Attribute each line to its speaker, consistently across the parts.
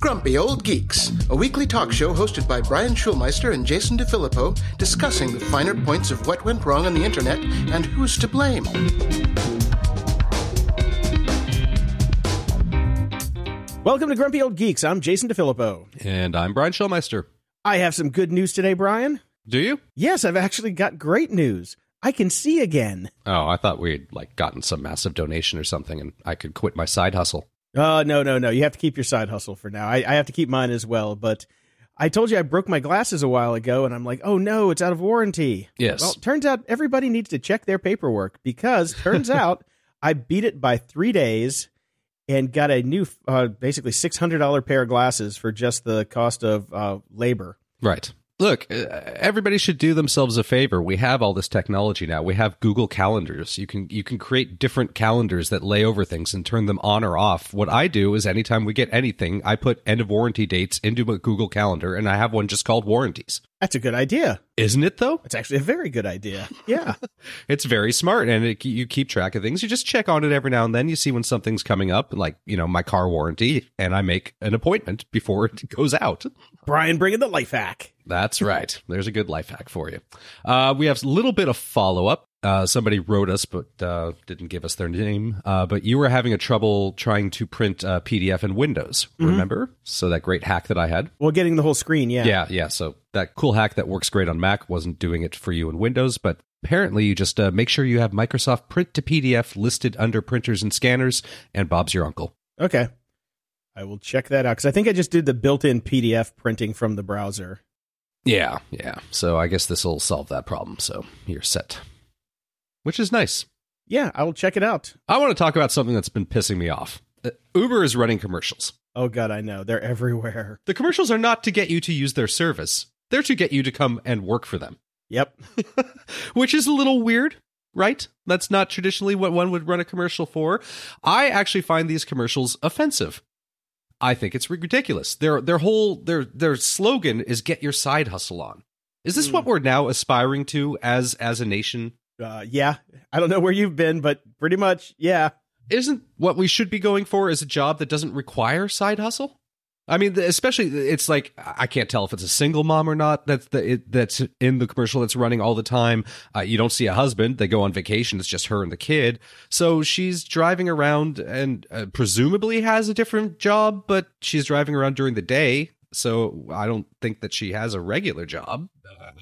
Speaker 1: Grumpy Old Geeks, a weekly talk show hosted by Brian Schulmeister and Jason DeFilippo, discussing the finer points of what went wrong on the internet and who's to blame.
Speaker 2: Welcome to Grumpy Old Geeks. I'm Jason DeFilippo.
Speaker 3: And I'm Brian Schulmeister.
Speaker 2: I have some good news today, Brian.
Speaker 3: Do you?
Speaker 2: Yes, I've actually got great news. I can see again.
Speaker 3: Oh, I thought we'd like gotten some massive donation or something and I could quit my side hustle.
Speaker 2: Oh, no, no, no. You have to keep your side hustle for now. I, I have to keep mine as well. But I told you I broke my glasses a while ago, and I'm like, oh no, it's out of warranty.
Speaker 3: Yes.
Speaker 2: Well, turns out everybody needs to check their paperwork because turns out I beat it by three days and got a new, uh, basically $600 pair of glasses for just the cost of uh, labor.
Speaker 3: Right. Look, uh, everybody should do themselves a favor. We have all this technology now. We have Google Calendars. You can you can create different calendars that lay over things and turn them on or off. What I do is anytime we get anything, I put end of warranty dates into a Google Calendar and I have one just called warranties.
Speaker 2: That's a good idea.
Speaker 3: Isn't it though?
Speaker 2: It's actually a very good idea. Yeah.
Speaker 3: it's very smart and it, you keep track of things. You just check on it every now and then. You see when something's coming up, like, you know, my car warranty, and I make an appointment before it goes out.
Speaker 2: Brian bringing the life hack.
Speaker 3: That's right. There's a good life hack for you. Uh, we have a little bit of follow up. Uh, somebody wrote us, but uh, didn't give us their name. Uh, but you were having a trouble trying to print uh, PDF in Windows. Remember? So that great hack that I had.
Speaker 2: Well, getting the whole screen, yeah.
Speaker 3: Yeah, yeah. So that cool hack that works great on Mac wasn't doing it for you in Windows, but apparently you just uh, make sure you have Microsoft Print to PDF listed under printers and scanners, and Bob's your uncle.
Speaker 2: Okay. I will check that out because I think I just did the built in PDF printing from the browser.
Speaker 3: Yeah, yeah. So I guess this will solve that problem. So you're set, which is nice.
Speaker 2: Yeah, I will check it out.
Speaker 3: I want to talk about something that's been pissing me off. Uh, Uber is running commercials.
Speaker 2: Oh, God, I know. They're everywhere.
Speaker 3: The commercials are not to get you to use their service, they're to get you to come and work for them,
Speaker 2: Yep.
Speaker 3: which is a little weird, right? That's not traditionally what one would run a commercial for. I actually find these commercials offensive. I think it's ridiculous. Their their whole their their slogan is "Get your side hustle on." Is this what we're now aspiring to as as a nation?
Speaker 2: Uh, yeah. I don't know where you've been, but pretty much, yeah.
Speaker 3: isn't what we should be going for is a job that doesn't require side hustle? I mean especially it's like i can't tell if it's a single mom or not that's the it, that's in the commercial that's running all the time. Uh, you don't see a husband. They go on vacation. It's just her and the kid. So she's driving around and uh, presumably has a different job but she's driving around during the day so i don't think that she has a regular job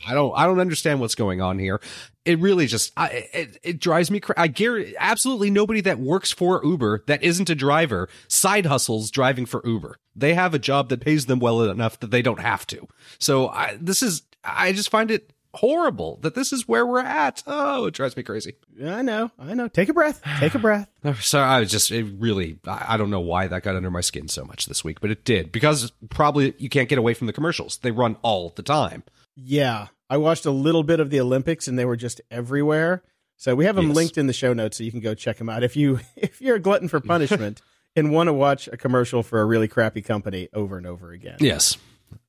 Speaker 3: i don't i don't understand what's going on here it really just I, it, it drives me crazy. I guarantee absolutely nobody that works for Uber that isn't a driver side hustles driving for Uber. They have a job that pays them well enough that they don't have to. So I, this is I just find it horrible that this is where we're at. Oh, it drives me crazy.
Speaker 2: I know. I know. Take a breath. Take a breath.
Speaker 3: So I was just it really I I don't know why that got under my skin so much this week, but it did because probably you can't get away from the commercials. They run all the time.
Speaker 2: Yeah. I watched a little bit of the Olympics and they were just everywhere. So we have them
Speaker 3: Yes.
Speaker 2: linked in the show notes so you can go check them out. If you if you're a glutton for punishment and want to watch a commercial for a really crappy company over and over again.
Speaker 3: Yes.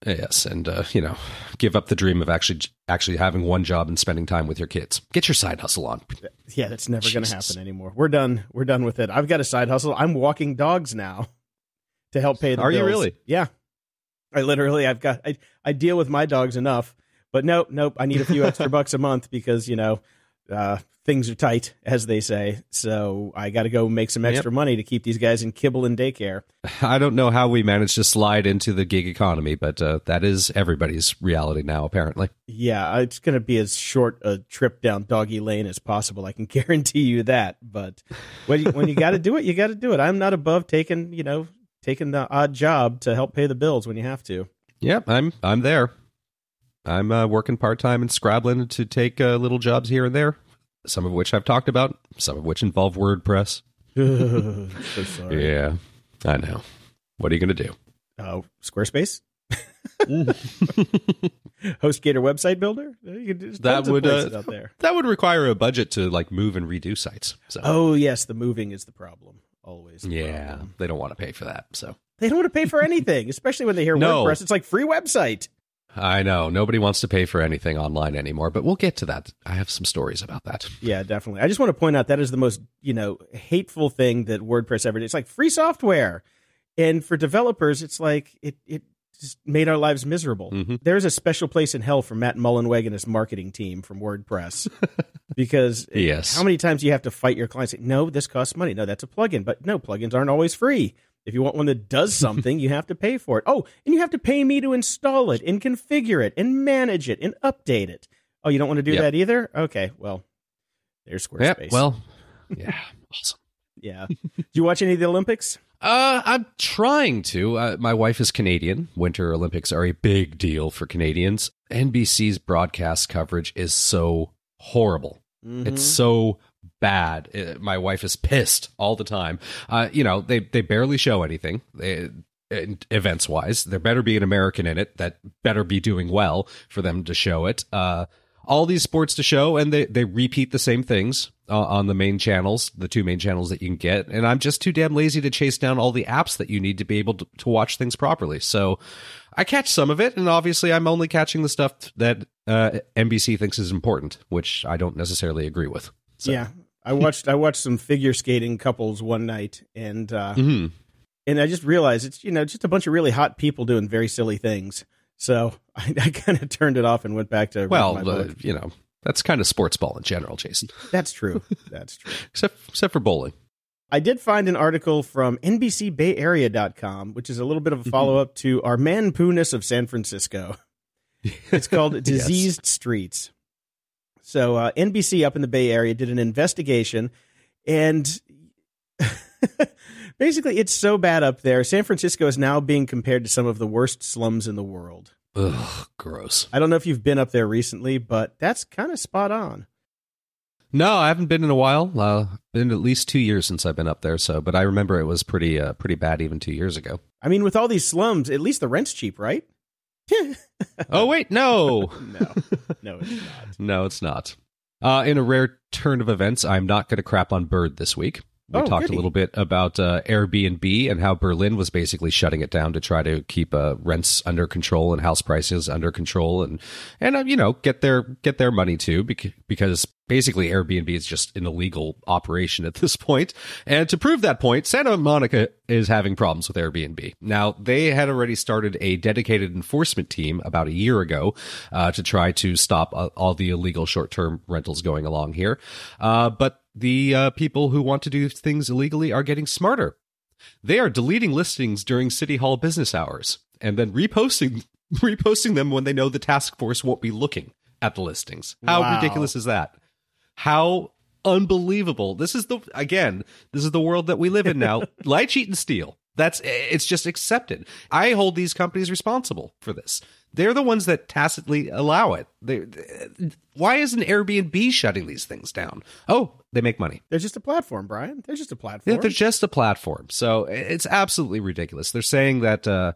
Speaker 3: Yes, and uh, you know, give up the dream of actually actually having one job and spending time with your kids. Get your side hustle on.
Speaker 2: Yeah, that's never going to happen anymore. We're done. We're done with it. I've got a side hustle. I'm walking dogs now to help pay the
Speaker 3: Are you really?
Speaker 2: Yeah. I literally I've got I, I deal with my dogs enough, but nope, nope, I need a few extra bucks a month because, you know, uh things are tight as they say. So I got to go make some extra money to keep these guys in kibble and daycare.
Speaker 3: I don't know how we managed to slide into the gig economy, but uh, that is everybody's reality now, apparently.
Speaker 2: Yeah, it's going to be as short a trip down doggy lane as possible. I can guarantee you that. But when you, when you got to do it, you got to do it. I'm not above taking, you know, taking the odd job to help pay the bills when you have to.
Speaker 3: Yep, I'm I'm there. I'm uh, working part time and scrabbling to take uh, little jobs here and there. Some of which I've talked about. Some of which involve WordPress.
Speaker 2: so sorry.
Speaker 3: Yeah, I know. What are you going to do?
Speaker 2: Oh, Squarespace. HostGator website builder. You can just
Speaker 3: That would, uh,
Speaker 2: out there.
Speaker 3: That would require a budget to like move and redo sites. So
Speaker 2: Oh yes, the moving is the problem. Always. the
Speaker 3: yeah,
Speaker 2: problem.
Speaker 3: they don't want to pay for that. So
Speaker 2: They don't want to pay for anything, especially when they hear
Speaker 3: No.
Speaker 2: WordPress. It's like free website.
Speaker 3: I know. Nobody wants to pay for anything online anymore, but we'll get to that. I have some stories about that.
Speaker 2: Yeah, definitely. I just want to point out that is the most, you know, hateful thing that WordPress ever did. It's like free software. And for developers, it's like it it just made our lives miserable.
Speaker 3: Mm-hmm.
Speaker 2: There's a special place in hell for Matt Mullenweg and his marketing team from WordPress. because
Speaker 3: Yes.
Speaker 2: how many times do you have to fight your clients? Say, no, this costs money. No, that's a plugin. But no, plugins aren't always free. If you want one that does something, you have to pay for it. Oh, and you have to pay me to install it and configure it and manage it and update it. Oh, you don't want to do
Speaker 3: Yep.
Speaker 2: that either? Okay, well, there's Squarespace.
Speaker 3: Yep. Well, yeah. Awesome.
Speaker 2: yeah. do you watch any of the Olympics?
Speaker 3: Uh, I'm trying to. Uh, my wife is Canadian. Winter Olympics are a big deal for Canadians. NBC's broadcast coverage is so horrible. It's so bad. Uh, my wife is pissed all the time. Uh, you know, they they barely show anything. They, events wise, there better be an American in it that better be doing well for them to show it. Uh, all these sports to show, and they they repeat the same things uh, on the main channels, the two main channels that you can get. And I'm just too damn lazy to chase down all the apps that you need to be able to, to watch things properly. So I catch some of it, and obviously I'm only catching the stuff that uh, NBC thinks is important, which I don't necessarily agree with. So.
Speaker 2: Yeah. I watched I watched some figure skating couples one night and uh
Speaker 3: Mhm.
Speaker 2: and I just realized it's you know just a bunch of really hot people doing very silly things. So I, I kind of turned it off and went back to
Speaker 3: Well,
Speaker 2: my
Speaker 3: uh, you know, that's kind of sports ball in general, Jason.
Speaker 2: That's true. That's true.
Speaker 3: Except except for bowling.
Speaker 2: I did find an article from NBCBayArea.com, which is a little bit of a follow up to our man pooness of San Francisco. It's called Diseased Streets. So uh, NBC up in the Bay Area did an investigation, and basically, it's so bad up there. San Francisco is now being compared to some of the worst slums in the world.
Speaker 3: Ugh, gross.
Speaker 2: I don't know if you've been up there recently, but that's kind of spot on.
Speaker 3: No, I haven't been in a while. Uh, been at least two years since I've been up there. So, but I remember it was pretty uh, pretty bad even two years ago.
Speaker 2: I mean, with all these slums, at least the rent's cheap, right?
Speaker 3: Oh wait, no,
Speaker 2: no, no, it's not.
Speaker 3: no, it's not. Uh, in a rare turn of events, I'm not going to crap on Bird this week. We
Speaker 2: Oh,
Speaker 3: talked
Speaker 2: goody.
Speaker 3: a little bit about uh, Airbnb and how Berlin was basically shutting it down to try to keep uh, rents under control and house prices under control, and and uh, you know get their get their money too, because basically Airbnb is just an illegal operation at this point. And to prove that point, Santa Monica is having problems with Airbnb. Now they had already started a dedicated enforcement team about a year ago uh, to try to stop uh, all the illegal short term rentals going along here, uh, but the uh, people who want to do things illegally are getting smarter. They are deleting listings during city hall business hours and then reposting reposting them when they know the task force won't be looking at the listings. How
Speaker 2: Wow.
Speaker 3: ridiculous is that? How unbelievable. This is the again, this is the world that we live in now. Lie, cheat and steal. That's it's just accepted. I hold these companies responsible for this. They're the ones that tacitly allow it. They, why isn't Airbnb shutting these things down? Oh, they make money.
Speaker 2: They're just a platform, Brian. They're just a platform.
Speaker 3: Yeah, they're just a platform. So it's absolutely ridiculous. They're saying that uh,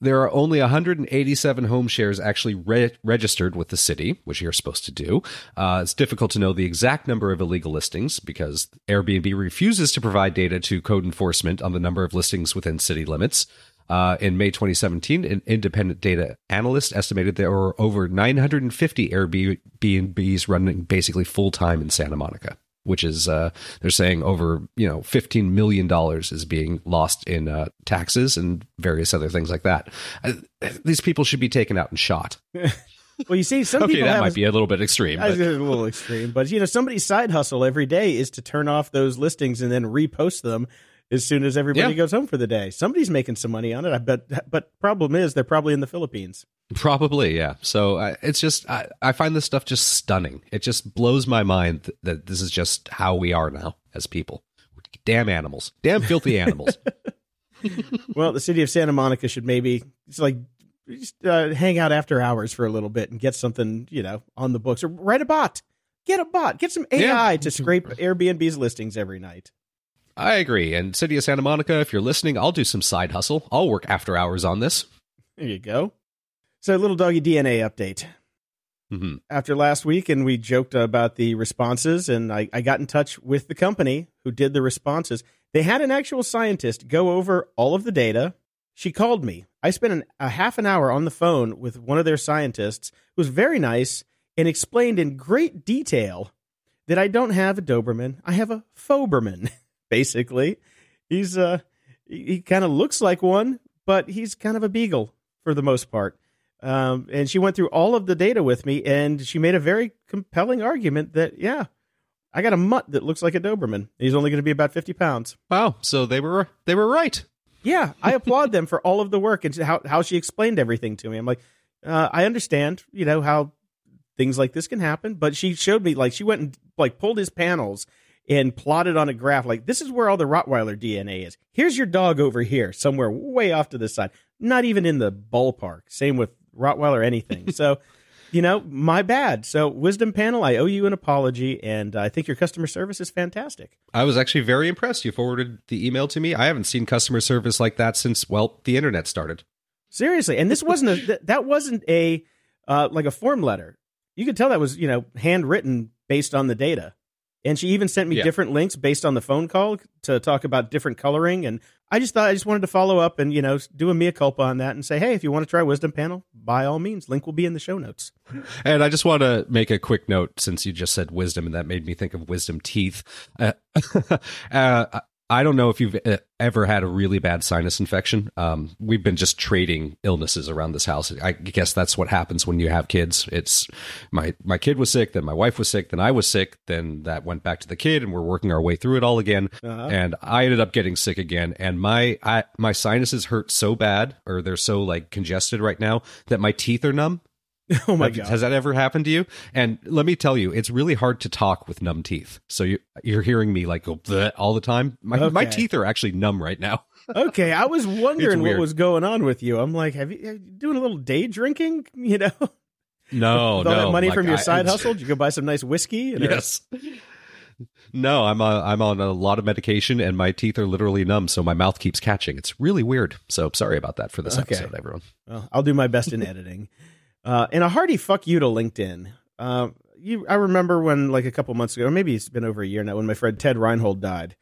Speaker 3: there are only 187 home shares actually re- registered with the city, which you're supposed to do. Uh, it's difficult to know the exact number of illegal listings because Airbnb refuses to provide data to code enforcement on the number of listings within city limits. Uh, in May 2017, an independent data analyst estimated there were over 950 Airbnbs running basically full time in Santa Monica which is uh, they're saying over you know 15 million dollars is being lost in uh, taxes and various other things like that. Uh, these people should be taken out and shot.
Speaker 2: well, you see, some
Speaker 3: Okay,
Speaker 2: people
Speaker 3: that might be a little bit extreme. But
Speaker 2: a little extreme, but you know, somebody's side hustle every day is to turn off those listings and then repost them as soon as everybody
Speaker 3: Yeah.
Speaker 2: goes home for the day. Somebody's making some money on it. I bet. But problem is, they're probably in the Philippines.
Speaker 3: probably, yeah. So uh, it's just I, I find this stuff just stunning. It just blows my mind th- that this is just how we are now as people. Damn animals, damn filthy animals.
Speaker 2: Well, the city of Santa Monica should maybe it's like just uh, hang out after hours for a little bit and get something you know on the books or write a bot. Get a bot. Get some AI
Speaker 3: Yeah.
Speaker 2: to scrape Airbnb's listings every night.
Speaker 3: I agree. And City of Santa Monica, if you're listening, I'll do some side hustle. I'll work after hours on this.
Speaker 2: There you go. So, little doggy DNA update.
Speaker 3: hmm
Speaker 2: after last week and we joked about the responses and I, I got in touch with the company who did the responses they had an actual scientist go over all of the data she called me I spent an, a half an hour on the phone with one of their scientists who was very nice and explained in great detail that I don't have a Doberman. I have a Foberman, basically. He's uh he, he kind of looks like one, but he's kind of a beagle for the most part. Um, and she went through all of the data with me, and she made a very compelling argument that yeah, I got a mutt that looks like a Doberman. He's only going to be about fifty pounds.
Speaker 3: Wow. So they were they were right.
Speaker 2: Yeah, I applaud them for all of the work and how how she explained everything to me. I'm like, uh, I understand, you know how things like this can happen, but she showed me like she went and like pulled his panels and plotted on a graph like this is where all the Rottweiler DNA is. Here's your dog over here, somewhere way off to the side, not even in the ballpark. Same with Rottweiler anything. so, you know, my bad. So, Wisdom Panel, I owe you an apology, and I think your customer service is fantastic.
Speaker 3: I was actually very impressed. You forwarded the email to me. I haven't seen customer service like that since well, the internet started.
Speaker 2: Seriously, and this wasn't a that wasn't a uh, like a form letter. You could tell that was you know handwritten based on the data. And she even sent me
Speaker 3: Yeah.
Speaker 2: different links based on the phone call to talk about different coloring. And I just thought I just wanted to follow up and, you know, do a mea culpa on that and say, hey, if you want to try Wisdom Panel, by all means, link will be in the show notes.
Speaker 3: And I just want to make a quick note since you just said wisdom, and that made me think of wisdom teeth. Uh, uh, I don't know if you've uh, ever had a really bad sinus infection. Um, we've been just trading illnesses around this house. I guess that's what happens when you have kids. It's my my kid was sick, then my wife was sick, then I was sick, then that went back to the kid, and we're working our way through it all again.
Speaker 2: Uh-huh.
Speaker 3: And I ended up getting sick again, and my I, my sinuses hurt so bad, or they're so like congested right now that my teeth are numb.
Speaker 2: oh my God.
Speaker 3: Has that ever happened to you? And let me tell you, it's really hard to talk with numb teeth. So you, you're hearing me like go all the time. My my teeth are actually numb right now.
Speaker 2: okay. I was wondering what was going on with you. I'm like, have you, are you doing a little day drinking? You know,
Speaker 3: No,
Speaker 2: with all
Speaker 3: no.
Speaker 2: that money
Speaker 3: like,
Speaker 2: from your
Speaker 3: I,
Speaker 2: side hustle, did you go buy some nice whiskey?
Speaker 3: yes. No, I'm uh, I'm on a lot of medication and my teeth are literally numb, so my mouth keeps catching. It's really weird. So sorry about that for this
Speaker 2: Okay.
Speaker 3: episode, everyone.
Speaker 2: Well, I'll do my best in editing. Uh, and a hearty fuck you to LinkedIn. Uh, you, I remember when, like a couple months ago, or maybe it's been over a year now, when my friend Ted Rheingold died,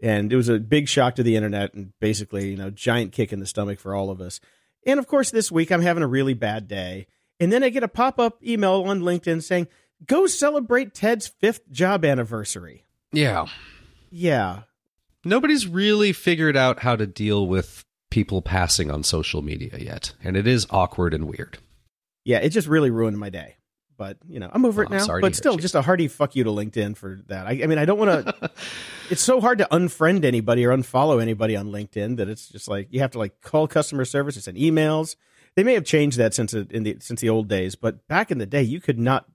Speaker 2: and it was a big shock to the internet, and basically, you know, giant kick in the stomach for all of us. And of course, this week I'm having a really bad day, and then I get a pop up email on LinkedIn saying, "Go celebrate Ted's fifth job anniversary."
Speaker 3: Yeah.
Speaker 2: Yeah,
Speaker 3: Nobody's really figured out how to deal with people passing on social media yet, and it is awkward and weird.
Speaker 2: Yeah, it just really ruined my day. But you know, I'm over it
Speaker 3: Oh,
Speaker 2: now.
Speaker 3: sorry
Speaker 2: But still, just a hearty fuck you to LinkedIn for that. I, I mean, I don't want to. it's so hard to unfriend anybody or unfollow anybody on LinkedIn that it's just like you have to like call customer service and send emails. They may have changed that since in the since the old days, but back in the day, you could not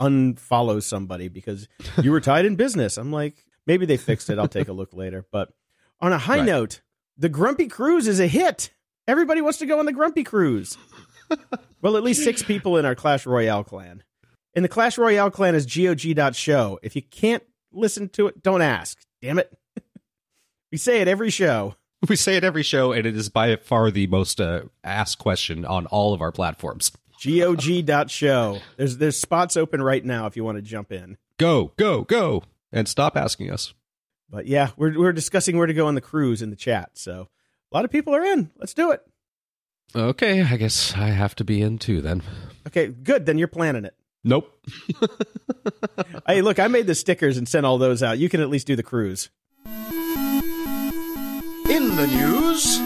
Speaker 2: unfollow somebody because you were tied in business. I'm like, maybe they fixed it. I'll take a look later. But on a high
Speaker 3: Right.
Speaker 2: note, the Grumpy Cruise is a hit. Everybody wants to go on the Grumpy Cruise. well, at least six people in our Clash Royale clan. And the Clash Royale clan is GOG.show. If you can't listen to it, don't ask. Damn it. we say it every show.
Speaker 3: We say it every show, and it is by far the most uh, asked question on all of our platforms.
Speaker 2: GOG.show. There's there's spots open right now if you want to jump in.
Speaker 3: Go, go, go, and stop asking us.
Speaker 2: But yeah, we're we're discussing where to go on the cruise in the chat. So a lot of people are in. Let's do it.
Speaker 3: Okay, I guess I have to be in too then.
Speaker 2: Okay, good. Then you're planning it.
Speaker 3: Nope.
Speaker 2: Hey, look, I made the stickers and sent all those out. You can at least do the cruise.
Speaker 1: In the news,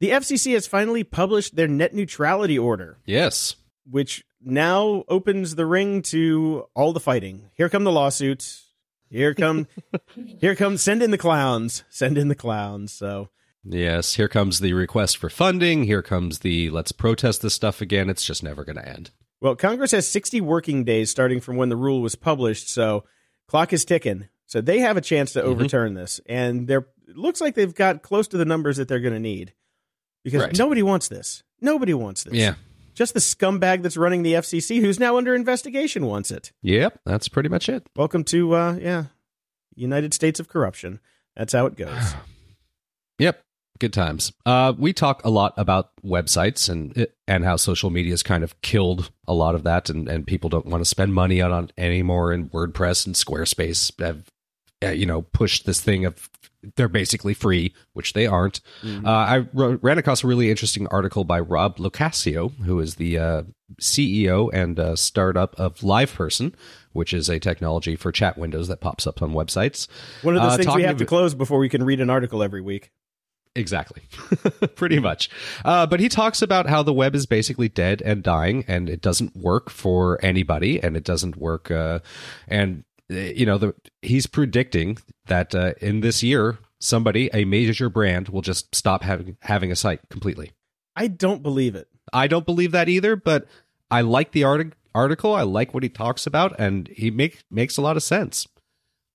Speaker 2: The FCC has finally published their net neutrality order.
Speaker 3: Yes.
Speaker 2: which now opens the ring to all the fighting. Here come the lawsuits. Here come, here come. Send in the clowns. Send in the clowns. So
Speaker 3: Yes, here comes the request for funding. Here comes the let's protest this stuff again. It's just never going to end.
Speaker 2: Well, Congress has 60 working days starting from when the rule was published, so clock is ticking. So they have a chance to mm-hmm. overturn this, and they're it looks like they've got close to the numbers that they're going to need because
Speaker 3: Right.
Speaker 2: nobody wants this. Nobody wants this.
Speaker 3: Yeah.
Speaker 2: Just the scumbag that's running the FCC, who's now under investigation, wants it.
Speaker 3: Yep, that's pretty much it.
Speaker 2: Welcome to uh, yeah, United States of corruption. That's how it goes.
Speaker 3: Yep. Good times. Uh, we talk a lot about websites and and how social media has kind of killed a lot of that, and, and people don't want to spend money on, on anymore. And WordPress and Squarespace have uh, you know, pushed this thing of they're basically free, which they aren't. Uh, I ran across a really interesting article by Rob LoCascio, who is the uh, CEO and uh, startup of LivePerson, which is a technology for chat windows that pops up on websites.
Speaker 2: One of those
Speaker 3: Uh,
Speaker 2: things we have to close before we can read an article every week.
Speaker 3: Exactly. Pretty much. Uh, but he talks about how the web is basically dead and dying and it doesn't work for anybody and it doesn't work. Uh, and, you know, the, he's predicting that uh, in this year, somebody, a major brand, will just stop having, having a site completely.
Speaker 2: I don't believe it.
Speaker 3: I don't believe that either, but I like the artic- article. I like what he talks about and he make, makes a lot of sense.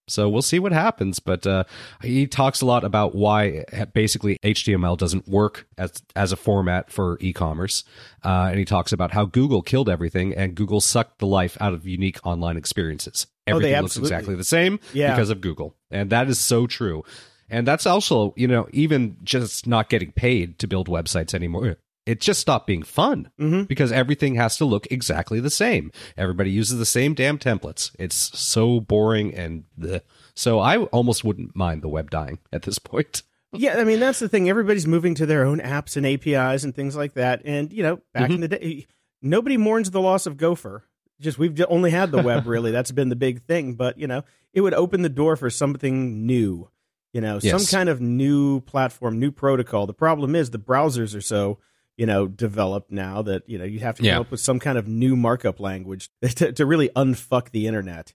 Speaker 3: So we'll see what happens, but uh, he talks a lot about why uh, basically HTML doesn't work as as a format for e-commerce, uh, and he talks about how Google killed everything and Google sucked the life out of unique online experiences.
Speaker 2: Oh,
Speaker 3: Everything looks exactly the same
Speaker 2: Yeah.
Speaker 3: because of Google, and that is so true. And that's also, you know, even just not getting paid to build websites anymore. It just stopped being fun
Speaker 2: Mhm.
Speaker 3: because everything has to look exactly the same. Everybody uses the same damn templates. It's so boring and bleh. so I almost wouldn't mind the web dying at this point.
Speaker 2: Yeah, I mean that's the thing. Everybody's moving to their own apps and APIs and things like that. And you know, back
Speaker 3: Mm-hmm.
Speaker 2: in the day, nobody mourns the loss of Gopher. Just we've only had the web really. That's been the big thing. But you know, it would open the door for something new. You know, some kind of new platform, new protocol. The problem is the browsers are so you know developed now that you know you have to come
Speaker 3: Yeah.
Speaker 2: up with some kind of new markup language to, to really unfuck the internet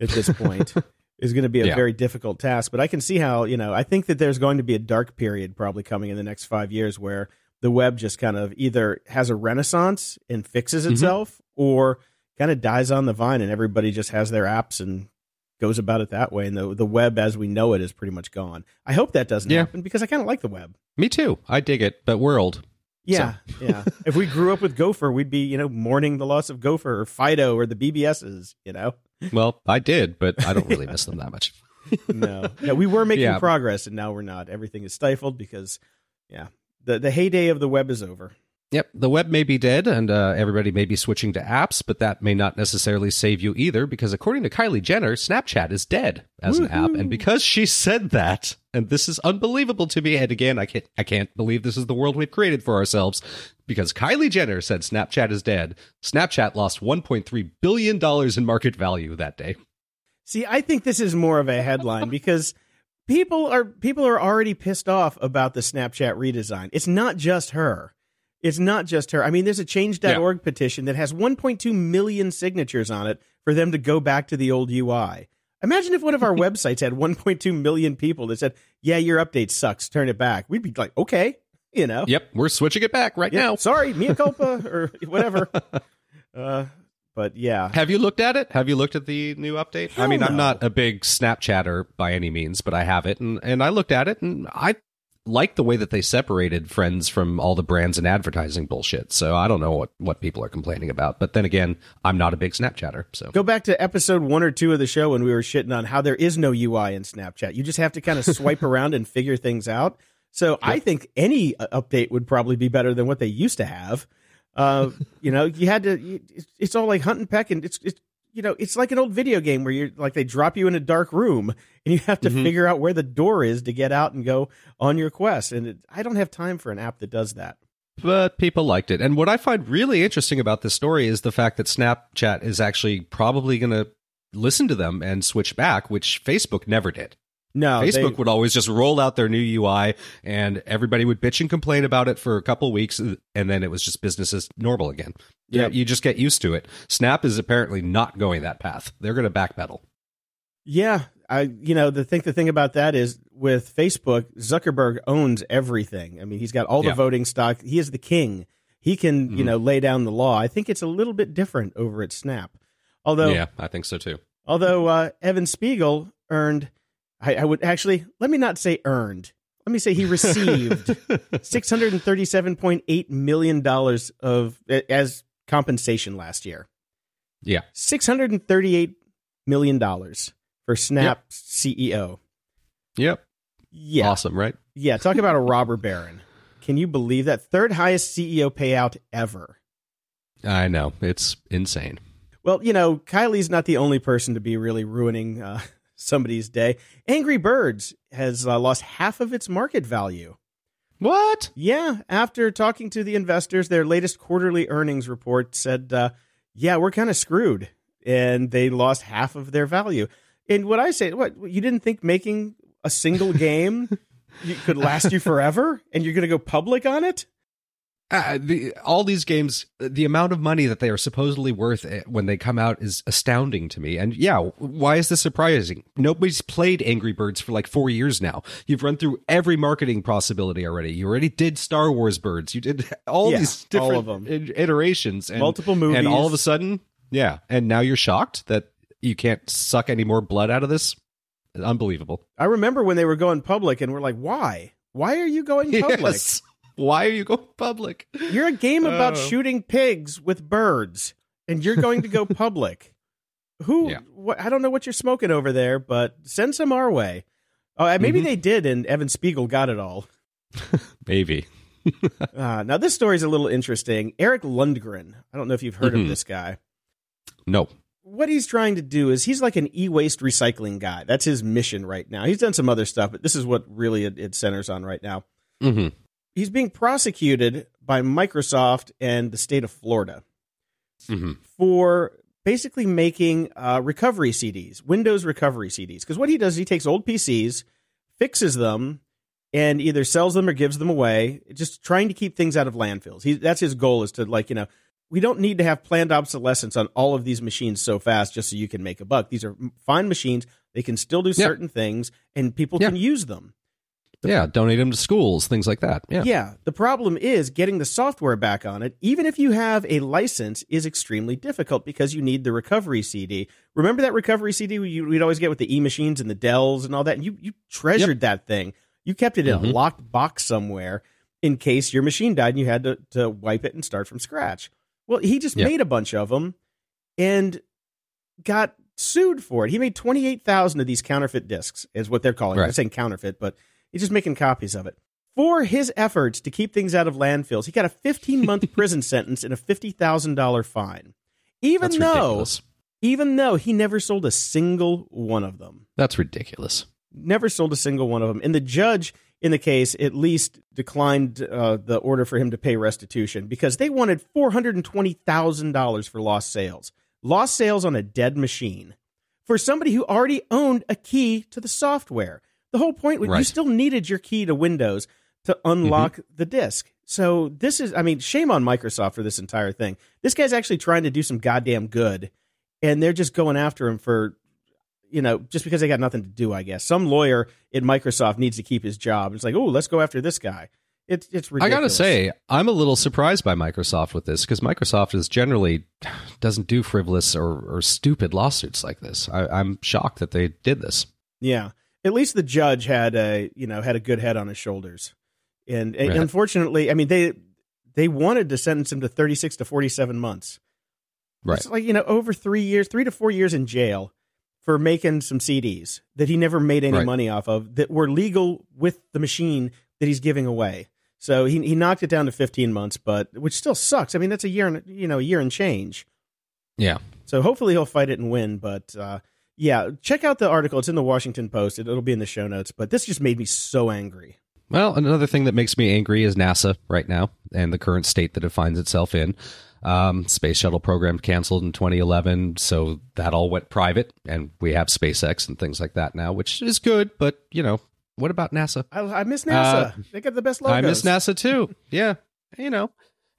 Speaker 2: at this point. is going to be a
Speaker 3: Yeah.
Speaker 2: very difficult task. But I can see how, you know, I think that there's going to be a dark period probably coming in the next five years where the web just kind of either has a renaissance and fixes
Speaker 3: Mm-hmm.
Speaker 2: itself or kind of dies on the vine and everybody just has their apps and goes about it that way. And the, the web as we know it is pretty much gone. I hope that doesn't
Speaker 3: Yeah.
Speaker 2: happen because I kind of like the web.
Speaker 3: Me too. I dig it, but we're old.
Speaker 2: Yeah, yeah. If we grew up with Gopher, we'd be, you know, mourning the loss of Gopher or Fido or the BBSs, you know?
Speaker 3: Well, I did, but I don't really miss them that much.
Speaker 2: no, no, we were making
Speaker 3: Yeah.
Speaker 2: progress, and now we're not. Everything is stifled because, yeah, the the heyday of the web is over.
Speaker 3: Yep, the web may be dead and uh, everybody may be switching to apps, but that may not necessarily save you either because according to Kylie Jenner, Snapchat is dead as an app. And because she said that, and this is unbelievable to me, and again, I can't, I can't believe this is the world we've created for ourselves because Kylie Jenner said Snapchat is dead. Snapchat lost $1.3 billion in market value that day.
Speaker 2: See, I think this is more of a headline because people are people are already pissed off about the Snapchat redesign. It's not just her. It's not just her. I mean, there's a change.org petition that has 1.2 million signatures on it for them to go back to the old UI. Imagine if one of our websites had 1.2 million people that said, "Yeah, your update sucks. Turn it back." We'd be like, "Okay," you know.
Speaker 3: Yep, we're switching it back right
Speaker 2: Yeah,
Speaker 3: now.
Speaker 2: sorry, mea culpa or whatever. uh, but yeah,
Speaker 3: Have you looked at it? Have you looked at the new update? I mean,
Speaker 2: no.
Speaker 3: I'm not a big Snapchatter by any means, but I have it, and and I looked at it, and I like the way that they separated friends from all the brands and advertising bullshit. So I don't know what what people are complaining about, but then again, I'm not a big Snapchatter, so
Speaker 2: go back to episode one or two of the show when we were shitting on how there is no UI in Snapchat. You just have to kind of swipe around and figure things out. So I think any uh, update would probably be better than what they used to have. Uh, you know, you had to. It's, it's all like hunt and peck, and it's it's you know, it's like an old video game where you're like they drop you in a dark room and you have to
Speaker 3: Mhm.
Speaker 2: figure out where the door is to get out and go on your quest. And it, I don't have time for an app that does that.
Speaker 3: but people liked it. And what I find really interesting about this story is the fact that Snapchat is actually probably going to listen to them and switch back, which Facebook never did.
Speaker 2: No, they-
Speaker 3: Facebook would always just roll out their new UI and everybody would bitch and complain about it for a couple weeks and then it was just business as normal again. Yeah, you just get used to it. Snap is apparently not going that path. They're going to backpedal.
Speaker 2: Yeah, I you know the think the thing about that is with Facebook, Zuckerberg owns everything. I mean, he's got all the
Speaker 3: Yeah.
Speaker 2: voting stock. He is the king. He can you
Speaker 3: Mhm.
Speaker 2: know lay down the law. I think it's a little bit different over at Snap. Although
Speaker 3: yeah, I think so too.
Speaker 2: although uh, Evan Spiegel earned, I, I would actually let me not say earned. Let me say he received six hundred and thirty-seven point eight million dollars of as compensation last year.
Speaker 3: Yeah.
Speaker 2: six hundred and thirty-eight million dollars for Snap CEO.
Speaker 3: Yep.
Speaker 2: Yeah,
Speaker 3: Awesome, right?
Speaker 2: yeah. Talk about a robber baron. Can you believe that third highest CEO payout ever?
Speaker 3: I know. It's insane.
Speaker 2: Well, you know, Kylie's not the only person to be really ruining uh, somebody's day. Angry Birds has uh, lost half of its market value.
Speaker 3: What?
Speaker 2: Yeah, after talking to the investors, their latest quarterly earnings report said, uh, "Yeah, we're kind of screwed," and they lost half of their value. And what I say, what you didn't think making a single game could last you forever, and you're going to go public on it?
Speaker 3: Uh, the, all these games, the amount of money that they are supposedly worth eh, when they come out is astounding to me. And yeah, why is this surprising? Nobody's played Angry Birds for like four years now. You've run through every marketing possibility already. You already did Star Wars Birds. You did all
Speaker 2: Yeah,
Speaker 3: these
Speaker 2: all
Speaker 3: different
Speaker 2: of them.
Speaker 3: iterations, and,
Speaker 2: Multiple movies.
Speaker 3: and all of a sudden, yeah. And now you're shocked that you can't suck any more blood out of this. Unbelievable.
Speaker 2: I remember when they were going public, and we're like, "Why? Why are you going public?
Speaker 3: Yes. Why are you going public?
Speaker 2: You're a game about
Speaker 3: Oh.
Speaker 2: shooting pigs with birds, and you're going to go public. Who?
Speaker 3: Yeah.
Speaker 2: What, I don't know what you're smoking over there, but send some our way. Oh, maybe
Speaker 3: Mhm.
Speaker 2: they did, and Evan Spiegel got it all.
Speaker 3: Maybe.
Speaker 2: Uh, now, this story is a little interesting. Eric Lundgren. I don't know if you've heard
Speaker 3: Mhm.
Speaker 2: of this guy.
Speaker 3: No.
Speaker 2: What he's trying to do is he's like an e-waste recycling guy. That's his mission right now. He's done some other stuff, but this is what really it, it centers on right now.
Speaker 3: hmm
Speaker 2: He's being prosecuted by Microsoft and the state of Florida.
Speaker 3: hmm
Speaker 2: for basically making uh, recovery CDs, Windows recovery CDs. Because what he does, is he takes old PCs, fixes them, and either sells them or gives them away. Just trying to keep things out of landfills. He, that's his goal is to like you know we don't need to have planned obsolescence on all of these machines so fast just so you can make a buck. These are fine machines. They can still do
Speaker 3: Yeah.
Speaker 2: certain things, and people
Speaker 3: Yeah.
Speaker 2: can use them.
Speaker 3: Yeah, donate them to schools, things like that. Yeah.
Speaker 2: Yeah. The problem is getting the software back on it, even if you have a license, is extremely difficult because you need the recovery CD. Remember that recovery CD we- we'd always get with the e machines and the Dells and all that? And you, you treasured that thing. You kept it in a
Speaker 3: Mhm.
Speaker 2: locked box somewhere in case your machine died and you had to, to wipe it and start from scratch. Well, he just
Speaker 3: Yeah.
Speaker 2: made a bunch of them and got sued for it. He made 28,000 of these counterfeit discs, is what they're calling it.
Speaker 3: Right.
Speaker 2: They're saying counterfeit, but he's just making copies of it. For his efforts to keep things out of landfills, he got a 15 month prison sentence and a $50,000 fine. Even
Speaker 3: That's
Speaker 2: though,
Speaker 3: ridiculous.
Speaker 2: even though he never sold a single one of them,
Speaker 3: That's ridiculous.
Speaker 2: never sold a single one of them. And the judge in the case at least declined uh, the order for him to pay restitution because they wanted $420,000 for lost sales. Lost sales on a dead machine for somebody who already owned a key to the software. The whole point was you still needed your key to Windows to unlock mm-hmm. the disk. So this is, I mean, shame on Microsoft for this entire thing. This guy's actually trying to do some goddamn good, and they're just going after him for, you know, just because they got nothing to do. I guess some lawyer at Microsoft needs to keep his job. It's like, oh, let's go after this guy. It's it's ridiculous.
Speaker 3: I gotta say, I'm a little surprised by Microsoft with this because Microsoft is generally doesn't do frivolous or, or stupid lawsuits like this. I, I'm shocked that they did this.
Speaker 2: Yeah. At least the judge had a you know had a good head on his shoulders, and, and
Speaker 3: Right.
Speaker 2: unfortunately, I mean they they wanted to sentence him to thirty six to forty seven months.
Speaker 3: Right.
Speaker 2: It's like you know over three years, three to four years in jail for making some CDs that he never made any
Speaker 3: Right.
Speaker 2: money off of that were legal with the machine that he's giving away. So he he knocked it down to fifteen months, but which still sucks. I mean that's a year and you know a year and change.
Speaker 3: Yeah.
Speaker 2: So hopefully he'll fight it and win. But uh, yeah, check out the article. It's in the Washington Post. It, it'll be in the show notes. But this just made me so angry.
Speaker 3: Well, another thing that makes me angry is NASA right now and the current state that it finds itself in. Um, space shuttle program canceled in 2011, so that all went private, and we have SpaceX and things like that now, which is good. But you know, what about NASA?
Speaker 2: I, I miss NASA. they got the best logos.
Speaker 3: I miss NASA too. Yeah, you know,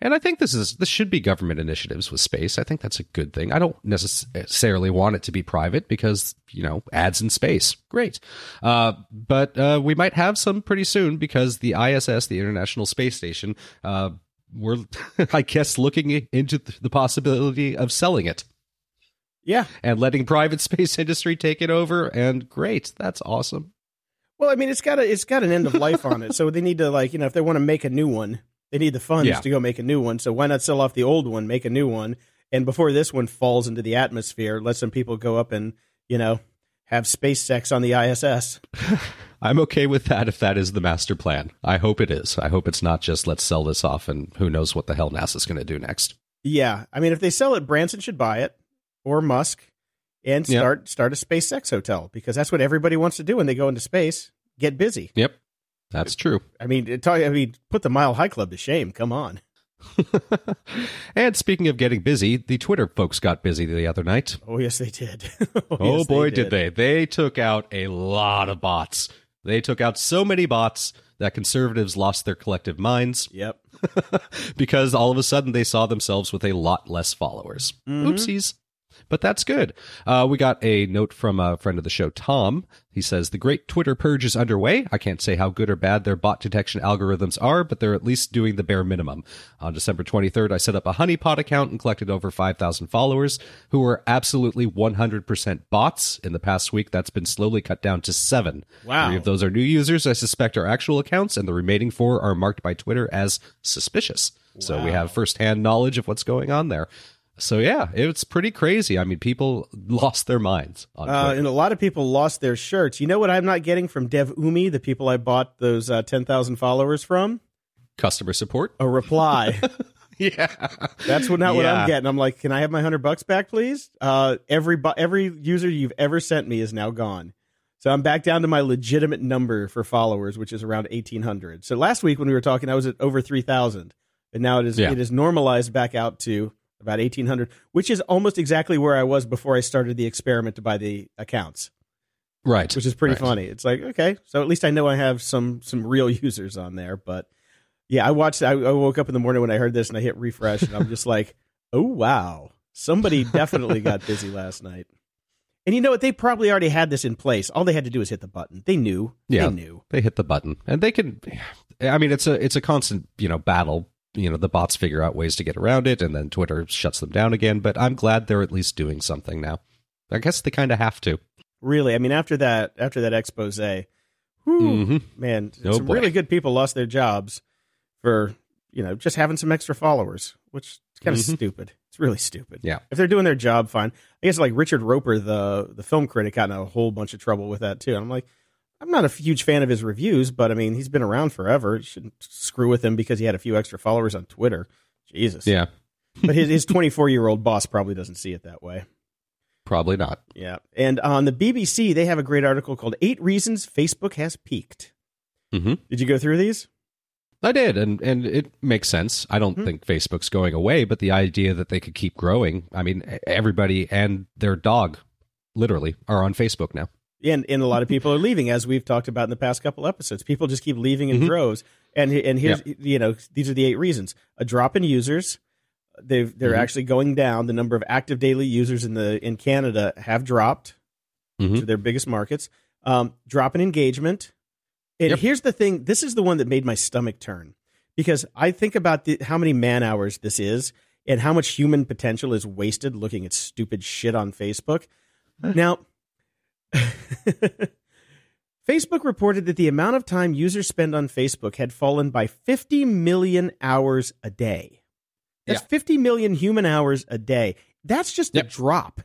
Speaker 3: and I think this is this should be government initiatives with space. I think that's a good thing. I don't necessarily want it to be private because you know ads in space, great. Uh, but uh, we might have some pretty soon because the ISS, the International Space Station, uh, we're I guess looking into the possibility of selling it
Speaker 2: Yeah.
Speaker 3: and letting private space industry take it over. And great, that's awesome.
Speaker 2: Well, I mean, it's got a it's got an end of life on it, so they need to like you know if they want to make a new one, they need the funds
Speaker 3: Yeah.
Speaker 2: to go make a new one. So why not sell off the old one, make a new one, and before this one falls into the atmosphere, let some people go up and you know have space sex on the ISS.
Speaker 3: I'm okay with that if that is the master plan. I hope it is. I hope it's not just let's sell this off and who knows what the hell NASA's going to do next.
Speaker 2: Yeah, I mean, if they sell it, Branson should buy it or Musk, and
Speaker 3: Yep.
Speaker 2: start start a space sex hotel because that's what everybody wants to do when they go into space. Get busy.
Speaker 3: Yep. That's true.
Speaker 2: I mean, it, I mean, put the Mile High Club to shame. Come on.
Speaker 3: and speaking of getting busy, the Twitter folks got busy the other night.
Speaker 2: Oh yes, they did.
Speaker 3: Oh, oh,
Speaker 2: yes,
Speaker 3: boy, did they. They took out a lot of bots. They took out so many bots that conservatives lost their collective minds
Speaker 2: Yep.
Speaker 3: because all of a sudden they saw themselves with a lot less followers. Mm-hmm. Oopsies. But that's good. Uh, we got a note from a friend of the show, Tom. He says, The great Twitter purge is underway. I can't say how good or bad their bot detection algorithms are, but they're at least doing the bare minimum. On December 23rd, I set up a honeypot account and collected over 5,000 followers who were absolutely 100% bots. In the past week, that's been slowly cut down to seven.
Speaker 2: Wow.
Speaker 3: Three of those are new users I suspect are actual accounts, and the remaining four are marked by Twitter as suspicious. So we have firsthand knowledge of what's going on there. So yeah, it's pretty crazy. I mean, people lost their minds on
Speaker 2: Uh, and a lot of people lost their shirts. You know what I'm not getting from Devumi, the people I bought those uh, 10,000 followers from?
Speaker 3: Customer support.
Speaker 2: A reply.
Speaker 3: Yeah,
Speaker 2: That's what not what I'm getting. I'm like, can I have my hundred bucks back, please? Uh, every every user you've ever sent me is now gone. So I'm back down to my legitimate number for followers, which is around 1,800. So last week when we were talking, I was at over 3,000, and now it is
Speaker 3: Yeah.
Speaker 2: it is normalized back out to about 1,800, which is almost exactly where I was before I started the experiment to buy the accounts,
Speaker 3: right.
Speaker 2: which is pretty
Speaker 3: Right.
Speaker 2: funny. It's like okay, so at least I know I have some some real users on there, but. Yeah, I watched. I, I woke up in the morning when I heard this, and I hit refresh, and I'm just like, "Oh wow, somebody definitely got busy last night." And you know what? They probably already had this in place. All they had to do is hit the button. They knew.
Speaker 3: Yeah.
Speaker 2: They knew.
Speaker 3: They hit the button, and they can. I mean, it's a it's a constant you know battle. You know, the bots figure out ways to get around it, and then Twitter shuts them down again. But I'm glad they're at least doing something now. I guess they kind of have to.
Speaker 2: Really, I mean, after that, after that expose, whew,
Speaker 3: hmm
Speaker 2: man,
Speaker 3: Oh,
Speaker 2: some
Speaker 3: boy.
Speaker 2: really good people lost their jobs for you know just having some extra followers, which is kind of
Speaker 3: Mhm.
Speaker 2: stupid. It's really stupid.
Speaker 3: Yeah.
Speaker 2: if they're doing their job, fine. I guess like Richard Roeper, the the film critic, got in a whole bunch of trouble with that too. And I'm like, I'm not a huge fan of his reviews, but I mean, he's been around forever. You shouldn't screw with him because he had a few extra followers on Twitter. Jesus.
Speaker 3: Yeah,
Speaker 2: But his his 24 year old boss probably doesn't see it that way.
Speaker 3: probably not.
Speaker 2: Yeah. And on the BBC, they have a great article called Eight Reasons Facebook Has Peaked.
Speaker 3: Mhm.
Speaker 2: Did you go through these?
Speaker 3: I did, and and it makes sense. I don't
Speaker 2: Hmm.
Speaker 3: think Facebook's going away, but the idea that they could keep growing. I mean, everybody and their dog, literally, are on Facebook now.
Speaker 2: And and a lot of people are leaving, as we've talked about in the past couple episodes. People just keep leaving in
Speaker 3: Mhm.
Speaker 2: droves. And and here's you know these are the eight reasons: a drop in users. They've they're
Speaker 3: Mhm.
Speaker 2: actually going down. The number of active daily users in the in Canada have dropped
Speaker 3: Mhm.
Speaker 2: to their biggest markets. Um, drop in engagement. And
Speaker 3: Yep.
Speaker 2: here's the thing: this is the one that made my stomach turn because I think about the, how many man hours this is and how much human potential is wasted looking at stupid shit on Facebook. Now, Facebook reported that the amount of time users spend on Facebook had fallen by 50 million hours a day. That's
Speaker 3: Yeah.
Speaker 2: 50 million human hours a day. That's just
Speaker 3: Yep.
Speaker 2: a drop.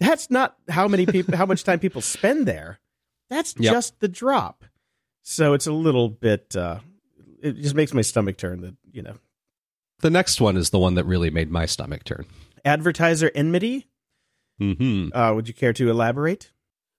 Speaker 2: That's not how many people how much time people spend there. That's
Speaker 3: Yep.
Speaker 2: just the drop. So it's a little bit uh it just makes my stomach turn that, you know.
Speaker 3: The next one is the one that really made my stomach turn.
Speaker 2: Advertiser enmity,
Speaker 3: hmm
Speaker 2: uh would you care to elaborate?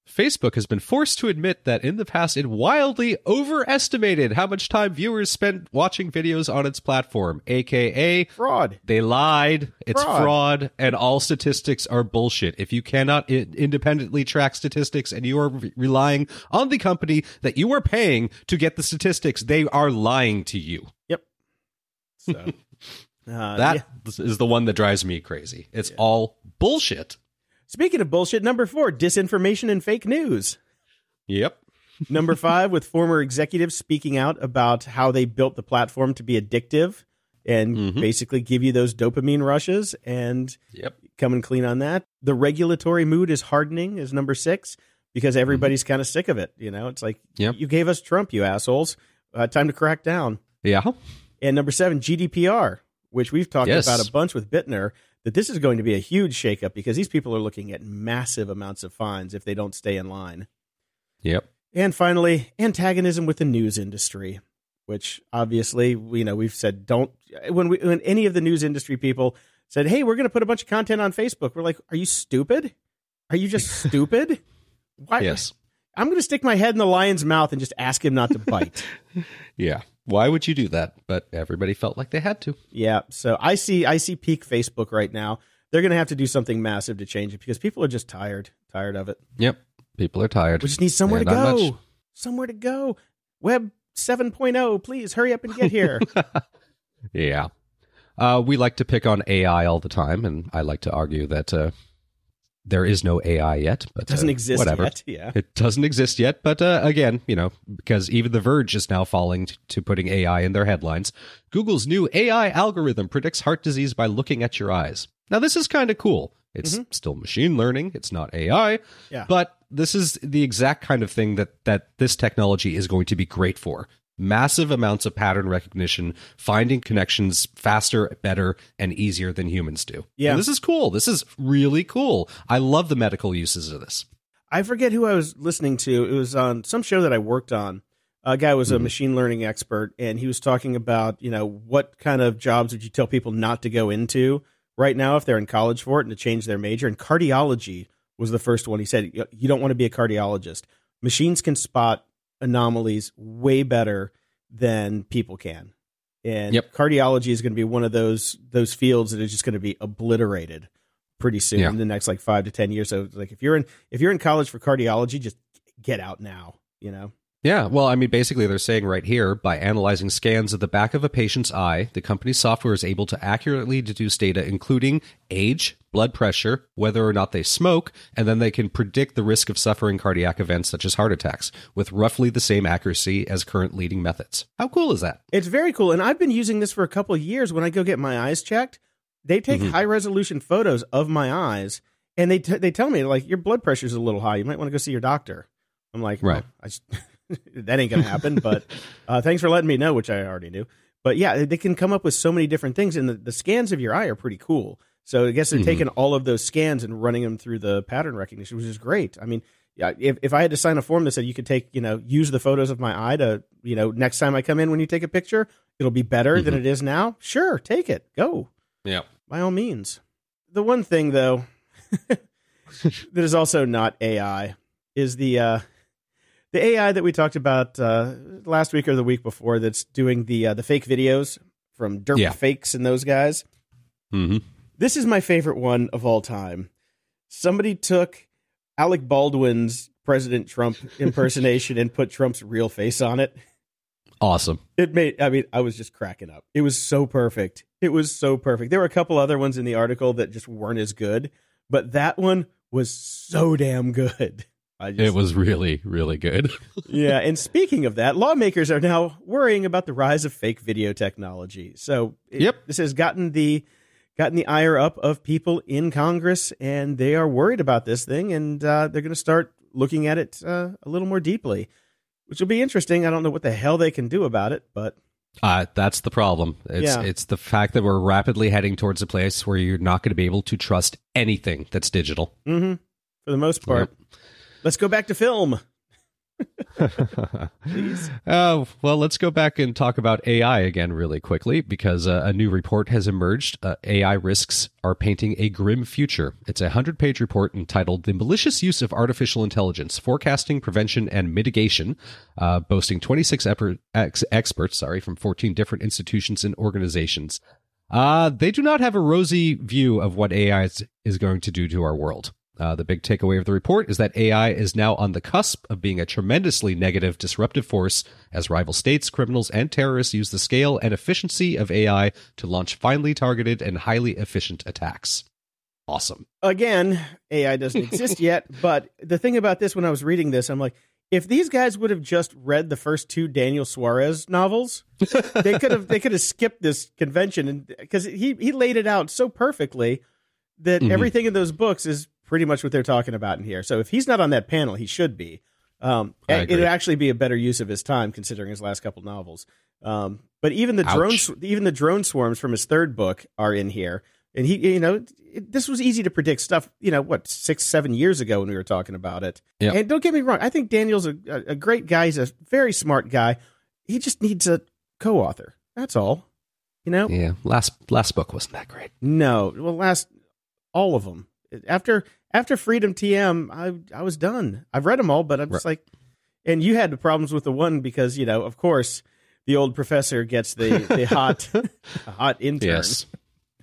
Speaker 3: Facebook has been forced to admit that in the past it wildly overestimated how much time viewers spent watching videos on its platform, aka
Speaker 2: Fraud.
Speaker 3: they lied, it's
Speaker 2: Fraud.
Speaker 3: fraud, and all statistics are bullshit. If you cannot I- independently track statistics and you are re- relying on the company that you are paying to get the statistics, they are lying to you.
Speaker 2: Yep. So uh,
Speaker 3: That
Speaker 2: yeah.
Speaker 3: is the one that drives me crazy. It's all bullshit.
Speaker 2: Speaking of bullshit, number four, disinformation and fake news.
Speaker 3: Yep.
Speaker 2: Number five, with former executives speaking out about how they built the platform to be addictive and
Speaker 3: Mhm.
Speaker 2: basically give you those dopamine rushes and
Speaker 3: Yep.
Speaker 2: coming clean on that. The regulatory mood is hardening, is number six, because everybody's kind of sick of it. You know, it's like,
Speaker 3: Yep.
Speaker 2: you gave us Trump, you assholes. Uh, time to crack down.
Speaker 3: Yeah.
Speaker 2: And number seven, GDPR, which we've talked
Speaker 3: Yes.
Speaker 2: about a bunch with Bittner, that this is going to be a huge shakeup because these people are looking at massive amounts of fines if they don't stay in line.
Speaker 3: Yep.
Speaker 2: And finally, antagonism with the news industry, which obviously, you know, we've said don't when we when any of the news industry people said, "Hey, we're going to put a bunch of content on Facebook." We're like, "Are you stupid? Are you just stupid? Why?
Speaker 3: Yes.
Speaker 2: I'm going to stick my head in the lion's mouth and just ask him not to bite.
Speaker 3: Yeah. Why would you do that? But everybody felt like they had to.
Speaker 2: yeah. So I see I see peak Facebook right now. They're going to have to do something massive to change it because people are just tired, tired of it.
Speaker 3: Yep. People are tired.
Speaker 2: We just need somewhere
Speaker 3: And
Speaker 2: to go. Somewhere to go. Web 7.0, please hurry up and get here.
Speaker 3: Yeah. Uh, we like to pick on AI all the time, and I like to argue that uh, there is no AI yet. But
Speaker 2: Doesn't
Speaker 3: uh,
Speaker 2: exist
Speaker 3: whatever.
Speaker 2: yet. Yeah.
Speaker 3: It doesn't exist yet, but uh, again, you know, because even The Verge is now falling t- to putting AI in their headlines. Google's new AI algorithm predicts heart disease by looking at your eyes. Now, this is kind of cool. It's still machine learning. It's not AI,
Speaker 2: Yeah.
Speaker 3: but this is the exact kind of thing that that this technology is going to be great for. Massive amounts of pattern recognition, finding connections faster, better, and easier than humans do.
Speaker 2: Yeah.
Speaker 3: And this is cool. This is really cool. I love the medical uses of this.
Speaker 2: I forget who I was listening to. It was on some show that I worked on. A guy was a
Speaker 3: Mhm.
Speaker 2: machine learning expert, and he was talking about, you know, what kind of jobs would you tell people not to go into right now if they're in college for it and to change their major. And cardiology was the first one. He said, "You- you don't want to be a cardiologist. Machines can spot anomalies way better than people can. And
Speaker 3: Yep.
Speaker 2: cardiology is going to be one of those those fields that is just going to be obliterated pretty soon
Speaker 3: Yeah.
Speaker 2: in the next like five to ten years. So like if you're in if you're in college for cardiology, just get out now. You know.
Speaker 3: Yeah, well, I mean, basically, they're saying right here by analyzing scans of the back of a patient's eye, the company's software is able to accurately deduce data, including age, blood pressure, whether or not they smoke, and then they can predict the risk of suffering cardiac events such as heart attacks with roughly the same accuracy as current leading methods. How cool is that?
Speaker 2: It's very cool, and I've been using this for a couple of years. When I go get my eyes checked, they take
Speaker 3: Mhm.
Speaker 2: high resolution photos of my eyes, and they t- they tell me like your blood pressure's a little high. You might want to go see your doctor. I'm like,
Speaker 3: Right.
Speaker 2: "Oh, that ain't gonna happen. but uh, thanks for letting me know, which I already knew. But yeah, they can come up with so many different things, and the, the scans of your eye are pretty cool. So I guess they're
Speaker 3: Mhm.
Speaker 2: taking all of those scans and running them through the pattern recognition, which is great. I mean, yeah, if, if I had to sign a form that said you could take, you know, use the photos of my eye to, you know, next time I come in when you take a picture, it'll be better than it is now. Sure, take it. Go.
Speaker 3: Yeah.
Speaker 2: By all means. The one thing though that is also not AI is the uh the AI that we talked about uh last week or the week before that's doing the uh, the fake videos from Derp
Speaker 3: Yeah.
Speaker 2: Fakes and those guys.
Speaker 3: hmm
Speaker 2: This is my favorite one of all time. Somebody took Alec Baldwin's President Trump impersonation and put Trump's real face on it.
Speaker 3: Awesome.
Speaker 2: It made, I mean, I was just cracking up. It was so perfect. It was so perfect. There were a couple other ones in the article that just weren't as good, but that one was so damn good. Just,
Speaker 3: It was really, really good.
Speaker 2: yeah. And speaking of that, lawmakers are now worrying about the rise of fake video technology. So it-
Speaker 3: Yep.
Speaker 2: this has gotten the gotten the ire up of people in Congress, and they are worried about this thing, and uh, they're going to start looking at it uh, a little more deeply, which will be interesting. I don't know what the hell they can do about it, but
Speaker 3: Uh, that's the problem. It's
Speaker 2: Yeah.
Speaker 3: it's the fact that we're rapidly heading towards a place where you're not going to be able to trust anything that's digital.
Speaker 2: mhm, for the most part, let's go back to film. Please.
Speaker 3: Uh, well, let's go back and talk about AI again really quickly because uh, a new report has emerged. Uh, AI risks are painting a grim future. It's a 100 page report entitled The Malicious Use of Artificial Intelligence Forecasting, Prevention, and Mitigation, uh, boasting 26 eper- ex- experts sorry, from 14 different institutions and organizations. Uh, they do not have a rosy view of what AI is, is going to do to our world. Uh, the big takeaway of the report is that AI is now on the cusp of being a tremendously negative, disruptive force as rival states, criminals, and terrorists use the scale and efficiency of AI to launch finely targeted and highly efficient attacks. Awesome.
Speaker 2: again, AI doesn't exist yet. But the thing about this, when I was reading this, I'm like, if these guys would have just read the first two Daniel Suarez novels, they could have they could have skipped this convention, and because he he laid it out so perfectly that
Speaker 3: Mhm.
Speaker 2: everything in those books is pretty much what they're talking about in here. So if he's not on that panel, he should be. Um, it'd actually be a better use of his time considering his last couple novels. Um, but even the
Speaker 3: Ouch.
Speaker 2: drone, sw- even the drone swarms from his third book are in here, and he, you know, it, this was easy to predict stuff. You know, what six, seven years ago when we were talking about it.
Speaker 3: Yeah.
Speaker 2: And don't get me wrong, I think Daniel's a, a, a great guy. He's a very smart guy. He just needs a co-author. That's all. You know,
Speaker 3: Yeah, last last book wasn't that great.
Speaker 2: no. Well, last all of them after after Freedom TM, I I was done. I've read them all, but I'm just like, and you had the problems with the one because you know, of course, the old professor gets the the hot hot intern.
Speaker 3: Yes.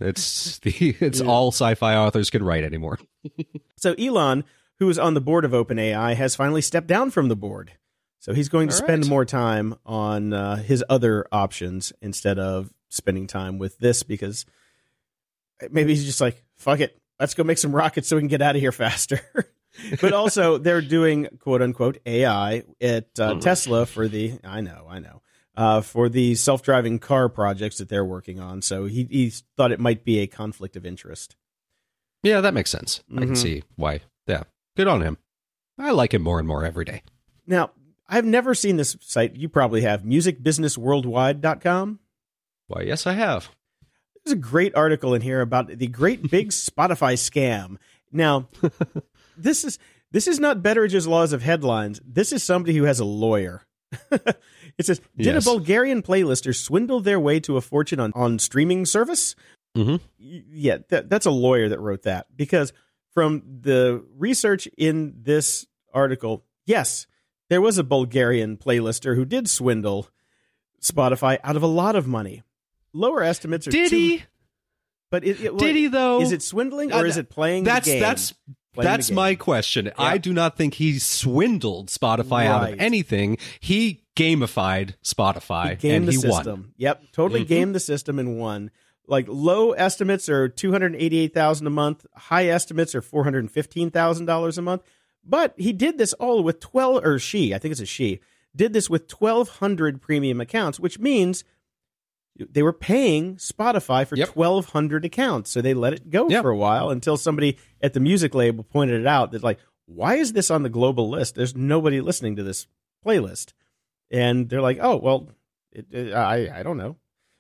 Speaker 3: It's the it's all sci-fi authors can write anymore.
Speaker 2: So Elon, who is on the board of OpenAI, has finally stepped down from the board. So he's going to
Speaker 3: All
Speaker 2: spend
Speaker 3: right.
Speaker 2: more time on uh, his other options instead of spending time with this because maybe he's just like, fuck it, let's go make some rockets so we can get out of here faster. but also, they're doing quote unquote AI at uh, Tesla for the, I know, I know, uh, for the self driving car projects that they're working on. So he, he thought it might be a conflict of interest.
Speaker 3: Yeah, that makes sense. I
Speaker 2: Mhm.
Speaker 3: can see why. Yeah. Good on him. I like him more and more every day.
Speaker 2: Now, I've never seen this site. You probably have musicbusinessworldwide.com.
Speaker 3: Why, yes, I have.
Speaker 2: There's a great article in here about the great big Spotify scam. Now, this is this is not Betteridge's laws of headlines. This is somebody who has a lawyer. it says, "Did
Speaker 3: Yes.
Speaker 2: a Bulgarian playlister swindle their way to a fortune on on streaming service?"
Speaker 3: Mhm.
Speaker 2: Yeah, that, that's a lawyer that wrote that because from the research in this article, yes, there was a Bulgarian playlister who did swindle Spotify out of a lot of money. Lower estimates are
Speaker 3: Did
Speaker 2: two-
Speaker 3: he?
Speaker 2: But it, it,
Speaker 3: Did he though?
Speaker 2: Is it swindling or
Speaker 3: Uh,
Speaker 2: is it playing
Speaker 3: That's that's
Speaker 2: Playing
Speaker 3: that's my question. I do not think he swindled Spotify out of anything. He gamified Spotify
Speaker 2: He gamed
Speaker 3: and
Speaker 2: the
Speaker 3: he
Speaker 2: system.
Speaker 3: won.
Speaker 2: Yep, totally
Speaker 3: Mhm.
Speaker 2: gamed the system and won. Like low estimates are two hundred eighty-eight thousand a month. High estimates are four hundred fifteen thousand dollars a month. But he did this all with twelve, or she, I think it's a she, did this with twelve hundred premium accounts, which means they were paying Spotify for
Speaker 3: Yep.
Speaker 2: twelve hundred accounts. So they let it go
Speaker 3: Yep.
Speaker 2: for a while until somebody at the music label pointed it out. That like, why is this on the global list? There's nobody listening to this playlist, and they're like, oh well, it, it, I I don't know.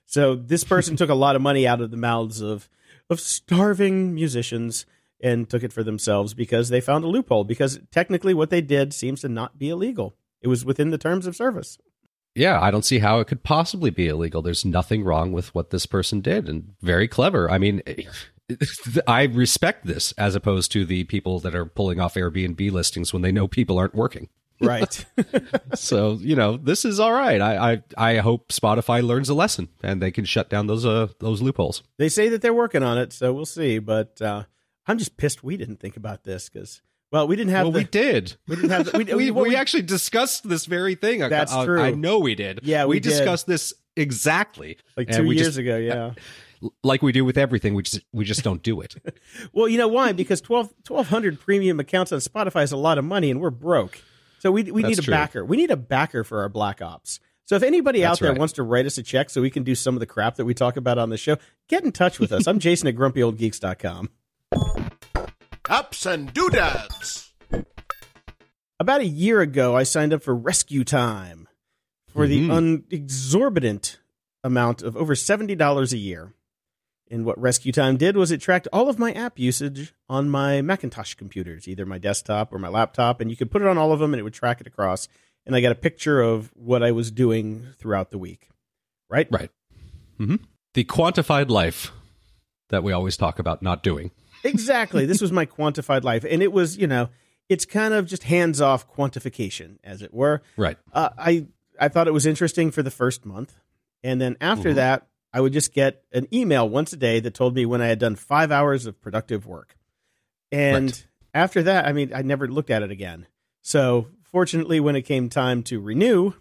Speaker 2: So this person took a lot of money out of the mouths of of starving musicians and took it for themselves because they found a loophole. Because technically, what they did seems to not be illegal. It was within the terms of service.
Speaker 3: Yeah, I don't see how it could possibly be illegal. There's nothing wrong with what this person did and very clever. I mean, I respect this as opposed to the people that are pulling off Airbnb listings when they know people aren't working.
Speaker 2: Right.
Speaker 3: So, you know, this is all right. I I, I hope Spotify learns a lesson and they can shut down those uh those loopholes.
Speaker 2: they say that they're working on it, so we'll see. But uh, I'm just pissed we didn't think about this because, well, we didn't have
Speaker 3: well,
Speaker 2: the,
Speaker 3: we did.
Speaker 2: we didn't have the, we,
Speaker 3: we,
Speaker 2: what
Speaker 3: we actually discussed this very thing.
Speaker 2: That's
Speaker 3: I,
Speaker 2: true.
Speaker 3: I know we did.
Speaker 2: Yeah, we did.
Speaker 3: discussed this exactly
Speaker 2: like two
Speaker 3: we
Speaker 2: years
Speaker 3: just-
Speaker 2: ago. Yeah.
Speaker 3: like we do with everything. We just we just don't do it.
Speaker 2: Well, you know why? Because 12, 1,200 premium accounts on Spotify is a lot of money, and we're broke. So we we
Speaker 3: That's
Speaker 2: need a
Speaker 3: true.
Speaker 2: backer. We need a backer for our Black Ops. So if anybody out there
Speaker 3: right.
Speaker 2: wants to write us a check so we can do some of the crap that we talk about on the show, get in touch with us. I'm Jason at grumpyoldgeeks.com.
Speaker 1: Apps and doodads.
Speaker 2: About a year ago, I signed up for Rescue Time for the
Speaker 3: Mhm.
Speaker 2: un- exorbitant amount of over $70 a year. And what Rescue Time did was it tracked all of my app usage on my Macintosh computers, either my desktop or my laptop, and you could put it on all of them and it would track it across. And I got a picture of what I was doing throughout the week. Right?
Speaker 3: Right. hmm The quantified life that we always talk about not doing.
Speaker 2: Exactly. This was my quantified life. And it was, you know, it's kind of just hands off quantification, as it were.
Speaker 3: Right.
Speaker 2: uh, I I thought it was interesting for the first month, and then after
Speaker 3: Mhm.
Speaker 2: that, I would just get an email once a day that told me when I had done five hours of productive work. And
Speaker 3: Right.
Speaker 2: after that, I mean, I never looked at it again. So fortunately, when it came time to renew,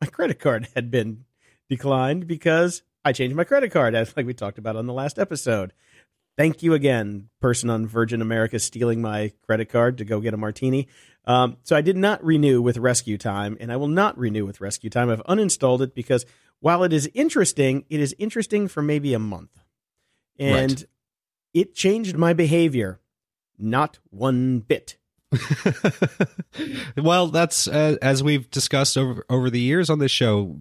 Speaker 2: my credit card had been declined because I changed my credit card, as like we talked about on the last episode. Thank you again, person on Virgin America stealing my credit card to go get a martini. Um, so I did not renew with Rescue Time, and I will not renew with Rescue Time. I've uninstalled it because while it is interesting, it is interesting for maybe a month, and
Speaker 3: Right.
Speaker 2: it changed my behavior, not one bit.
Speaker 3: well, that's uh, as we've discussed over over the years on this show.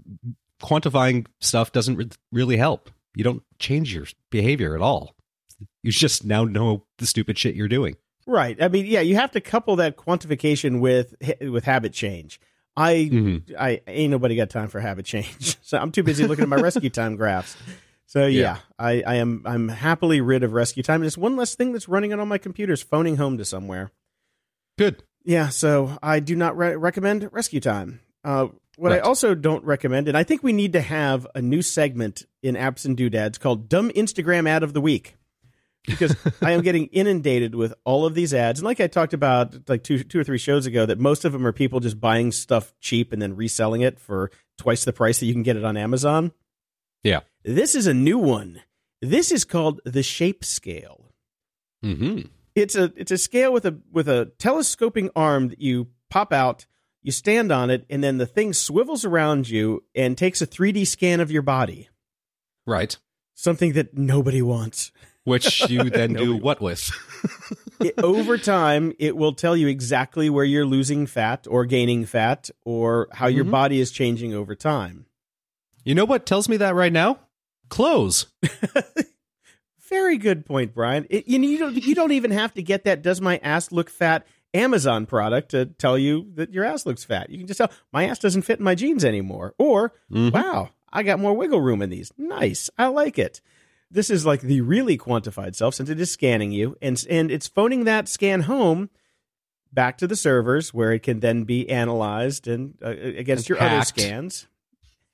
Speaker 3: Quantifying stuff doesn't re- really help. You don't change your behavior at all. You just now know the stupid shit you're doing.
Speaker 2: Right. I mean, yeah, you have to couple that quantification with with habit change. I
Speaker 3: Mhm.
Speaker 2: I ain't nobody got time for habit change, so I'm too busy looking at my rescue time graphs. So yeah,
Speaker 3: Yeah.
Speaker 2: I, I am I'm happily rid of rescue time. There's one less thing that's running on my computer is phoning home to somewhere.
Speaker 3: Good.
Speaker 2: Yeah, so I do not re- recommend rescue time. Uh, what I also don't recommend, and I think we need to have a new segment in Apps and Doodads called "Dumb Instagram Ad of the Week," because I am getting inundated with all of these ads. And like I talked about like two two or three shows ago, that most of them are people just buying stuff cheap and then reselling it for twice the price that you can get it on Amazon.
Speaker 3: Yeah.
Speaker 2: This is a new one. This is called the Shape Scale.
Speaker 3: hmm
Speaker 2: It's a it's a scale with a with a telescoping arm that you pop out, you stand on it, and then the thing swivels around you and takes a 3D scan of your body.
Speaker 3: Right.
Speaker 2: Something that nobody wants.
Speaker 3: Which you then do what with?
Speaker 2: It, over time, it will tell you exactly where you're losing fat or gaining fat or how your
Speaker 3: Mhm.
Speaker 2: body is changing over time.
Speaker 3: You know what tells me that right now? Clothes.
Speaker 2: Very good point, Brian. It, you, you don't you don't even have to get that "Does my ass look fat?" Amazon product to tell you that your ass looks fat. You can just tell my ass doesn't fit in my jeans anymore, or
Speaker 3: Mhm.
Speaker 2: wow, I got more wiggle room in these. Nice, I like it. This is like the really quantified self since it is scanning you and and it's phoning that scan home back to the servers where it can then be analyzed and uh, against
Speaker 3: And
Speaker 2: your other
Speaker 3: hacked.
Speaker 2: scans.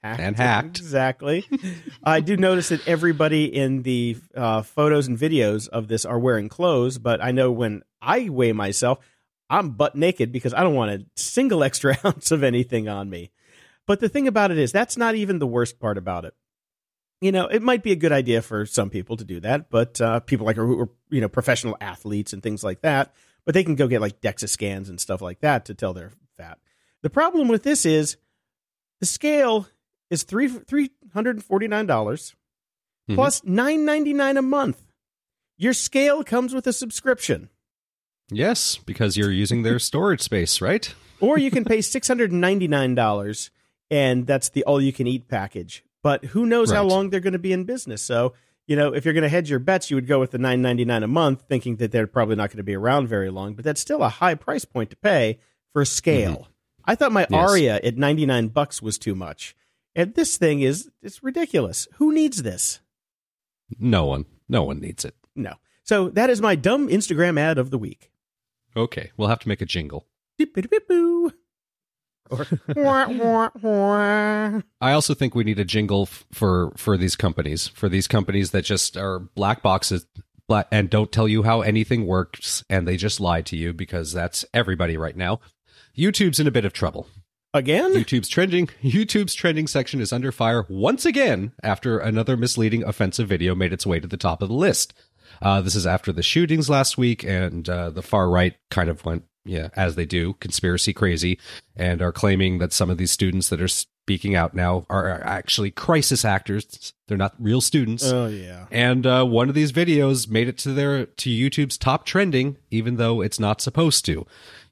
Speaker 3: And hacked.
Speaker 2: Exactly. I do notice that everybody in the uh, photos and videos of this are wearing clothes, but I know when I weigh myself, I'm butt naked because I don't want a single extra ounce of anything on me. But the thing about it is, that's not even the worst part about it. You know, it might be a good idea for some people to do that, but uh, people like who are you know professional athletes and things like that, but they can go get like DEXA scans and stuff like that to tell they're fat. The problem with this is the scale is three three hundred and forty nine dollars
Speaker 3: Mhm.
Speaker 2: plus nine ninety nine a month. Your scale comes with a subscription,
Speaker 3: Yes, because you're using their storage space, right?
Speaker 2: or you can pay six hundred and ninety nine dollars, and that's the all you can eat package. But who knows how long they're going to be in business? So you know, if you're going to hedge your bets, you would go with the nine ninety nine a month, thinking that they're probably not going to be around very long. But that's still a high price point to pay for a scale. I thought my
Speaker 3: Mm-hmm. Yes.
Speaker 2: Aria at ninety nine bucks was too much, and this thing is it's ridiculous. Who needs this?
Speaker 3: No one. No one needs it.
Speaker 2: No. So that is my dumb Instagram ad of the week.
Speaker 3: Okay, we'll have to make a jingle.
Speaker 2: Dip-a-dip-boo. Or wah, wah.
Speaker 3: I also think we need a jingle f- for for these companies, for these companies that just are black boxes black, and don't tell you how anything works, and they just lie to you because that's everybody right now. YouTube's in a bit of trouble.
Speaker 2: again.
Speaker 3: YouTube's trending YouTube's trending section is under fire once again after another misleading offensive video made its way to the top of the list. Uh, this is after the shootings last week, and uh, the far right kind of went, yeah, as they do, conspiracy crazy, and are claiming that some of these students that are speaking out now are actually crisis actors. They're not real students.
Speaker 2: Oh yeah.
Speaker 3: And uh, one of these videos made it to their to YouTube's top trending, even though it's not supposed to.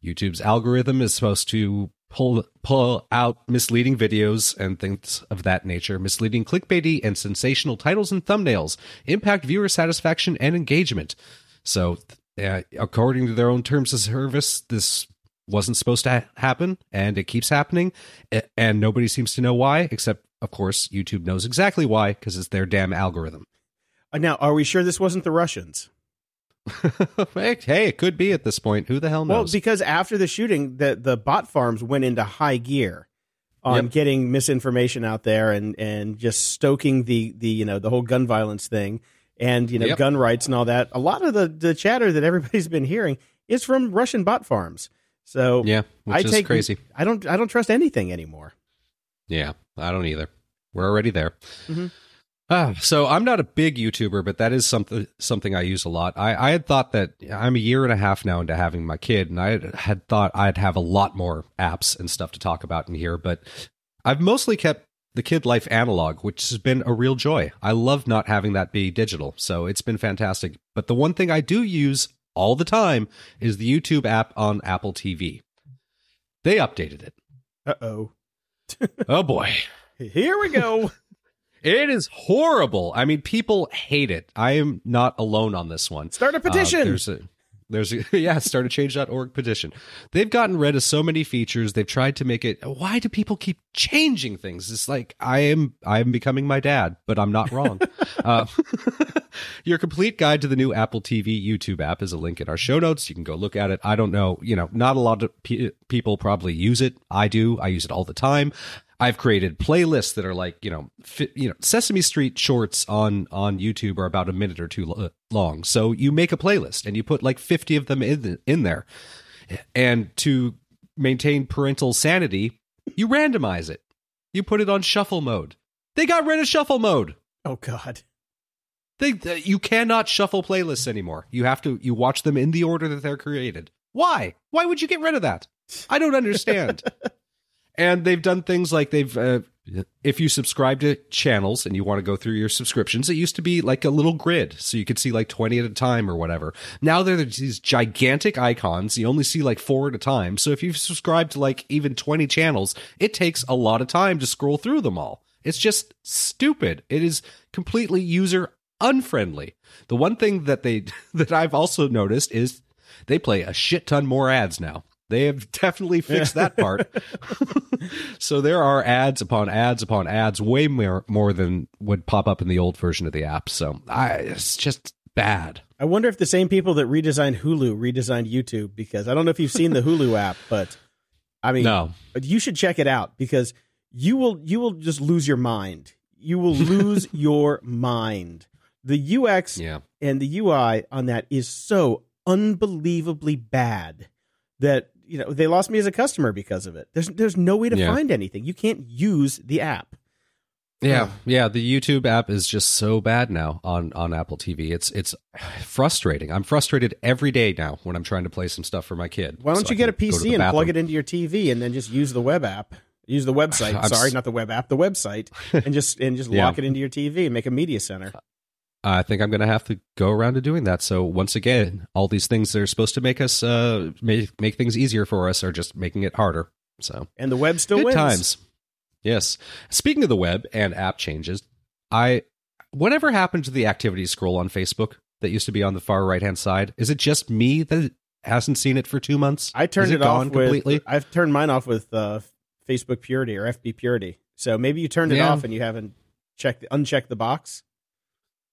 Speaker 3: YouTube's algorithm is supposed to pull pull out misleading videos and things of that nature, misleading clickbaity and sensational titles and thumbnails, impact viewer satisfaction and engagement. So, uh, according to their own terms of service, this wasn't supposed to ha- happen, and it keeps happening, and nobody seems to know why, except of course YouTube knows exactly why because it's their damn algorithm.
Speaker 2: Uh, Now, are we sure this wasn't the Russians?
Speaker 3: hey, hey, it could be at this point. Who the hell
Speaker 2: Well, because after the shooting, the the bot farms went into high gear on
Speaker 3: Yep.
Speaker 2: getting misinformation out there and and just stoking the the you know the whole gun violence thing and you know
Speaker 3: Yep.
Speaker 2: gun rights and all that. A lot of the the chatter that everybody's been hearing is from Russian bot farms. So
Speaker 3: yeah, which
Speaker 2: I
Speaker 3: is
Speaker 2: take
Speaker 3: crazy.
Speaker 2: I don't I don't trust anything anymore.
Speaker 3: Yeah, I don't either. We're already there.
Speaker 2: Mhm.
Speaker 3: Ah, so I'm not a big YouTuber, but that is something something I use a lot. I, I had thought that I'm a year and a half now into having my kid, and I had thought I'd have a lot more apps and stuff to talk about in here, but I've mostly kept the kid life analog, which has been a real joy. I love not having that be digital, so it's been fantastic. But the one thing I do use all the time is the YouTube app on Apple TV. They updated it.
Speaker 2: Uh oh.
Speaker 3: Oh boy.
Speaker 2: Here we go.
Speaker 3: It is horrible. I mean, people hate it. I am not alone on this one.
Speaker 2: Start a
Speaker 3: Uh,
Speaker 2: petition.
Speaker 3: a There's a, yeah, start a change.org petition. They've gotten rid of so many features. They've tried to make it. Why do people keep changing things? It's like I am I am becoming my dad, but I'm not wrong. uh, your complete guide to the new Apple TV YouTube app is a link in our show notes. You can go look at it. I don't know, you know, not a lot of pe- people probably use it. I do. I use it all the time. I've created playlists that are like you know fi- you know Sesame Street shorts on on YouTube are about a minute or two lo- uh, long. So you make a playlist and you put like fifty of them in in there, and to maintain parental sanity, you randomize it. You put it on shuffle mode. They got rid of shuffle mode.
Speaker 2: Oh God.
Speaker 3: They, th- you cannot shuffle playlists anymore. You have to you watch them in the order that they're created. Why? Why would you get rid of that? I don't understand. and they've done things like they've uh, if you subscribe to channels and you want to go through your subscriptions it used to be like a little grid so you could see like 20 at a time or whatever. Now there's these gigantic icons you only see like four at a time. So if you've subscribed to like even 20 channels it takes a lot of time to scroll through them all. It's just stupid. It is completely user unfriendly. The one thing that they that i've also noticed is they play a shit ton more ads now they have definitely fixed that part. so there are ads upon ads upon ads, way more more than would pop up in the old version of the app. So I, it's just bad.
Speaker 2: I wonder if the same people that redesigned Hulu redesigned YouTube because I don't know if you've seen the Hulu app, but I mean,
Speaker 3: No,
Speaker 2: you should check it out because you will you will just lose your mind. You will lose your mind. The UX
Speaker 3: yeah,
Speaker 2: and the UI on that is so unbelievably bad that you know they lost me as a customer because of it. There's there's no way to
Speaker 3: Yeah.
Speaker 2: find anything. You can't use the app.
Speaker 3: yeah, yeah. The YouTube app is just so bad now on on Apple TV. It's it's frustrating. I'm frustrated every day now when I'm trying to play some stuff for my kid.
Speaker 2: Why don't
Speaker 3: So
Speaker 2: you get a
Speaker 3: can go to
Speaker 2: PC and plug it into your TV and then just use the web app? Use the website.
Speaker 3: I'm
Speaker 2: Sorry,
Speaker 3: s-
Speaker 2: not the web app, the website, and just and just
Speaker 3: Yeah.
Speaker 2: lock it into your TV and make a media center.
Speaker 3: I think I'm going to have to go around to doing that. So once again, all these things that are supposed to make us uh, make make things easier for us are just making it harder. So
Speaker 2: And the web still
Speaker 3: good
Speaker 2: wins.
Speaker 3: times. Yes. Speaking of the web and app changes, I whatever happened to the activity scroll on Facebook that used to be on the far right hand side? Is it just me that hasn't seen it for two months?
Speaker 2: I turned
Speaker 3: Is
Speaker 2: it,
Speaker 3: it
Speaker 2: off
Speaker 3: completely?
Speaker 2: with. I've turned mine off with uh, Facebook Purity or FB Purity. So maybe you turned it
Speaker 3: Yeah.
Speaker 2: off and you haven't checked unchecked the box.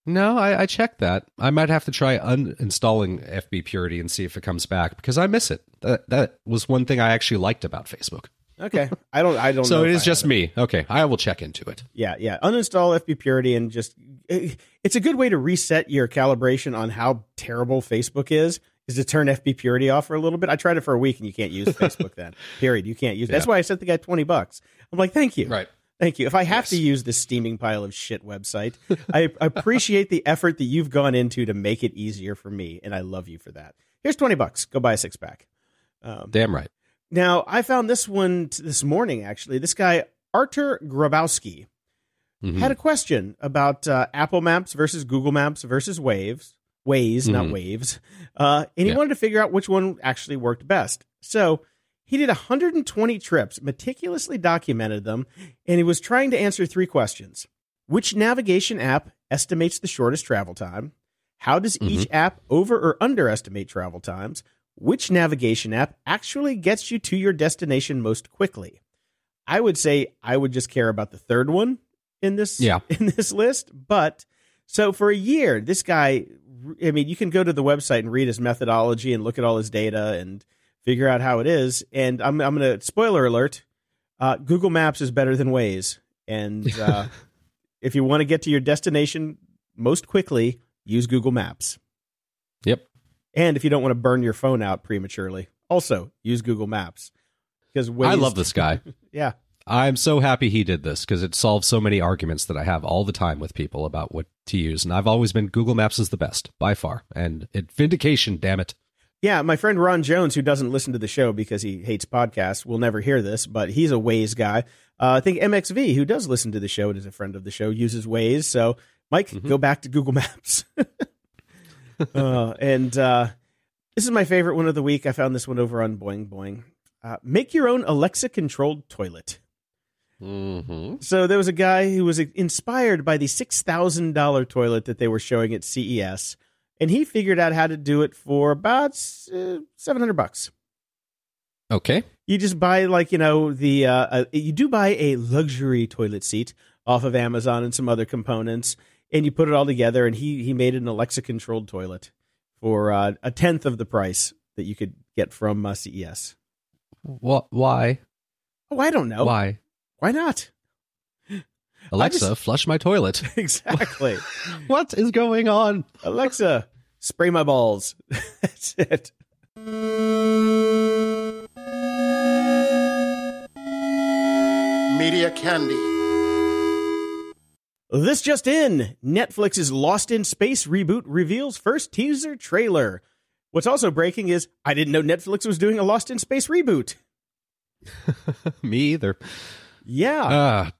Speaker 3: No, I, I checked that. I might have to try uninstalling FB Purity and see if it comes back because I miss it. That that was one thing I actually liked about Facebook.
Speaker 2: Okay, I don't. I don't.
Speaker 3: So it
Speaker 2: I
Speaker 3: just me. Okay, I will check into it.
Speaker 2: Yeah, yeah. Uninstall FB Purity and just. It's a good way to reset your calibration on how terrible Facebook is. Is to turn FB Purity off for a little bit. I tried it for a week and you can't use Facebook then. Period. You can't use. It. That's
Speaker 3: Yeah.
Speaker 2: why I sent the guy twenty bucks. I'm like, thank you.
Speaker 3: Right.
Speaker 2: Thank you. If I have
Speaker 3: Yes.
Speaker 2: to use this steaming pile of shit website, I appreciate the effort that you've gone into to make it easier for me, and I love you for that. Here's twenty bucks. Go buy a six pack. Um,
Speaker 3: Damn right.
Speaker 2: now I found this one t- this morning. Actually, this guy Artur Grabowski
Speaker 3: Mhm.
Speaker 2: had a question about uh, Apple Maps versus Google Maps versus Waves, Waze, not
Speaker 3: Mhm.
Speaker 2: Waves, uh, and he
Speaker 3: Yeah.
Speaker 2: wanted to figure out which one actually worked best. So he did 120 trips, meticulously documented them, and he was trying to answer three questions: Which navigation app estimates the shortest travel time? How does each mm-hmm. app over or underestimate travel times? Which navigation app actually gets you to your destination most quickly? I would say I would just care about the third one in this
Speaker 3: Yeah.
Speaker 2: in this list. But so for a year, this guy, I mean, you can go to the website and read his methodology and look at all his data and figure out how it is. And I'm I'm gonna spoiler alert: uh, Google Maps is better than Waze. And uh, if you want to get to your destination most quickly, use Google Maps.
Speaker 3: Yep.
Speaker 2: And if you don't want to burn your phone out prematurely, also use Google Maps. Because Waze,
Speaker 3: I love this guy.
Speaker 2: Yeah,
Speaker 3: I'm so happy he did this because it solves so many arguments that I have all the time with people about what to use. And I've always been Google Maps is the best by far. And it vindication, damn it.
Speaker 2: Yeah, my friend Ron Jones, who doesn't listen to the show because he hates podcasts, will never hear this, but he's a Waze guy. Uh, I think MXV, who does listen to the show and is a friend of the show, uses Waze. So, Mike, go back to Google Maps. uh, and uh, this is my favorite one of the week. I found this one over on Boing Boing. Uh, make your own Alexa controlled toilet.
Speaker 3: Mm-hmm.
Speaker 2: So there was a guy who was inspired by the six thousand dollar toilet that they were showing at CES, and he figured out how to do it for about uh, 700 bucks.
Speaker 3: Okay.
Speaker 2: You just buy like you know the uh, uh, you do buy a luxury toilet seat off of Amazon and some other components, and you put it all together. And he he made an Alexa controlled toilet for uh, a tenth of the price that you could get from uh, CES.
Speaker 3: What? Why?
Speaker 2: Oh, I don't know.
Speaker 3: Why?
Speaker 2: Why not?
Speaker 3: Alexa,
Speaker 2: just-
Speaker 3: flush my toilet.
Speaker 2: exactly.
Speaker 3: what is going on?
Speaker 2: Alexa, spray my balls. That's it.
Speaker 1: Media Candy.
Speaker 2: This just in Netflix's Lost in Space reboot reveals first teaser trailer. What's also breaking is I didn't know Netflix was doing a Lost in Space reboot.
Speaker 3: Me either.
Speaker 2: Yeah.
Speaker 3: Uh,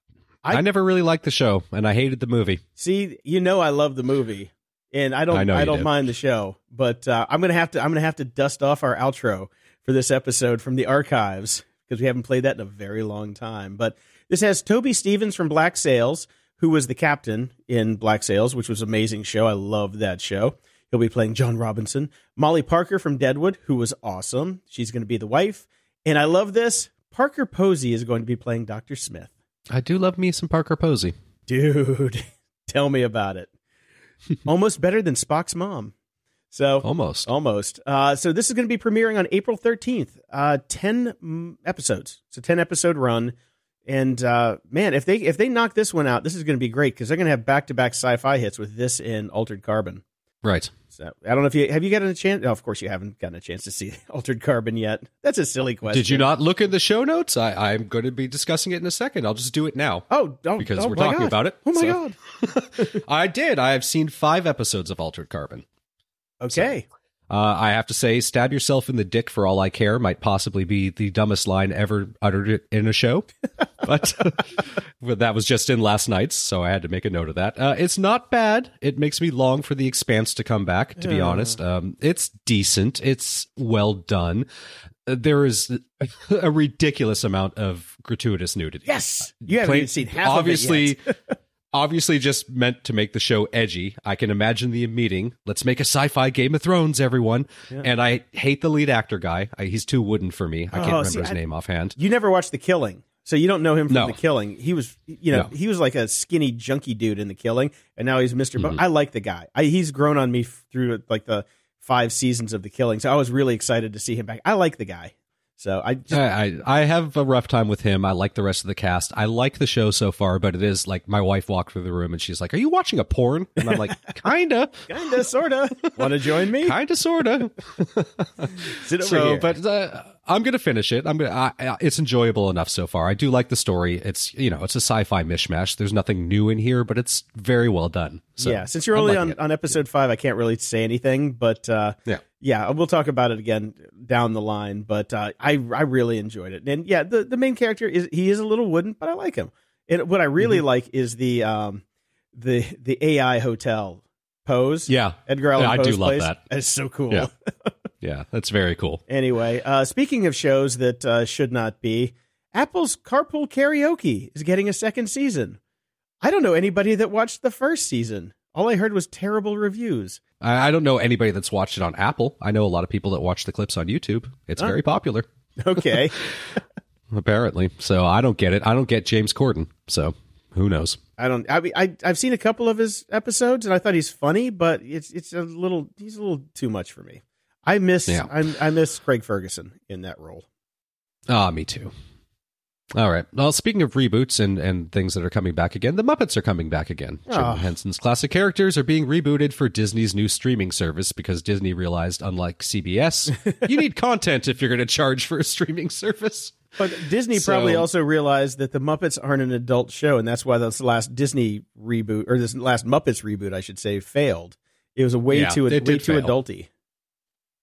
Speaker 3: I,
Speaker 2: I-
Speaker 3: never really liked the show, and I hated the movie.
Speaker 2: See, you know I love the movie. And I don't
Speaker 3: I
Speaker 2: I,
Speaker 3: know you
Speaker 2: don't
Speaker 3: do.
Speaker 2: mind the show, but uh, I'm going to have to I'm going to have to dust off our outro for this episode from the archives because we haven't played that in a very long time. But this has Toby Stephens from Black Sails, who was the captain in Black Sails, which was an amazing show. I loved that show. He'll be playing John Robinson. Molly Parker from Deadwood, who was awesome. She's going to be the wife. And I love this. Parker Posey is going to be playing Dr. Smith.
Speaker 3: I do love me some Parker Posey.
Speaker 2: Dude, tell me about it. Almost better than Spock's mom. So
Speaker 3: Almost.
Speaker 2: almost. Uh, so this is going to be premiering on April thirteenth. Uh, ten episodes. It's a ten episode run. And uh, man, if they if they knock this one out, this is going to be great because they're going to have back to back sci fi hits with this and Altered Carbon.
Speaker 3: Right.
Speaker 2: So I don't know if you have you gotten a chance. Oh, of course, you haven't gotten a chance to see Altered Carbon yet. That's a silly question.
Speaker 3: Did you not look in the show notes? I, I'm going to be discussing it in a second. I'll just do it now.
Speaker 2: Oh, oh
Speaker 3: Because
Speaker 2: oh
Speaker 3: we're talking
Speaker 2: God.
Speaker 3: about it,
Speaker 2: Oh my
Speaker 3: so-
Speaker 2: god.
Speaker 3: I did. I have seen five episodes of Altered Carbon.
Speaker 2: Okay.
Speaker 3: Uh, I have to say, stab yourself in the dick for all I care might possibly be the dumbest line ever uttered in a show. but, but that was just in last night's, so I had to make a note of that. Uh, it's not bad. It makes me long for the expanse to come back, to be honest. Um, it's decent, it's well done. Uh, There is a ridiculous amount of gratuitous nudity.
Speaker 2: Yes. You haven't
Speaker 3: Plain-
Speaker 2: even seen half
Speaker 3: obviously,
Speaker 2: of it yet.
Speaker 3: Obviously just meant to make the show edgy. I can imagine the meeting. Let's make a sci-fi Game of Thrones, everyone. And I hate the lead actor guy. I, he's too wooden for me. I can't
Speaker 2: Oh,
Speaker 3: remember
Speaker 2: see,
Speaker 3: his
Speaker 2: I-
Speaker 3: name offhand.
Speaker 2: You never watched The Killing, so you don't know him from
Speaker 3: No.
Speaker 2: The Killing. He was, you know,
Speaker 3: No.
Speaker 2: he was like a skinny, junky dude in The Killing, and now he's mister
Speaker 3: Mm-hmm.
Speaker 2: Bo- I like the guy. I, he's grown on me f- through like the five seasons of The Killing, so I was really excited to see him back. I like the guy, so I just,
Speaker 3: I, I have a rough time with him. I like the rest of the cast. I like the show so far, but it is like my wife walked through the room and she's like, "Are you watching a porn?" And I'm like, "Kinda,
Speaker 2: kinda, sorta. Want to join me?
Speaker 3: kinda, sorta."
Speaker 2: Sit over
Speaker 3: so,
Speaker 2: here.
Speaker 3: but uh, I'm gonna finish it. I'm gonna. I, I, it's enjoyable enough so far. I do like the story. It's you know, it's a sci-fi mishmash. There's nothing new in here, but it's very well done. So,
Speaker 2: yeah, since you're
Speaker 3: I'm
Speaker 2: only on,
Speaker 3: it.
Speaker 2: on episode five, I can't really say anything, but uh,
Speaker 3: Yeah.
Speaker 2: Yeah, we'll talk about it again down the line. But uh, I I really enjoyed it, and yeah, the the main character is he is a little wooden, but I like him. And what I really
Speaker 3: Mm-hmm.
Speaker 2: like is the um the the AI hotel pose.
Speaker 3: Yeah.
Speaker 2: Edgar Allan
Speaker 3: Yeah, I do love
Speaker 2: place.
Speaker 3: that.
Speaker 2: It's so cool.
Speaker 3: Yeah. yeah, that's very cool.
Speaker 2: Anyway, uh, speaking of shows that uh, should not be, Apple's Carpool Karaoke is getting a second season. I don't know anybody that watched the first season. All I heard was terrible reviews.
Speaker 3: I, I don't know anybody that's watched it on Apple. I know a lot of people that watch the clips on YouTube. It's very popular,
Speaker 2: Okay.
Speaker 3: apparently. So I don't get it. I don't get James Corden. So who knows?
Speaker 2: I don't. I mean, I I've seen a couple of his episodes, and I thought he's funny, but it's it's a little he's a little too much for me. I miss
Speaker 3: Yeah.
Speaker 2: I, I miss Craig Ferguson in that role.
Speaker 3: Ah, me too. All right. Well, speaking of reboots and, and things that are coming back again, the Muppets are coming back again. Jim
Speaker 2: Ah.
Speaker 3: Henson's classic characters are being rebooted for Disney's new streaming service because Disney realized, unlike CBS, you need content if you're going to charge for a streaming service.
Speaker 2: But Disney
Speaker 3: So-
Speaker 2: probably also realized that the Muppets aren't an adult show, and that's why this last Disney reboot or this last Muppets reboot, I should say, failed. It was a way
Speaker 3: Yeah,
Speaker 2: too way too
Speaker 3: fail.
Speaker 2: adulty.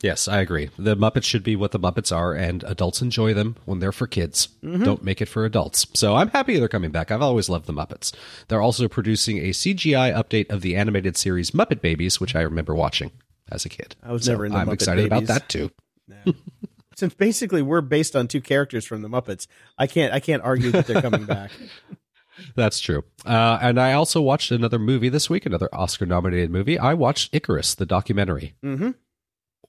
Speaker 3: Yes, I agree. The Muppets should be what the Muppets are, and adults enjoy them when they're for kids.
Speaker 2: Mm-hmm.
Speaker 3: Don't make it for adults. So I'm happy they're coming back. I've always loved the Muppets. They're also producing a CGI update of the animated series Muppet Babies, which I remember watching as a kid.
Speaker 2: I was
Speaker 3: So
Speaker 2: never into
Speaker 3: I'm
Speaker 2: Muppet
Speaker 3: excited
Speaker 2: Babies.
Speaker 3: about that too.
Speaker 2: Since basically we're based on two characters from the Muppets, I can't I can't argue that they're coming back.
Speaker 3: That's true. Uh, and I also watched another movie this week, another Oscar nominated movie. I watched Icarus, the documentary.
Speaker 2: Mm-hmm.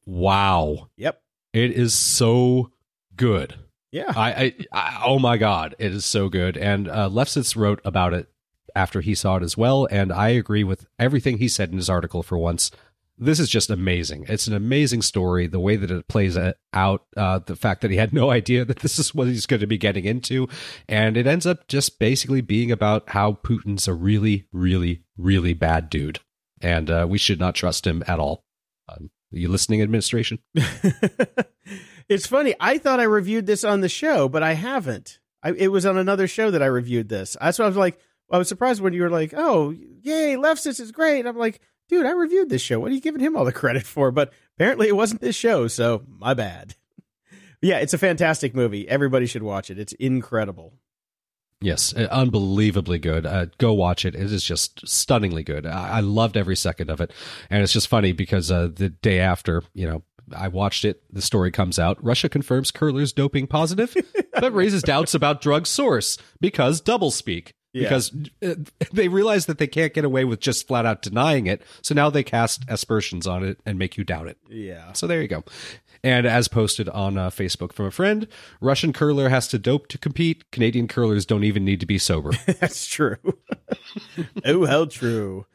Speaker 3: Wow.
Speaker 2: Yep.
Speaker 3: It is so good.
Speaker 2: Yeah.
Speaker 3: I, I, I oh my god, it is so good. And uh, Lefsetz wrote about it after he saw it as well, and I agree with everything he said in his article. For once, this is just amazing. It's an amazing story. The way that it plays out, uh, the fact that he had no idea that this is what he's going to be getting into, and it ends up just basically being about how Putin's a really, really, really bad dude, and uh, we should not trust him at all. Um, are you listening, administration?
Speaker 2: it's funny. I thought I reviewed this on the show, but I haven't. I, it was on another show that I reviewed this. That's why I was like, I was surprised when you were like, "Oh, yay, Lefsetz is great." I'm like, dude, I reviewed this show. What are you giving him all the credit for? But apparently, it wasn't this show, so my bad. yeah, it's a fantastic movie. Everybody should watch it. It's incredible.
Speaker 3: Yes, uh, unbelievably good. Uh, go watch it. It is just stunningly good. I-, I loved every second of it, and it's just funny because uh, the day after, you know, I watched it. The story comes out. Russia confirms curler's doping positive, but raises doubts about drug source because doublespeak. Yeah. Because uh, they realize that they can't get away with just flat out denying it. So now they cast aspersions on it and make you doubt it.
Speaker 2: Yeah.
Speaker 3: So there you go. And as posted on uh, Facebook from a friend, Russian curler has to dope to compete. Canadian curlers don't even need to be sober.
Speaker 2: That's true. oh, how true.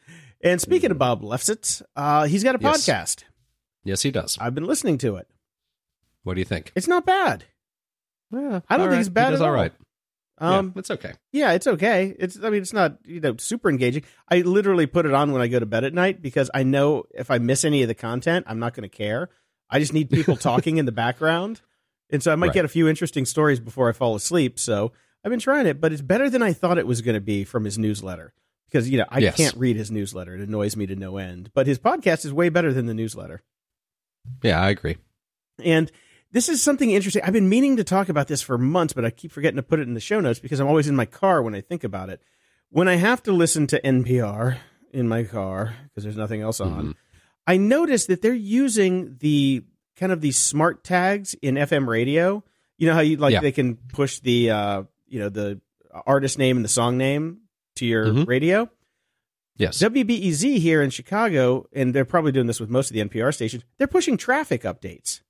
Speaker 2: And speaking of Bob Lefsetz, uh, he's got a
Speaker 3: Yes.
Speaker 2: podcast.
Speaker 3: yes, he does.
Speaker 2: I've been listening to it.
Speaker 3: What do you think?
Speaker 2: It's not bad.
Speaker 3: Yeah,
Speaker 2: I don't think it's bad
Speaker 3: He does
Speaker 2: at
Speaker 3: all
Speaker 2: all.
Speaker 3: right.
Speaker 2: Um,
Speaker 3: yeah, it's okay.
Speaker 2: yeah, it's okay. It's I mean, it's not you know super engaging. I literally put it on when I go to bed at night because I know if I miss any of the content, I'm not going to care. I just need people talking in the background, and so I might
Speaker 3: Right.
Speaker 2: get a few interesting stories before I fall asleep. So I've been trying it, but it's better than I thought it was going to be from his newsletter because you know I
Speaker 3: Yes.
Speaker 2: can't read his newsletter; it annoys me to no end. But his podcast is way better than the newsletter.
Speaker 3: Yeah, I agree.
Speaker 2: And this is something interesting. I've been meaning to talk about this for months, but I keep forgetting to put it in the show notes because I'm always in my car when I think about it. When I have to listen to NPR in my car because there's nothing else on,
Speaker 3: Mhm.
Speaker 2: I noticed that they're using the kind of these smart tags in FM radio. You know how you like
Speaker 3: Yeah.
Speaker 2: they can push the uh, you know the artist name and the song name to your
Speaker 3: Mhm.
Speaker 2: radio.
Speaker 3: Yes.
Speaker 2: WBEZ here in Chicago, and they're probably doing this with most of the NPR stations. They're pushing traffic updates.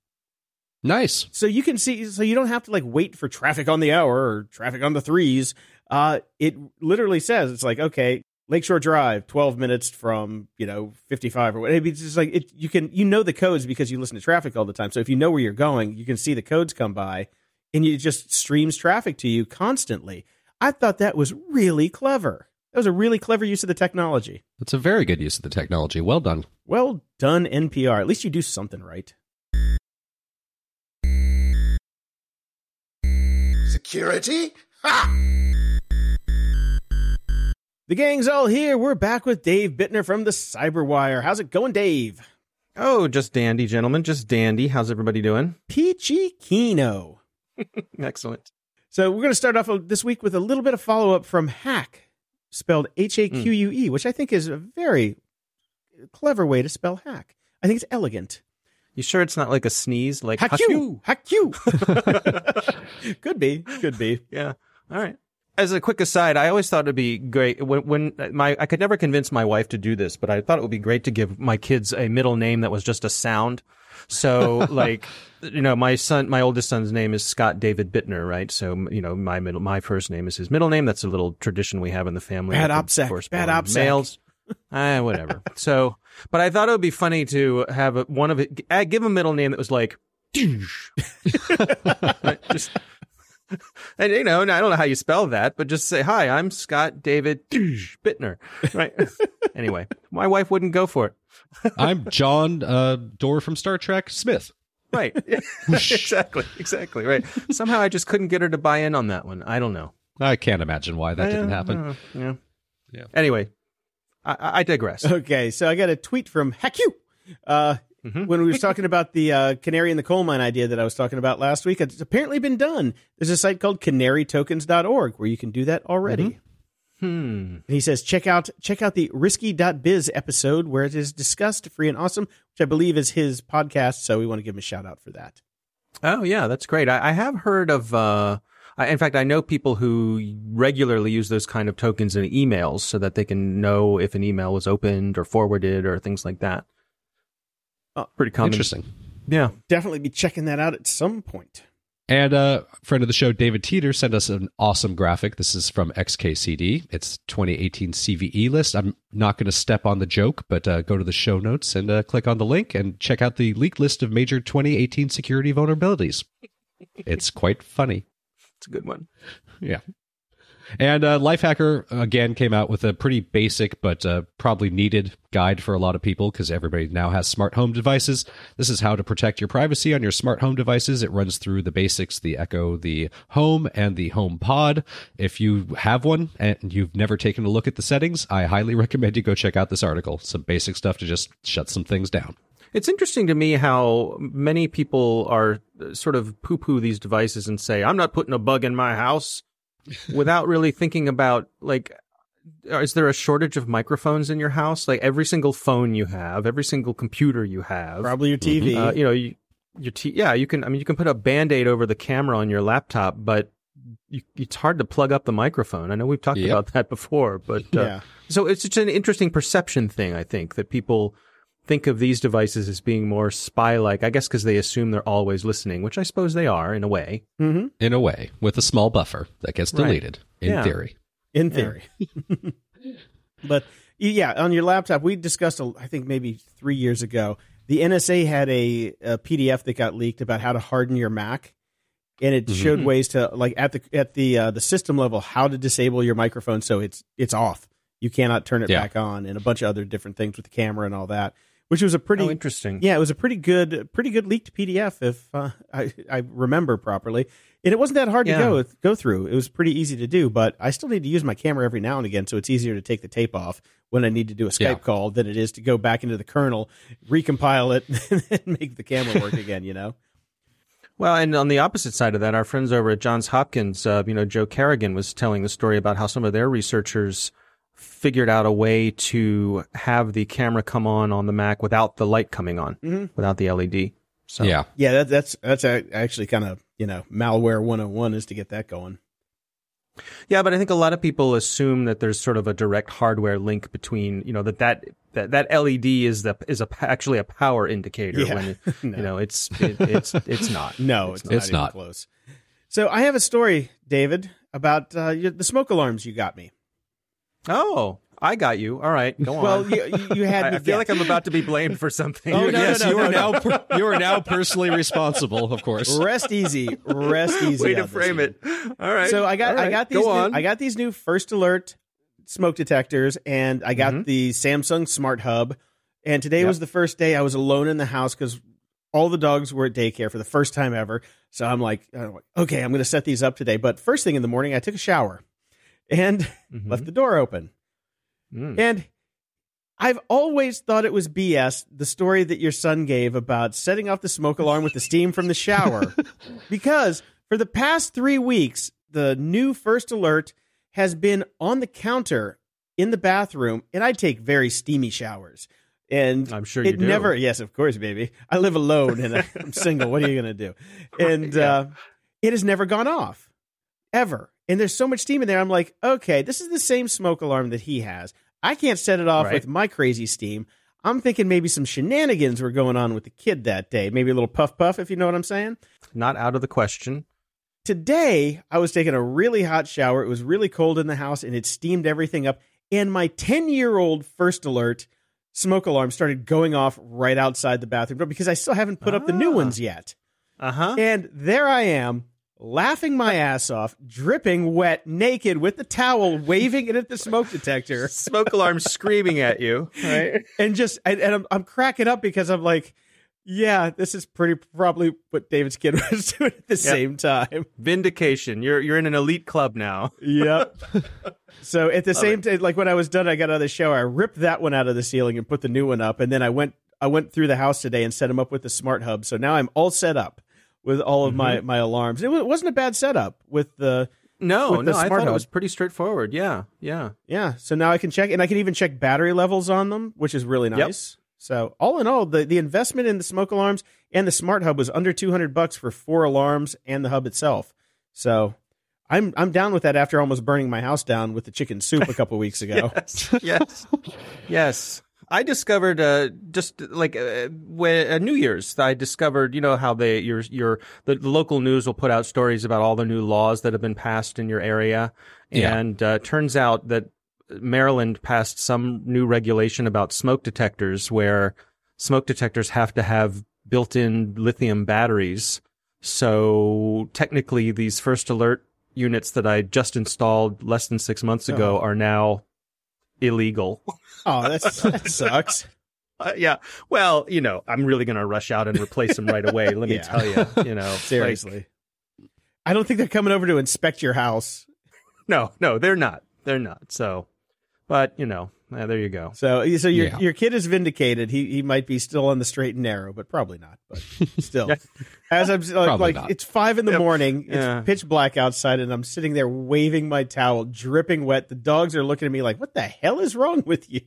Speaker 3: Nice.
Speaker 2: So you can see, so you don't have to like wait for traffic on the hour or traffic on the threes. Uh, it literally says it's like okay, Lakeshore Drive, twelve minutes from you know fifty five or whatever. It's just like it. You can you know the codes because you listen to traffic all the time. So if you know where you're going, you can see the codes come by, and it just streams traffic to you constantly. I thought that was really clever. That was a really clever use of the technology.
Speaker 3: That's a very good use of the technology. Well done.
Speaker 2: Well done, NPR. At least you do something right.
Speaker 1: Security? Ha!
Speaker 2: The gang's all here. We're back with Dave Bittner from the Cyberwire. How's it going, Dave?
Speaker 4: Oh, just dandy, gentlemen. Just dandy. How's everybody doing?
Speaker 2: Peachy Kino.
Speaker 4: Excellent.
Speaker 2: So we're going to start off this week with a little bit of follow up from Haque, spelled H A Q U E, hmm. which I think is a very clever way to spell hack. I think it's elegant.
Speaker 4: You sure it's not like a sneeze? Like
Speaker 2: "Hack you, hack you. could be, could be.
Speaker 4: Yeah. All right. As a quick aside, I always thought it'd be great when, when my I could never convince my wife to do this, but I thought it would be great to give my kids a middle name that was just a sound. So, like, you know, my son, my oldest son's name is Scott David Bittner, right? So, you know, my middle, my first name is his middle name. That's a little tradition we have in the family.
Speaker 2: Bad OPSEC, bad OPSEC.
Speaker 4: Males. Ah, whatever. so, but I thought it would be funny to have a, one of it, uh, give a middle name that was like, just, and you know, and I don't know how you spell that, but just say, hi, I'm Scott David Bittner. Right. anyway, my wife wouldn't go for it.
Speaker 3: I'm John uh, Door from Star Trek Smith.
Speaker 4: Right. exactly. Exactly. Right. Somehow I just couldn't get her to buy in on that one. I don't know.
Speaker 3: I can't imagine why that didn't happen.
Speaker 4: uh, yeah.
Speaker 3: Yeah.
Speaker 4: Anyway, I, I I digress.
Speaker 2: Okay, so I got a tweet from Hack you. Uh,
Speaker 4: Mhm.
Speaker 2: when we was talking about the uh, canary in the coal mine idea that I was talking about last week, it's apparently been done. There's a site called canarytokens.org where you can do that already.
Speaker 4: Hmm.
Speaker 2: And he says, check out check out the risky.biz episode where it is discussed free and awesome, which I believe is his podcast. So we want to give him a shout out for that.
Speaker 4: Oh yeah, that's great. I, I have heard of. Uh, I, in fact, I know people who regularly use those kind of tokens in emails so that they can know if an email was opened or forwarded or things like that.
Speaker 2: Oh,
Speaker 4: Pretty common.
Speaker 3: Interesting.
Speaker 4: Yeah.
Speaker 2: Definitely be checking that out at some point.
Speaker 3: And uh, friend of the show, David Teeter, sent us an awesome graphic. This is from XKCD. It's 2018 CVE list. I'm not going to step on the joke, but uh, go to the show notes and uh, click on the link and check out the leaked list of major 2018 security vulnerabilities. it's quite funny.
Speaker 4: It's a good one.
Speaker 3: Yeah. And uh, Lifehacker again came out with a pretty basic but uh, probably needed guide for a lot of people because everybody now has smart home devices. This is how to protect your privacy on your smart home devices. It runs through the basics, the Echo, the Home, and the Home Pod. If you have one and you've never taken a look at the settings, I highly recommend you go check out this article. Some basic stuff to just shut some things down.
Speaker 4: It's interesting to me how many people are uh, sort of poo poo these devices and say, I'm not putting a bug in my house without really thinking about like, uh, is there a shortage of microphones in your house? Like every single phone you have, every single computer you have,
Speaker 2: Probably your TV.
Speaker 4: uh, you know, you, your t- yeah, you can, I mean, you can put a band-aid over the camera on your laptop, but you, it's hard to plug up the microphone. I know we've talked
Speaker 3: Yep.
Speaker 4: about that before, but, uh,
Speaker 2: yeah.
Speaker 4: so it's just an interesting perception thing, I think, that people think of these devices as being more spy like, I guess because they assume they're always listening, which I suppose they are in a way.
Speaker 2: hmm
Speaker 3: In a way, with a small buffer that gets
Speaker 4: Right.
Speaker 3: deleted, in
Speaker 4: Yeah.
Speaker 3: theory.
Speaker 2: In theory. but yeah, on your laptop, we discussed, I think maybe three years ago, the NSA had a, a PDF that got leaked about how to harden your Mac. And it
Speaker 3: Mhm.
Speaker 2: showed ways to like at the at the uh, the system level how to disable your microphone so it's it's off. You cannot turn it
Speaker 3: Yeah.
Speaker 2: back on, and a bunch of other different things with the camera and all that. Which was a pretty
Speaker 4: oh, interesting.
Speaker 2: Yeah, it was a pretty good, pretty good leaked PDF if uh, I I remember properly, and it wasn't that hard
Speaker 4: Yeah.
Speaker 2: to go go through. It was pretty easy to do, but I still need to use my camera every now and again, so it's easier to take the tape off when I need to do a Skype
Speaker 3: Yeah.
Speaker 2: call than it is to go back into the kernel, recompile it, and make the camera work again. You know?
Speaker 4: Well, and on the opposite side of that, our friends over at Johns Hopkins, uh, you know, Joe Carrigan was telling the story about how some of their researchers figured out a way to have the camera come on on the Mac without the light coming on,
Speaker 2: Mhm.
Speaker 4: without the LED. So
Speaker 3: Yeah.
Speaker 2: Yeah, that, that's that's a- actually kind of you know malware 101 is to get that going.
Speaker 4: Yeah, but I think a lot of people assume that there's sort of a direct hardware link between, you know, that that that, that LED is the is a actually a power indicator
Speaker 2: Yeah.
Speaker 4: when
Speaker 2: No.
Speaker 4: you know it's it, it's it's not.
Speaker 2: No, it's, not,
Speaker 3: It's
Speaker 2: even
Speaker 3: not.
Speaker 2: close. So I have a story, David, about uh, the smoke alarms you got me.
Speaker 4: Oh, I got you. All right, go on.
Speaker 2: Well, you, you- you had
Speaker 4: I,
Speaker 2: me
Speaker 4: I feel like I'm about to be blamed for something.
Speaker 2: Oh, no,
Speaker 3: yes,
Speaker 2: no,
Speaker 3: you
Speaker 2: no,
Speaker 3: are
Speaker 2: no.
Speaker 3: now per- you are now personally responsible, of course.
Speaker 2: rest easy, rest easy.
Speaker 4: Way to frame it. All right.
Speaker 2: So I got
Speaker 4: All right,
Speaker 2: I got these
Speaker 4: Go
Speaker 2: new,
Speaker 4: on.
Speaker 2: I got these new first alert smoke detectors and I got
Speaker 4: Mhm.
Speaker 2: the Samsung Smart Hub. And today
Speaker 4: Yep.
Speaker 2: was the first day I was alone in the house because all the dogs were at daycare for the first time ever. So I'm like, okay, I'm going to set these up today. But first thing in the morning, I took a shower and
Speaker 4: Mhm.
Speaker 2: left the door open.
Speaker 4: Mm.
Speaker 2: And I've always thought it was BS, the story that your son gave about setting off the smoke alarm with the steam from the shower. because for the past three weeks, the new first alert has been on the counter in the bathroom, and I take very steamy showers. And
Speaker 4: I'm sure
Speaker 2: it
Speaker 4: you do.
Speaker 2: never, yes, of course, baby. I live alone and I'm single. What are you going to do? And uh, it has never gone off ever. And there's so much steam in there. I'm like, okay, this is the same smoke alarm that he has. I can't set it off
Speaker 4: Right.
Speaker 2: with my crazy steam. I'm thinking maybe some shenanigans were going on with the kid that day. Maybe a little puff puff, if you know what I'm saying.
Speaker 4: Not out of the question.
Speaker 2: Today, I was taking a really hot shower. It was really cold in the house and it steamed everything up. And my 10 year old first alert smoke alarm started going off right outside the bathroom door because I still haven't put up the new
Speaker 4: Ah.
Speaker 2: ones yet.
Speaker 4: Uh huh.
Speaker 2: And there I am, laughing my ass off, dripping wet, naked, with the towel, waving it at the smoke detector,
Speaker 4: Smoke alarm screaming at you. Right.
Speaker 2: and just and, and I'm, I'm cracking up because I'm like, yeah, this is pretty probably what David's kid was doing at the same time.
Speaker 4: Vindication. You're you're in an elite club now.
Speaker 2: Yep. so at the same time, like when I was done, I got out of the shower. I ripped that one out of the ceiling and put the new one up, and then I went I went through the house today and set them up with the smart hub. So now I'm all set up with all of my mm-hmm. my alarms. It wasn't a bad setup with the
Speaker 4: No,
Speaker 2: With the
Speaker 4: no, I
Speaker 2: smart
Speaker 4: thought
Speaker 2: hub.
Speaker 4: it was pretty straightforward. Yeah, yeah.
Speaker 2: Yeah, so now I can check, and I can even check battery levels on them, which is really nice. So all in all, the the investment in the smoke alarms and the smart hub was under two hundred bucks for four alarms and the hub itself. So I'm I'm down with that after almost burning my house down with the chicken soup a couple weeks ago.
Speaker 4: yes, yes, yes. I discovered uh, just like uh, when uh, New Year's, I discovered you know how they your your the, local news will put out stories about all the new laws that have been passed in your area,
Speaker 3: Yeah.
Speaker 4: and uh, turns out that Maryland passed some new regulation about smoke detectors where smoke detectors have to have built-in lithium batteries. So technically, these first alert units that I just installed less than six months ago are now illegal.
Speaker 2: Oh, that's, that sucks.
Speaker 4: Uh, yeah. Well, you know, I'm really going to rush out and replace them right away. Let me
Speaker 2: Yeah.
Speaker 4: tell you, you know, like-
Speaker 2: Seriously. I don't think they're coming over to inspect your house.
Speaker 4: no, no, they're not. They're not. So, but you know, uh, there you go.
Speaker 2: So, so your
Speaker 3: Yeah.
Speaker 2: your kid is vindicated. He he might be still on the straight and narrow, but probably not. But still, as I'm like, like it's five in the
Speaker 4: Yep.
Speaker 2: morning. It's
Speaker 4: Yeah.
Speaker 2: pitch black outside, and I'm sitting there waving my towel, dripping wet. The dogs are looking at me like, "What the hell is wrong with you?"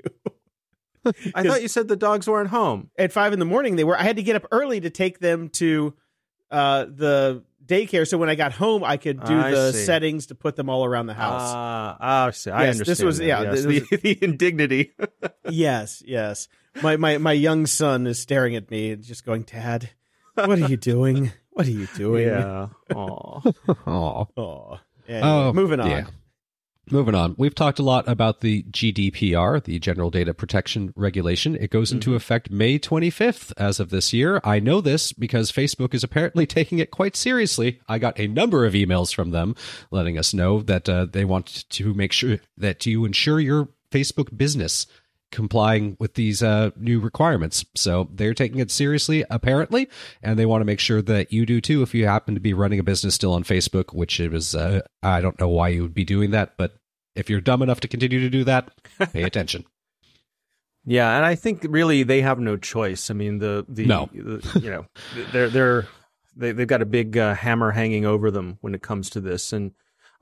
Speaker 4: I thought you said the dogs weren't home.
Speaker 2: At five in the morning, they were. I had to get up early to take them to uh, the daycare, so when I got home, I could do
Speaker 4: I
Speaker 2: the
Speaker 4: see.
Speaker 2: settings to put them all around the house.
Speaker 4: Ah, ah, I see. I
Speaker 2: Yes, this was-
Speaker 4: that.
Speaker 2: yeah,
Speaker 4: Yes,
Speaker 2: this
Speaker 4: the, the indignity.
Speaker 2: Yes, yes. My my my young son is staring at me and just going, "Dad, what are you doing? What are you doing?"
Speaker 4: yeah. Aw.
Speaker 3: Aw.
Speaker 2: Oh. Anyway,
Speaker 3: Oh,
Speaker 2: moving on.
Speaker 3: yeah. Moving on. We've talked a lot about the GDPR, the General Data Protection Regulation. It goes into effect May 25th as of this year. I know this because Facebook is apparently taking it quite seriously. I got a number of emails from them letting us know that uh, they want to make sure that you ensure your Facebook business complying with these uh, new requirements. So they're taking it seriously, apparently, and they want to make sure that you do too if you happen to be running a business still on Facebook, which it was, uh, I don't know why you would be doing that, but if you're dumb enough to continue to do that, pay attention.
Speaker 4: Yeah, and I think really they have no choice. I mean, the the,
Speaker 3: No.
Speaker 4: the- you know they're they're they they've got a big uh, hammer hanging over them when it comes to this. And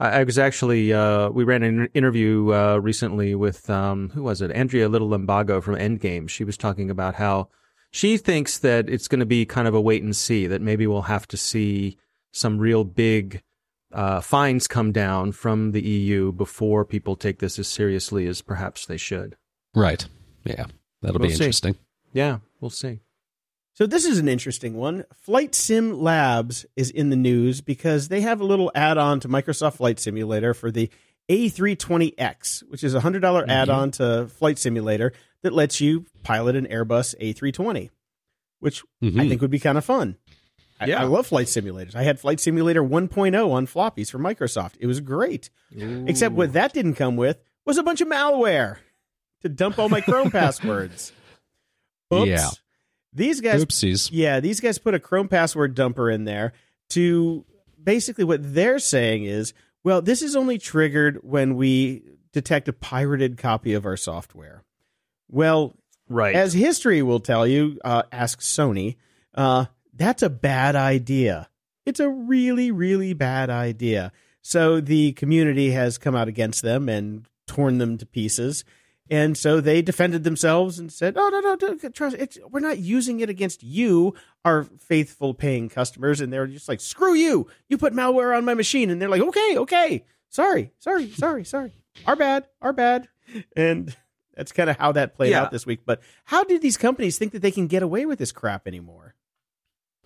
Speaker 4: I, I was actually uh, we ran an interview uh, recently with um, who was it? Andrea Little Limbago from Endgame. She was talking about how she thinks that it's going to be kind of a wait and see. That maybe we'll have to see some real big. Uh, fines come down from the EU before people take this as seriously as perhaps they should.
Speaker 3: Right. Yeah. That'll
Speaker 4: We'll
Speaker 3: be
Speaker 4: see.
Speaker 3: interesting.
Speaker 4: Yeah, we'll see.
Speaker 2: So this is an interesting one. Flight Sim Labs is in the news because they have a little add-on to Microsoft Flight Simulator for the A320X, which is a hundred
Speaker 3: Mm-hmm.
Speaker 2: add-on to Flight Simulator that lets you pilot an Airbus A320, which I
Speaker 3: Mhm.
Speaker 2: think would be kind of fun. I,
Speaker 4: Yeah.
Speaker 2: I love flight simulators. I had Flight Simulator 1.0 on floppies for Microsoft. It was great. Except what that didn't come with was a bunch of malware to dump all my Chrome passwords. Oops.
Speaker 3: Yeah.
Speaker 2: These guys
Speaker 3: Oopsies.
Speaker 2: yeah, these guys put a Chrome password dumper in there to basically what they're saying is, well, this is only triggered when we detect a pirated copy of our software. Well,
Speaker 4: Right.
Speaker 2: as history will tell you, uh, ask Sony, uh, that's a bad idea. It's a really, really bad idea. So the community has come out against them and torn them to pieces. And so they defended themselves and said, "Oh no, no, don't trust. It's, we're not using it against you, our faithful paying customers." And they're just like, "Screw you! You put malware on my machine." And they're like, "Okay, okay, sorry, sorry, sorry, sorry. Our bad, our bad." And that's kind of how that played
Speaker 4: Yeah.
Speaker 2: out this week. But how do these companies think that they can get away with this crap anymore?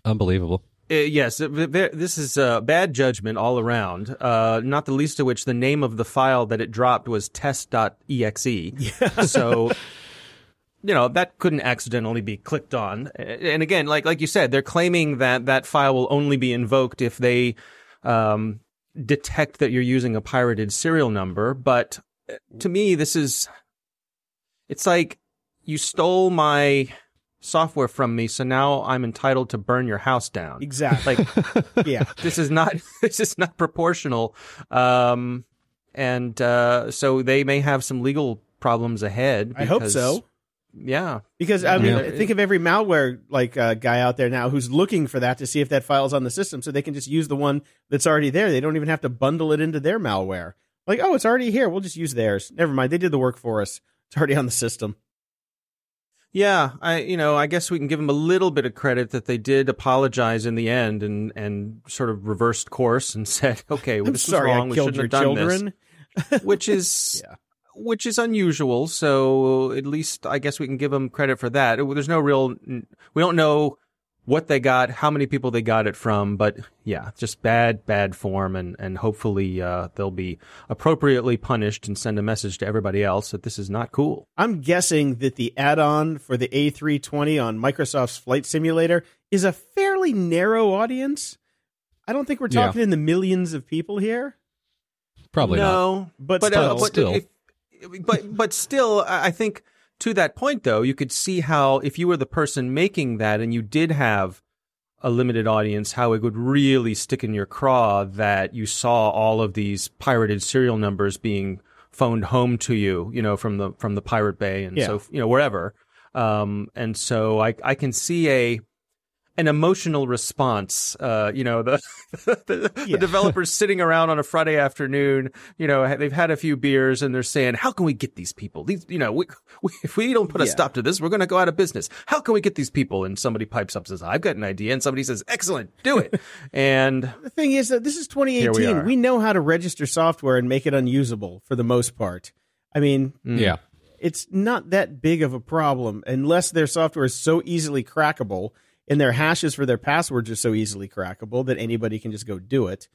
Speaker 3: Unbelievable.
Speaker 4: Uh, yes, this is uh, bad judgment all around. Uh, not the least of which the name of the file that it dropped was test.exe. so, you know, that couldn't accidentally be clicked on. And again, like like you said, they're claiming that that file will only be invoked if they um, detect that you're using a pirated serial number. But uh, to me, this is it's like you stole my software from me, so now I'm entitled to burn your house down.
Speaker 2: Exactly.
Speaker 4: Like
Speaker 2: yeah.
Speaker 4: this is not this is not proportional um and uh so they may have some legal problems ahead
Speaker 2: I hope so.
Speaker 4: yeah
Speaker 2: Because I mean,
Speaker 4: Yeah.
Speaker 2: think of every malware like uh, guy out there now who's looking for that to see if that file's on the system, so they can just use the one that's already there. They don't even have to bundle it into their malware. Like, oh, it's already here. We'll just use theirs. Never mind. They did the work for us. It's already on the system.
Speaker 4: Yeah, I you know I guess we can give them a little bit of credit that they did apologize in the end and and sort of reversed course and said, okay, well, this
Speaker 2: sorry,
Speaker 4: was wrong. We
Speaker 2: killed
Speaker 4: shouldn't
Speaker 2: your
Speaker 4: have done
Speaker 2: children.
Speaker 4: this, which is
Speaker 2: Yeah.
Speaker 4: which is unusual. So at least I guess we can give them credit for that. There's no real we don't know what they got, how many people they got it from, but yeah, just bad, bad form, and and hopefully uh, they'll be appropriately punished and send a message to everybody else that this is not cool.
Speaker 2: I'm guessing that the add-on for the A320 on Microsoft's Flight Simulator is a fairly narrow audience. I don't think we're
Speaker 3: Yeah.
Speaker 2: talking in the millions of people here,
Speaker 3: Probably not.
Speaker 4: no,
Speaker 2: but,
Speaker 4: but
Speaker 2: still,
Speaker 4: uh, but
Speaker 3: still.
Speaker 4: if- but but still, I I think to that point though, you could see how if you were the person making that and you did have a limited audience, how it would really stick in your craw that you saw all of these pirated serial numbers being phoned home to you, you know, from the from the Pirate Bay and
Speaker 2: Yeah.
Speaker 4: so you know wherever. Um, and so I I can see a an emotional response. Uh, you know, the the,
Speaker 2: Yeah.
Speaker 4: the developers sitting around on a Friday afternoon. You know, they've had a few beers and they're saying, "How can we get these people? These, you know, we, we, if we don't put a stop to this, we're going to go out of business. How can we get these people?" And somebody pipes up and says, "I've got an idea," and somebody says, "Excellent, do it." and
Speaker 2: the thing is that this is
Speaker 4: Here we
Speaker 2: 2018. We, know how to register software and make it unusable for the most part. I mean,
Speaker 3: Yeah.
Speaker 2: it's not that big of a problem unless their software is so easily crackable and their hashes for their passwords are so easily crackable that anybody can just go do it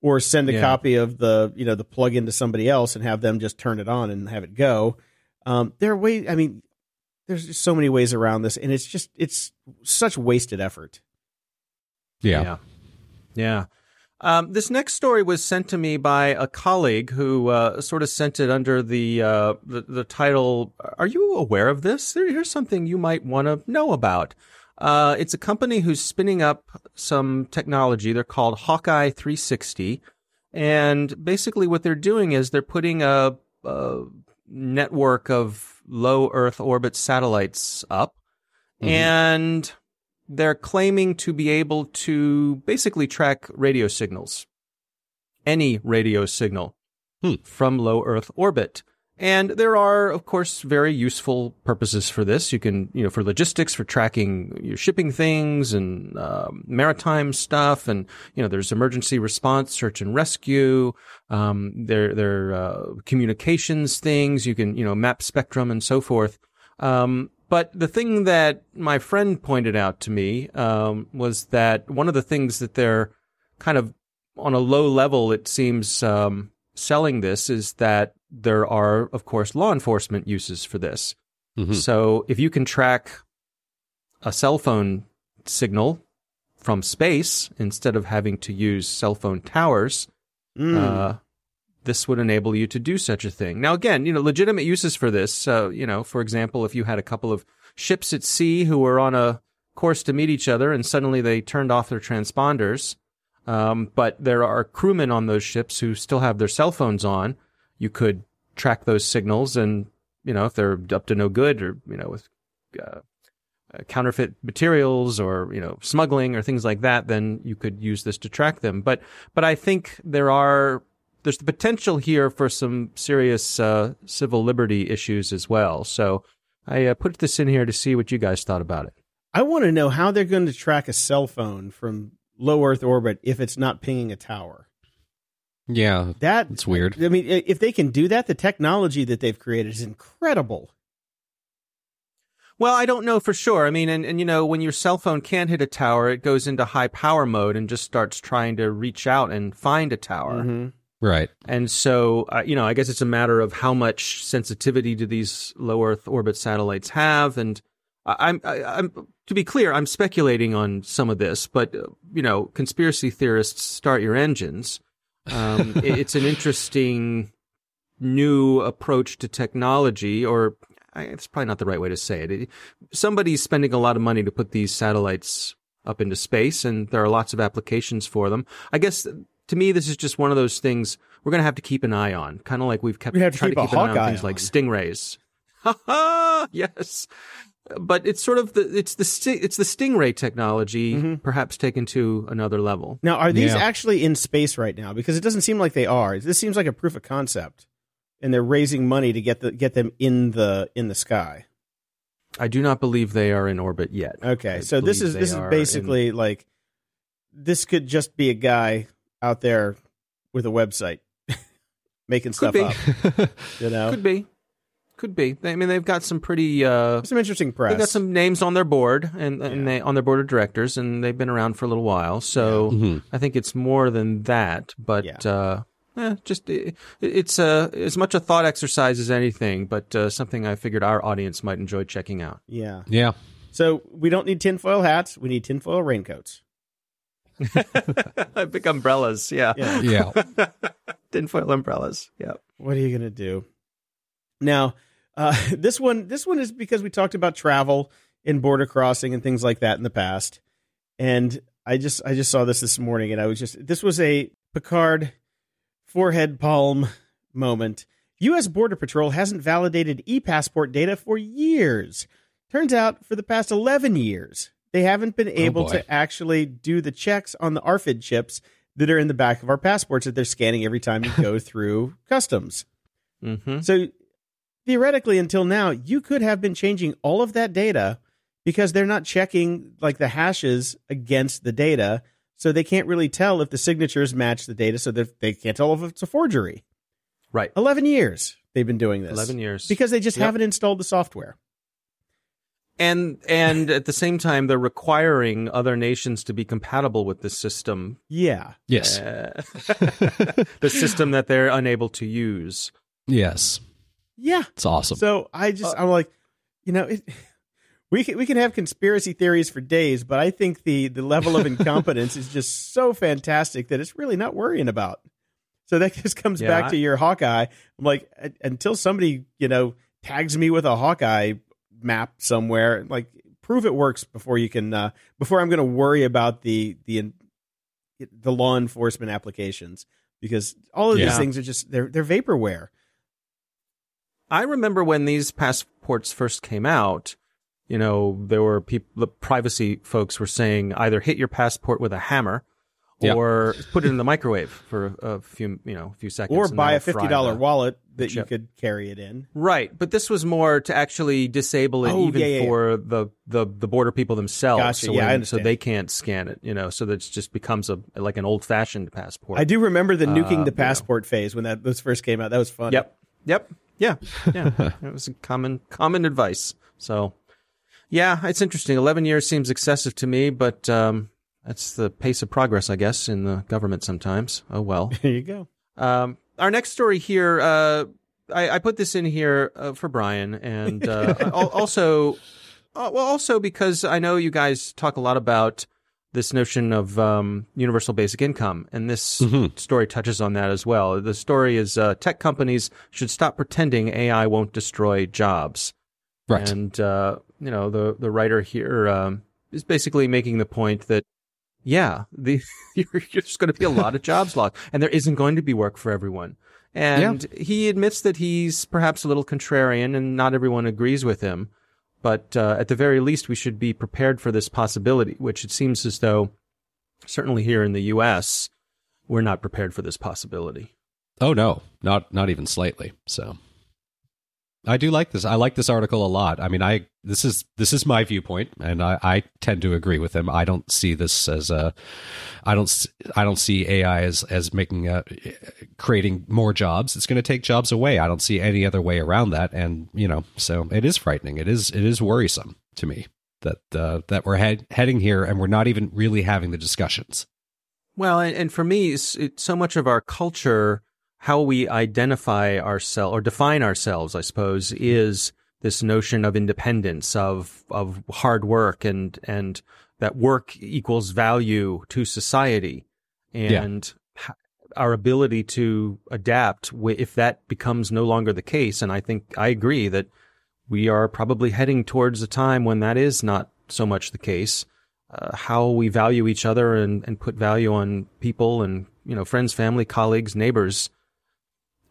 Speaker 2: or send a
Speaker 4: Yeah.
Speaker 2: copy of the you know the plugin to somebody else and have them just turn it on and have it go um, there are ways i mean there's just so many ways around this and it's just it's such wasted effort
Speaker 3: Yeah.
Speaker 4: Yeah. Yeah. Um, this next story was sent to me by a colleague who uh, sort of sent it under the, uh, the the title. Are you aware of this? There, here's something you might want to know about. Uh, it's a company who's spinning up some technology. They're called Hawkeye 360, and basically what they're doing is they're putting a, a network of low Earth orbit satellites up, and they're claiming to be able to basically track radio signals, any radio signal
Speaker 3: Hmm.
Speaker 4: from low Earth orbit. And there are, of course, very useful purposes for this. You can, you know, for logistics, for tracking your shipping things and um, maritime stuff, and you know, there's emergency response, search and rescue. Um, there, there uh, communications things. You can, you know, map spectrum and so forth. Um, but the thing that my friend pointed out to me um, was that one of the things that they're kind of on a low level, it seems, um, selling this is that there are, of course, law enforcement uses for this.
Speaker 3: Mhm.
Speaker 4: So if you can track a cell phone signal from space instead of having to use cell phone towers,
Speaker 2: Mm.
Speaker 4: uh, this would enable you to do such a thing. Now, again, you know, legitimate uses for this. Uh, you know, for example, if you had a couple of ships at sea who were on a course to meet each other and suddenly they turned off their transponders, um, but there are crewmen on those ships who still have their cell phones on, you could track those signals and, you know, if they're up to no good or, you know, with, uh, uh, counterfeit materials or you know smuggling or things like that, then you could use this to track them. But but I think there are there's the potential here for some serious uh, civil liberty issues as well. So I uh, put this in here to see what you guys thought about it.
Speaker 2: i want to know how they're going to track a cell phone from low earth orbit if it's not pinging a tower
Speaker 3: Yeah.
Speaker 2: that
Speaker 3: It's weird.
Speaker 2: i mean if they can do that the technology that they've created is incredible
Speaker 4: Well, I don't know for sure. I mean, and, and you know, when your cell phone can't hit a tower, it goes into high power mode and just starts trying to reach out and find a tower.
Speaker 2: Mhm.
Speaker 3: Right.
Speaker 4: And so, uh, you know, I guess it's a matter of how much sensitivity do these low Earth orbit satellites have. And I- I'm, I, I'm, to be clear, I'm speculating on some of this, but, uh, you know, conspiracy theorists start your engines. Um, it- it's an interesting new approach to technology, or I, it's probably not the right way to say it. it. Somebody's spending a lot of money to put these satellites up into space, and there are lots of applications for them. I guess to me, this is just one of those things we're going to have to keep an eye on, kind of like we've kept
Speaker 2: We have to keep
Speaker 4: to keep an eye on things like
Speaker 2: on.
Speaker 4: stingrays. Ha ha! Yes, but it's sort of the it's the sti- it's the stingray technology,
Speaker 2: Mm-hmm.
Speaker 4: perhaps taken to another level.
Speaker 2: now are these
Speaker 3: Yeah.
Speaker 2: actually in space right now because it doesn't seem like they are this seems like a proof of concept and they're raising money to get the get them in the in the sky
Speaker 4: I do not believe they are in orbit yet.
Speaker 2: Okay,
Speaker 4: I
Speaker 2: so this is this is
Speaker 4: are
Speaker 2: basically like this could just be a guy out there with a website making
Speaker 4: Could
Speaker 2: stuff
Speaker 4: be.
Speaker 2: up. You know,
Speaker 4: Could be, could be. They, I mean, they've got some pretty. Uh,
Speaker 2: some interesting press.
Speaker 4: They've got some names on their board and, and
Speaker 2: Yeah.
Speaker 4: they on their board of directors, and they've been around for a little while. So
Speaker 3: Mhm.
Speaker 4: I think it's more than that. But
Speaker 2: Yeah.
Speaker 4: uh, eh, just it, it's uh, as much a thought exercise as anything, but uh, something I figured our audience might enjoy checking out.
Speaker 2: yeah.
Speaker 3: Yeah.
Speaker 2: So we don't need tinfoil hats. We need tinfoil raincoats.
Speaker 4: I Big umbrellas, yeah.
Speaker 2: Yeah.
Speaker 3: Yeah.
Speaker 4: Tinfoil umbrellas, yeah.
Speaker 2: What are you gonna do? Now, uh, this one, this one is because we talked about travel and border crossing and things like that in the past, and I just, I just saw this this morning, and I was just, this was a Picard forehead palm moment. U.S. Border Patrol hasn't validated e-passport data for years. Turns out, for the past eleven years, they haven't been able
Speaker 3: boy.
Speaker 2: to actually do the checks on the RFID chips that are in the back of our passports that they're scanning every time you go through customs.
Speaker 4: Mm-hmm.
Speaker 2: So theoretically, until now, you could have been changing all of that data because they're not checking like the hashes against the data. So they can't really tell if the signatures match the data. So they can't tell if it's a forgery.
Speaker 4: Right.
Speaker 2: 11 years they've been doing this.
Speaker 4: 11 years.
Speaker 2: Because they just
Speaker 4: Yep.
Speaker 2: haven't installed the software.
Speaker 4: and and at the same time, they're requiring other nations to be compatible with this system,
Speaker 2: Yeah.
Speaker 3: Yes.
Speaker 4: uh, the system that they're unable to use.
Speaker 3: Yes.
Speaker 2: Yeah.
Speaker 3: It's awesome.
Speaker 2: So I just, I'm like, you know, it, we can, we can have conspiracy theories for days, but I think the, the level of incompetence is just so fantastic that it's really not worrying about. So that just comes
Speaker 4: Yeah,
Speaker 2: back
Speaker 4: I-
Speaker 2: to your Hawkeye. I'm like, uh, until somebody, you know, tags me with a Hawkeye map somewhere, like prove it works before you can, uh, before I'm going to worry about the, the, the law enforcement applications because all of these things are just, they're, they're vaporware.
Speaker 4: I remember when these passports first came out, you know, there were people, the privacy folks were saying either hit your passport with a hammer
Speaker 3: Yeah.
Speaker 4: or put it in the microwave for a, few, you know, a few seconds.
Speaker 2: or buy a fifty dollar
Speaker 4: the-
Speaker 2: wallet that you could carry it in.
Speaker 4: Right, but this was more to actually disable it
Speaker 2: Oh,
Speaker 4: even
Speaker 2: yeah, yeah,
Speaker 4: for the, the the border people themselves.
Speaker 2: Gotcha,
Speaker 4: So,
Speaker 2: yeah,
Speaker 4: when- so they can't scan it, you know, so that it just becomes a like an old fashioned passport.
Speaker 2: I do remember the nuking
Speaker 4: Uh,
Speaker 2: the passport phase when that those first came out. That was fun.
Speaker 4: Yep. Yep. Yeah. Yeah. it was a common common advice. So yeah, it's interesting. Eleven years seems excessive to me, but um that's the pace of progress, I guess, in the government sometimes. Oh well.
Speaker 2: There you go.
Speaker 4: Um our next story here, uh I, I put this in here uh, for Brian and uh also uh, well also because I know you guys talk a lot about this notion of um, universal basic income, and this
Speaker 3: Mhm.
Speaker 4: story touches on that as well. The story is uh, tech companies should stop pretending AI won't destroy jobs.
Speaker 3: Right.
Speaker 4: And uh, you know, the the writer here um, is basically making the point that yeah, the you're, there's going to be a lot of jobs lost, and there isn't going to be work for everyone. And he admits that he's perhaps a little contrarian, and not everyone agrees with him. But uh, at the very least, we should be prepared for this possibility, which it seems as though, certainly here in the U.S., we're not prepared for this possibility.
Speaker 3: Oh no, not not even slightly. So I do like this. I like this article a lot. I mean, I this is this is my viewpoint, and I, I tend to agree with him. I don't see this as a, I don't I don't see AI as as making a, creating more jobs. It's going to take jobs away. I don't see any other way around that. And you know, so it is frightening. It is it is worrisome to me that uh, that we're head, heading here, and we're not even really having the discussions.
Speaker 4: Well, and, and for me, so much of our culture, how we identify ourselves or define ourselves, I suppose, is this notion of independence, of of hard work, and and that work equals value to society, and h- our ability to adapt if that becomes no longer the case. And I think I agree that we are probably heading towards a time when that is not so much the case uh, how we value each other and, and put value on people and you know friends, family, colleagues, neighbors.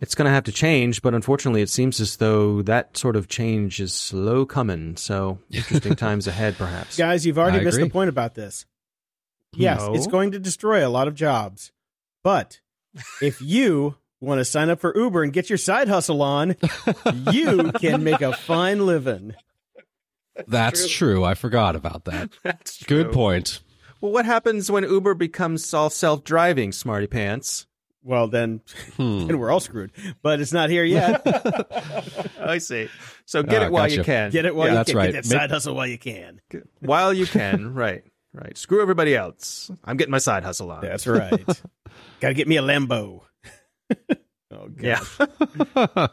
Speaker 4: It's going to have to change, but unfortunately, it seems as though that sort of change is slow coming. So interesting times ahead, perhaps.
Speaker 2: Guys, you've already
Speaker 3: I
Speaker 2: missed the point about this. Yes,
Speaker 4: No.
Speaker 2: it's going to destroy a lot of jobs. But if you want to sign up for Uber and get your side hustle on, you can make a fine living.
Speaker 3: That's true. I forgot about that.
Speaker 4: That's
Speaker 3: Good point.
Speaker 4: Well, what happens when Uber becomes all self-driving, smarty pants?
Speaker 2: Well, then,
Speaker 3: Hmm.
Speaker 2: then we're all screwed. But it's not here yet.
Speaker 4: I see. So get
Speaker 3: Ah,
Speaker 4: it while
Speaker 3: gotcha.
Speaker 4: you can.
Speaker 2: Get it while
Speaker 3: Yeah,
Speaker 2: you
Speaker 3: that's
Speaker 2: can.
Speaker 3: right.
Speaker 2: Get that
Speaker 3: Make-
Speaker 2: side hustle while you can.
Speaker 4: while you can. right. Right. Screw everybody else. I'm getting my side hustle on.
Speaker 2: That's right. Got to get me a Lambo. oh, God.
Speaker 4: Yeah.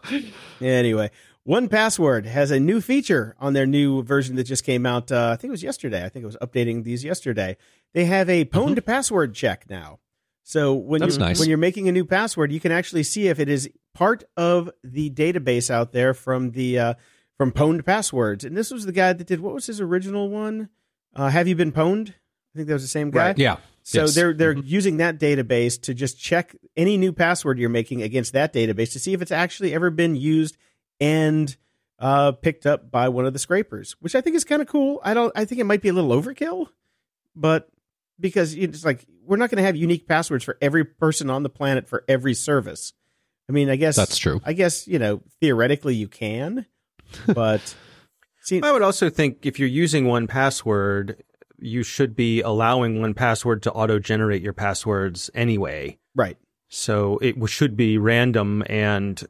Speaker 2: Anyway, 1Password has a new feature on their new version that just came out. Uh, I think it was yesterday. I think it was updating these yesterday. They have a pwned password check now. So when
Speaker 3: That's
Speaker 2: you're,
Speaker 3: nice.
Speaker 2: when you're making a new password, you can actually see if it is part of the database out there from the uh, from pwned passwords. And this was the guy that did what was his original one? Uh, have you been pwned? I think that was the same guy.
Speaker 4: Right.
Speaker 3: Yeah.
Speaker 2: So
Speaker 3: Yes.
Speaker 2: they're they're using that database to just check any new password you're making against that database to see if it's actually ever been used and uh, picked up by one of the scrapers, which I think is kind of cool. I don't. I think it might be a little overkill, but because it's like we're not going to have unique passwords for every person on the planet for every service. I mean, I guess
Speaker 3: That's true.
Speaker 2: I guess you know theoretically you can, but see,
Speaker 4: I would also think if you're using 1Password, you should be allowing 1Password to auto generate your passwords anyway.
Speaker 2: right.
Speaker 4: So it should be random. And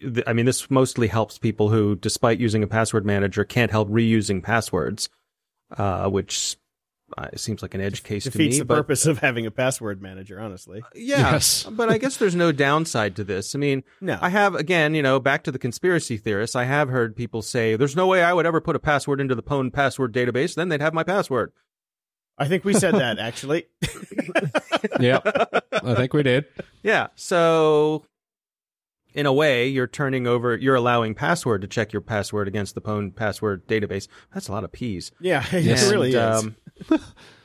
Speaker 4: th- I mean, this mostly helps people who, despite using a password manager, can't help reusing passwords, uh, which uh, seems like an edge case to
Speaker 2: Defeats
Speaker 4: me.
Speaker 2: the
Speaker 4: but
Speaker 2: purpose of having a password manager, honestly.
Speaker 4: yeah,
Speaker 3: Yes.
Speaker 4: but I guess there's no downside to this. I mean,
Speaker 2: No,
Speaker 4: I have again, you know, back to the conspiracy theorists. I have heard people say, "There's no way I would ever put a password into the pwned password database. Then they'd have my password."
Speaker 2: I think we said that actually.
Speaker 3: yeah. I think we did.
Speaker 4: Yeah. So, in a way, you're turning over, you're allowing password to check your password against the pwned password database. That's a lot of P's.
Speaker 2: Yeah, it
Speaker 3: Yes.
Speaker 2: really is.
Speaker 4: um,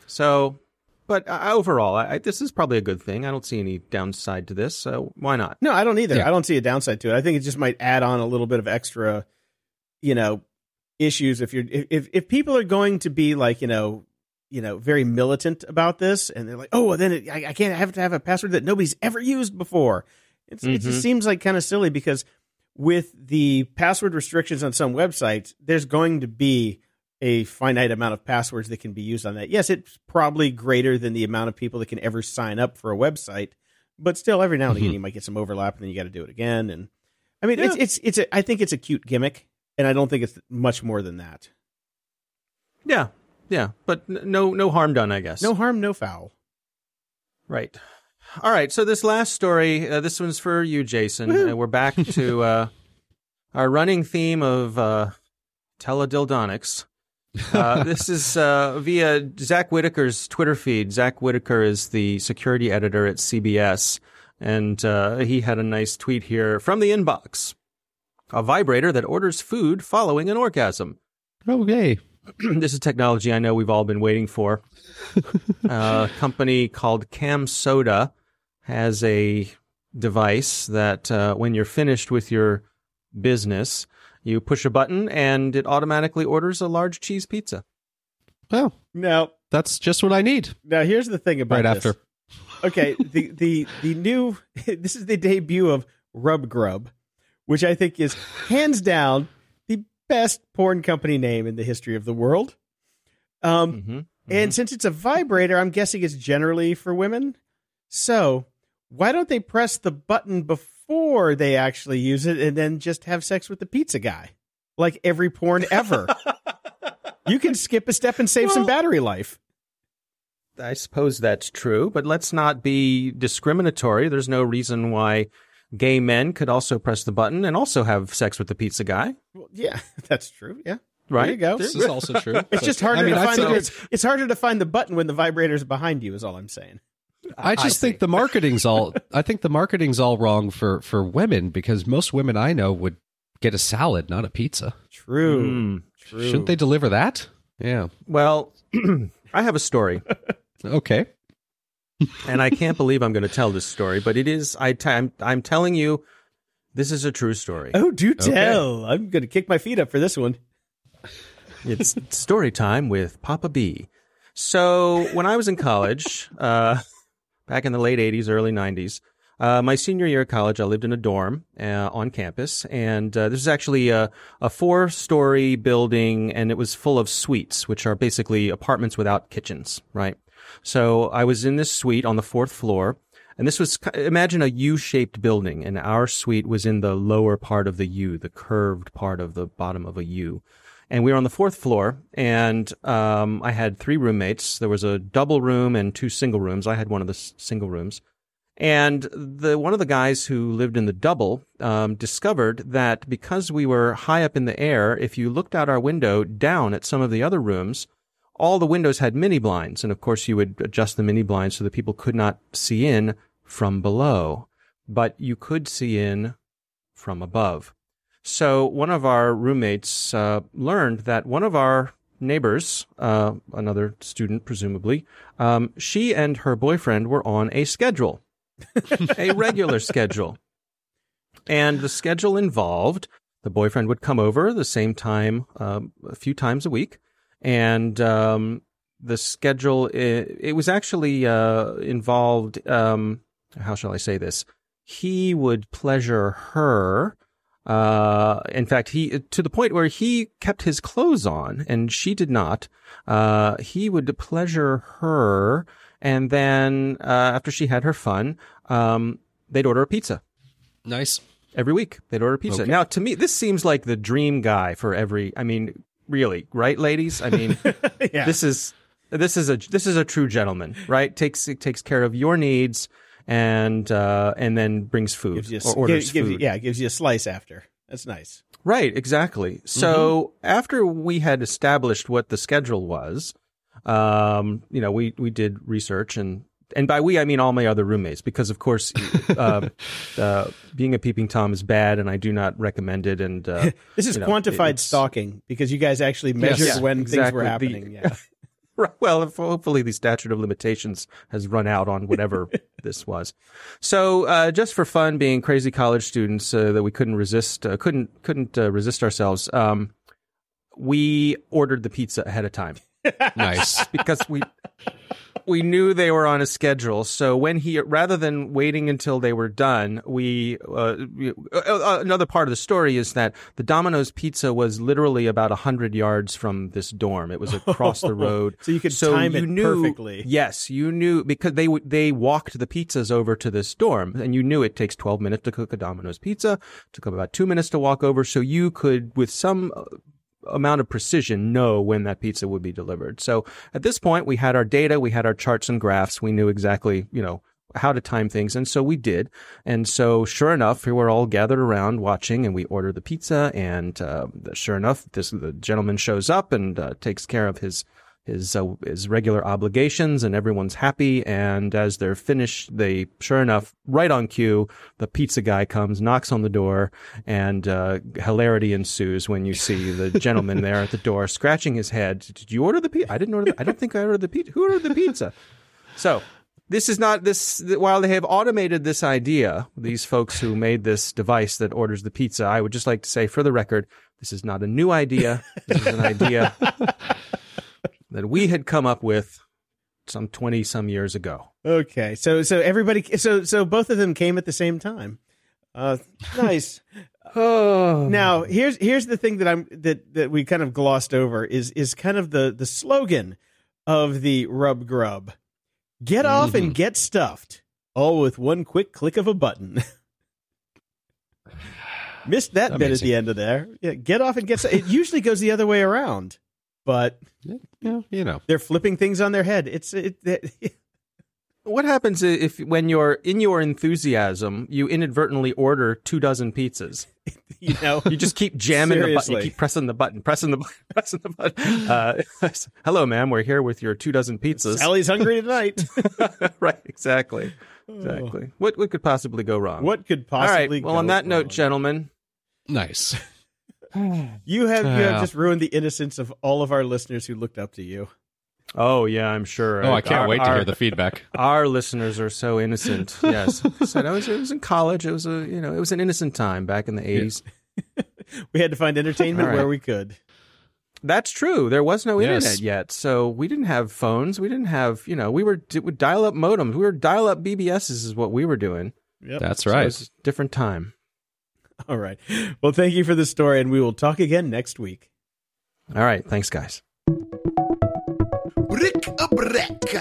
Speaker 4: so, but uh, overall, I, I, this is probably a good thing. I don't see any downside to this. So why not?
Speaker 2: no, I don't either.
Speaker 3: Yeah.
Speaker 2: I don't see a downside to it. I think it just might add on a little bit of extra, you know, issues if you're if if people are going to be like you know you know very militant about this and they're like oh well, then it, I, I can't have to have a password that nobody's ever used before. It's, It
Speaker 4: Mhm.
Speaker 2: just seems like kind of silly because with the password restrictions on some websites, there's going to be a finite amount of passwords that can be used on that. Yes, it's probably greater than the amount of people that can ever sign up for a website, but still, every now and again,
Speaker 3: Mhm.
Speaker 2: you might get some overlap, and then you got to do it again. And I mean, it's it's it's a, I think it's a cute gimmick, and I don't think it's much more than that.
Speaker 4: Yeah. Yeah. But no, no harm done, I guess.
Speaker 2: No harm, no foul.
Speaker 4: Right. All right. So this last story, uh, this one's for you, Jason. And we're back to uh, our running theme of uh, teledildonics. Uh, this is uh, via Zack Whittaker's Twitter feed. Zack Whittaker is the security editor at CBS, and uh, he had a nice tweet here from the inbox: a vibrator that orders food following an orgasm.
Speaker 3: Okay.
Speaker 4: this is technology I know we've all been waiting for. uh, a company called CamSoda has a device that uh, when you're finished with your business, you push a button and it automatically orders a large cheese pizza.
Speaker 3: Well,
Speaker 2: Now,
Speaker 3: that's just what I need
Speaker 2: now here's the thing about
Speaker 3: right
Speaker 2: this.
Speaker 3: after.
Speaker 2: okay, the the the new this is the debut of Rub Grub, which I think is hands down the best porn company name in the history of the world. Um,
Speaker 4: Mm-hmm.
Speaker 2: and since it's a vibrator, I'm guessing it's generally for women. So why don't they press the button before they actually use it, and then just have sex with the pizza guy, like every porn ever? you can skip a step and save some battery life.
Speaker 4: I suppose that's true, but let's not be discriminatory. There's no reason why gay men could also press the button and also have sex with the pizza guy,
Speaker 2: Well, yeah, that's true. Yeah.
Speaker 4: right?
Speaker 2: There you go.
Speaker 3: This is also true.
Speaker 2: It's
Speaker 3: but-
Speaker 2: just harder
Speaker 3: I mean,
Speaker 2: to
Speaker 3: I
Speaker 2: find. The,
Speaker 3: it's-
Speaker 2: it's, it's harder to find the button when the vibrator's behind you. Is all I'm saying.
Speaker 3: I just think the marketing's all. I think the marketing's all wrong for for women because most women I know would get a salad, not a pizza.
Speaker 2: True.
Speaker 4: Mm.
Speaker 2: True.
Speaker 3: Shouldn't they deliver that? Yeah.
Speaker 4: Well, I have a story.
Speaker 3: Okay.
Speaker 4: and I can't believe I'm going to tell this story, but it is. I t- I'm, I'm telling you, this is a true story.
Speaker 2: Oh, do tell! I'm going to kick my feet up for this one.
Speaker 4: It's story time with Papa B. So when I was in college, uh, back in the late '80s, early '90s, Uh, my senior year of college, I lived in a dorm uh, on campus, and uh, this is actually a, a four-story building, and it was full of suites, which are basically apartments without kitchens, right? So I was in this suite on the fourth floor, and this was imagine a U-shaped building, and our suite was in the lower part of the U, the curved part of the bottom of a U. And we were on the fourth floor, and um, I had three roommates. There was a double room and two single rooms. I had one of the single rooms. And the one of the guys who lived in the double um, discovered that because we were high up in the air, if you looked out our window down at some of the other rooms, all the windows had mini blinds, and of course you would adjust the mini blinds so that people could not see in from below, but you could see in from above. So one of our roommates uh, learned that one of our neighbors, uh, another student presumably, um, she and her boyfriend were on a schedule, a regular schedule, and the schedule involved the boyfriend would come over the same time um, a few times a week, and um, the schedule it, it was actually uh, involved. Um, how shall I say this? He would pleasure her. Uh, in fact, he to the point where he kept his clothes on and she did not. Uh, he would pleasure her, and then uh, after she had her fun, um, they'd order a pizza
Speaker 3: Nice.
Speaker 4: every week. They'd order a pizza.
Speaker 3: Okay.
Speaker 4: Now, to me, this seems like the dream guy for every. I mean, really, right, ladies? I mean,
Speaker 2: yeah.
Speaker 4: this is this is a this is a true gentleman, right? Takes takes care of your needs and uh, and then brings food
Speaker 2: gives you a,
Speaker 4: or orders
Speaker 2: gives
Speaker 4: food.
Speaker 2: You, yeah, gives you a slice after. That's nice.
Speaker 4: Right, exactly. So after we had established what the schedule was, um, you know, we we did research and and by we I mean all my other roommates because of course, uh, uh, being a peeping tom is bad and I do not recommend it. And uh,
Speaker 2: This is
Speaker 4: you know,
Speaker 2: quantified stalking because you guys actually measured
Speaker 4: Yeah,
Speaker 2: when things
Speaker 4: exactly.
Speaker 2: were
Speaker 4: The-
Speaker 2: happening. yeah.
Speaker 4: Well, if- hopefully the statute of limitations has run out on whatever this was. So, uh, just for fun, being crazy college students uh, that we couldn't resist, uh, couldn't couldn't uh, resist ourselves. Um, we ordered the pizza ahead of time
Speaker 3: Nice.
Speaker 4: because we we knew they were on a schedule. So when he, rather than waiting until they were done, we, uh, we- uh, uh, another part of the story is that the Domino's pizza was literally about a hundred yards from this dorm. It was across the road.
Speaker 2: So you could
Speaker 4: so
Speaker 2: time
Speaker 4: you
Speaker 2: it
Speaker 4: knew,
Speaker 2: perfectly.
Speaker 4: Yes, you knew because they they walked the pizzas over to this dorm, and you knew it takes twelve minutes to cook a Domino's pizza. It took about two minutes to walk over, so you could, with some uh, amount of precision, know when that pizza would be delivered. So at this point, we had our data, we had our charts and graphs, we knew exactly, you know. How to time things, and so we did. And so, sure enough, we were all gathered around watching, and we ordered the pizza. And uh, sure enough, this the gentleman shows up and uh, takes care of his his uh, his regular obligations and everyone's happy. And as they're finished they sure enough right on cue the pizza guy comes knocks on the door and uh, hilarity ensues when you see the gentleman there at the door scratching his head. Did you order the pizza i didn't order the, i don't think i ordered the pizza. Who ordered the pizza? So this is not this while they have automated this idea these folks who made this device that orders the pizza i would just like to say for the record this is not a new idea. This is an idea that we had come up with some 20 some years ago.
Speaker 2: Okay, so so everybody, so so both of them came at the same time. Uh, nice.
Speaker 4: Oh.
Speaker 2: now here's here's the thing that I'm that that we kind of glossed over is is kind of the the slogan of the rub grub. Get off
Speaker 4: Mm-hmm.
Speaker 2: and get stuffed, all with one quick click of a button. Missed that bit at the end of there. Yeah, get off and get. stu- It usually goes the other way around, but
Speaker 3: yeah, you know.
Speaker 2: they're flipping things on their head. It's it, it
Speaker 4: What happens if when you're in your enthusiasm, you inadvertently order two dozen pizzas?
Speaker 2: you know.
Speaker 4: You just keep jamming the button. You keep pressing the button, pressing the button, pressing the button. Uh, hello, ma'am. We're here with your two dozen pizzas.
Speaker 2: Sally's hungry tonight.
Speaker 4: right. Exactly. Exactly. What what could possibly go wrong?
Speaker 2: what could possibly?
Speaker 4: All right.
Speaker 2: possibly?
Speaker 4: Well,
Speaker 2: go
Speaker 4: on that note, gentlemen,
Speaker 3: Nice.
Speaker 2: You have you have just ruined the innocence of all of our listeners who looked up to you.
Speaker 4: Oh yeah, I'm sure.
Speaker 3: Oh, I can't
Speaker 4: Our-
Speaker 3: wait to
Speaker 4: our-
Speaker 3: hear the feedback.
Speaker 4: Our listeners are so innocent. Yes, said I was, I was in college. It was a you know it was an innocent time back in the eighties.
Speaker 2: We had to find entertainment
Speaker 4: All right.
Speaker 2: where we could.
Speaker 4: That's true. There was no
Speaker 3: Yes.
Speaker 4: internet yet, so we didn't have phones. We didn't have you know we were d- dial up modems. We were dial up BBSs is what we were doing.
Speaker 2: Yep.
Speaker 3: That's
Speaker 4: So
Speaker 3: right.
Speaker 4: it's a different time.
Speaker 2: All right. Well, thank you for the story, and we will talk again next week.
Speaker 4: All right. Thanks, guys.
Speaker 1: Brick a brick.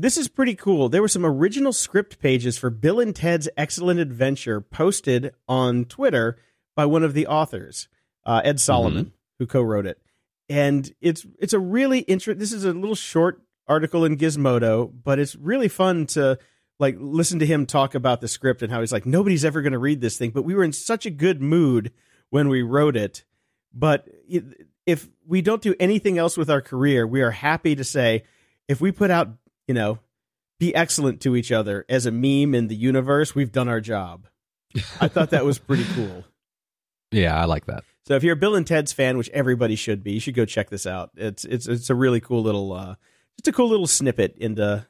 Speaker 2: This is pretty cool. There were some original script pages for Bill and Ted's Excellent Adventure posted on Twitter by one of the authors, uh, Ed Solomon, who co-wrote it. And it's it's a really interesting. This is a little short article in Gizmodo, but it's really fun to like listen to him talk about the script and how he's like nobody's ever going to read this thing, but we were in such a good mood when we wrote it. But if we don't do anything else with our career, we are happy to say if we put out, you know, be excellent to each other as a meme in the universe, we've done our job. I thought that was pretty cool.
Speaker 3: Yeah, I like that.
Speaker 2: So if you're a Bill and Ted's fan, which everybody should be, you should go check this out. It's it's it's a really cool little uh just a cool little snippet into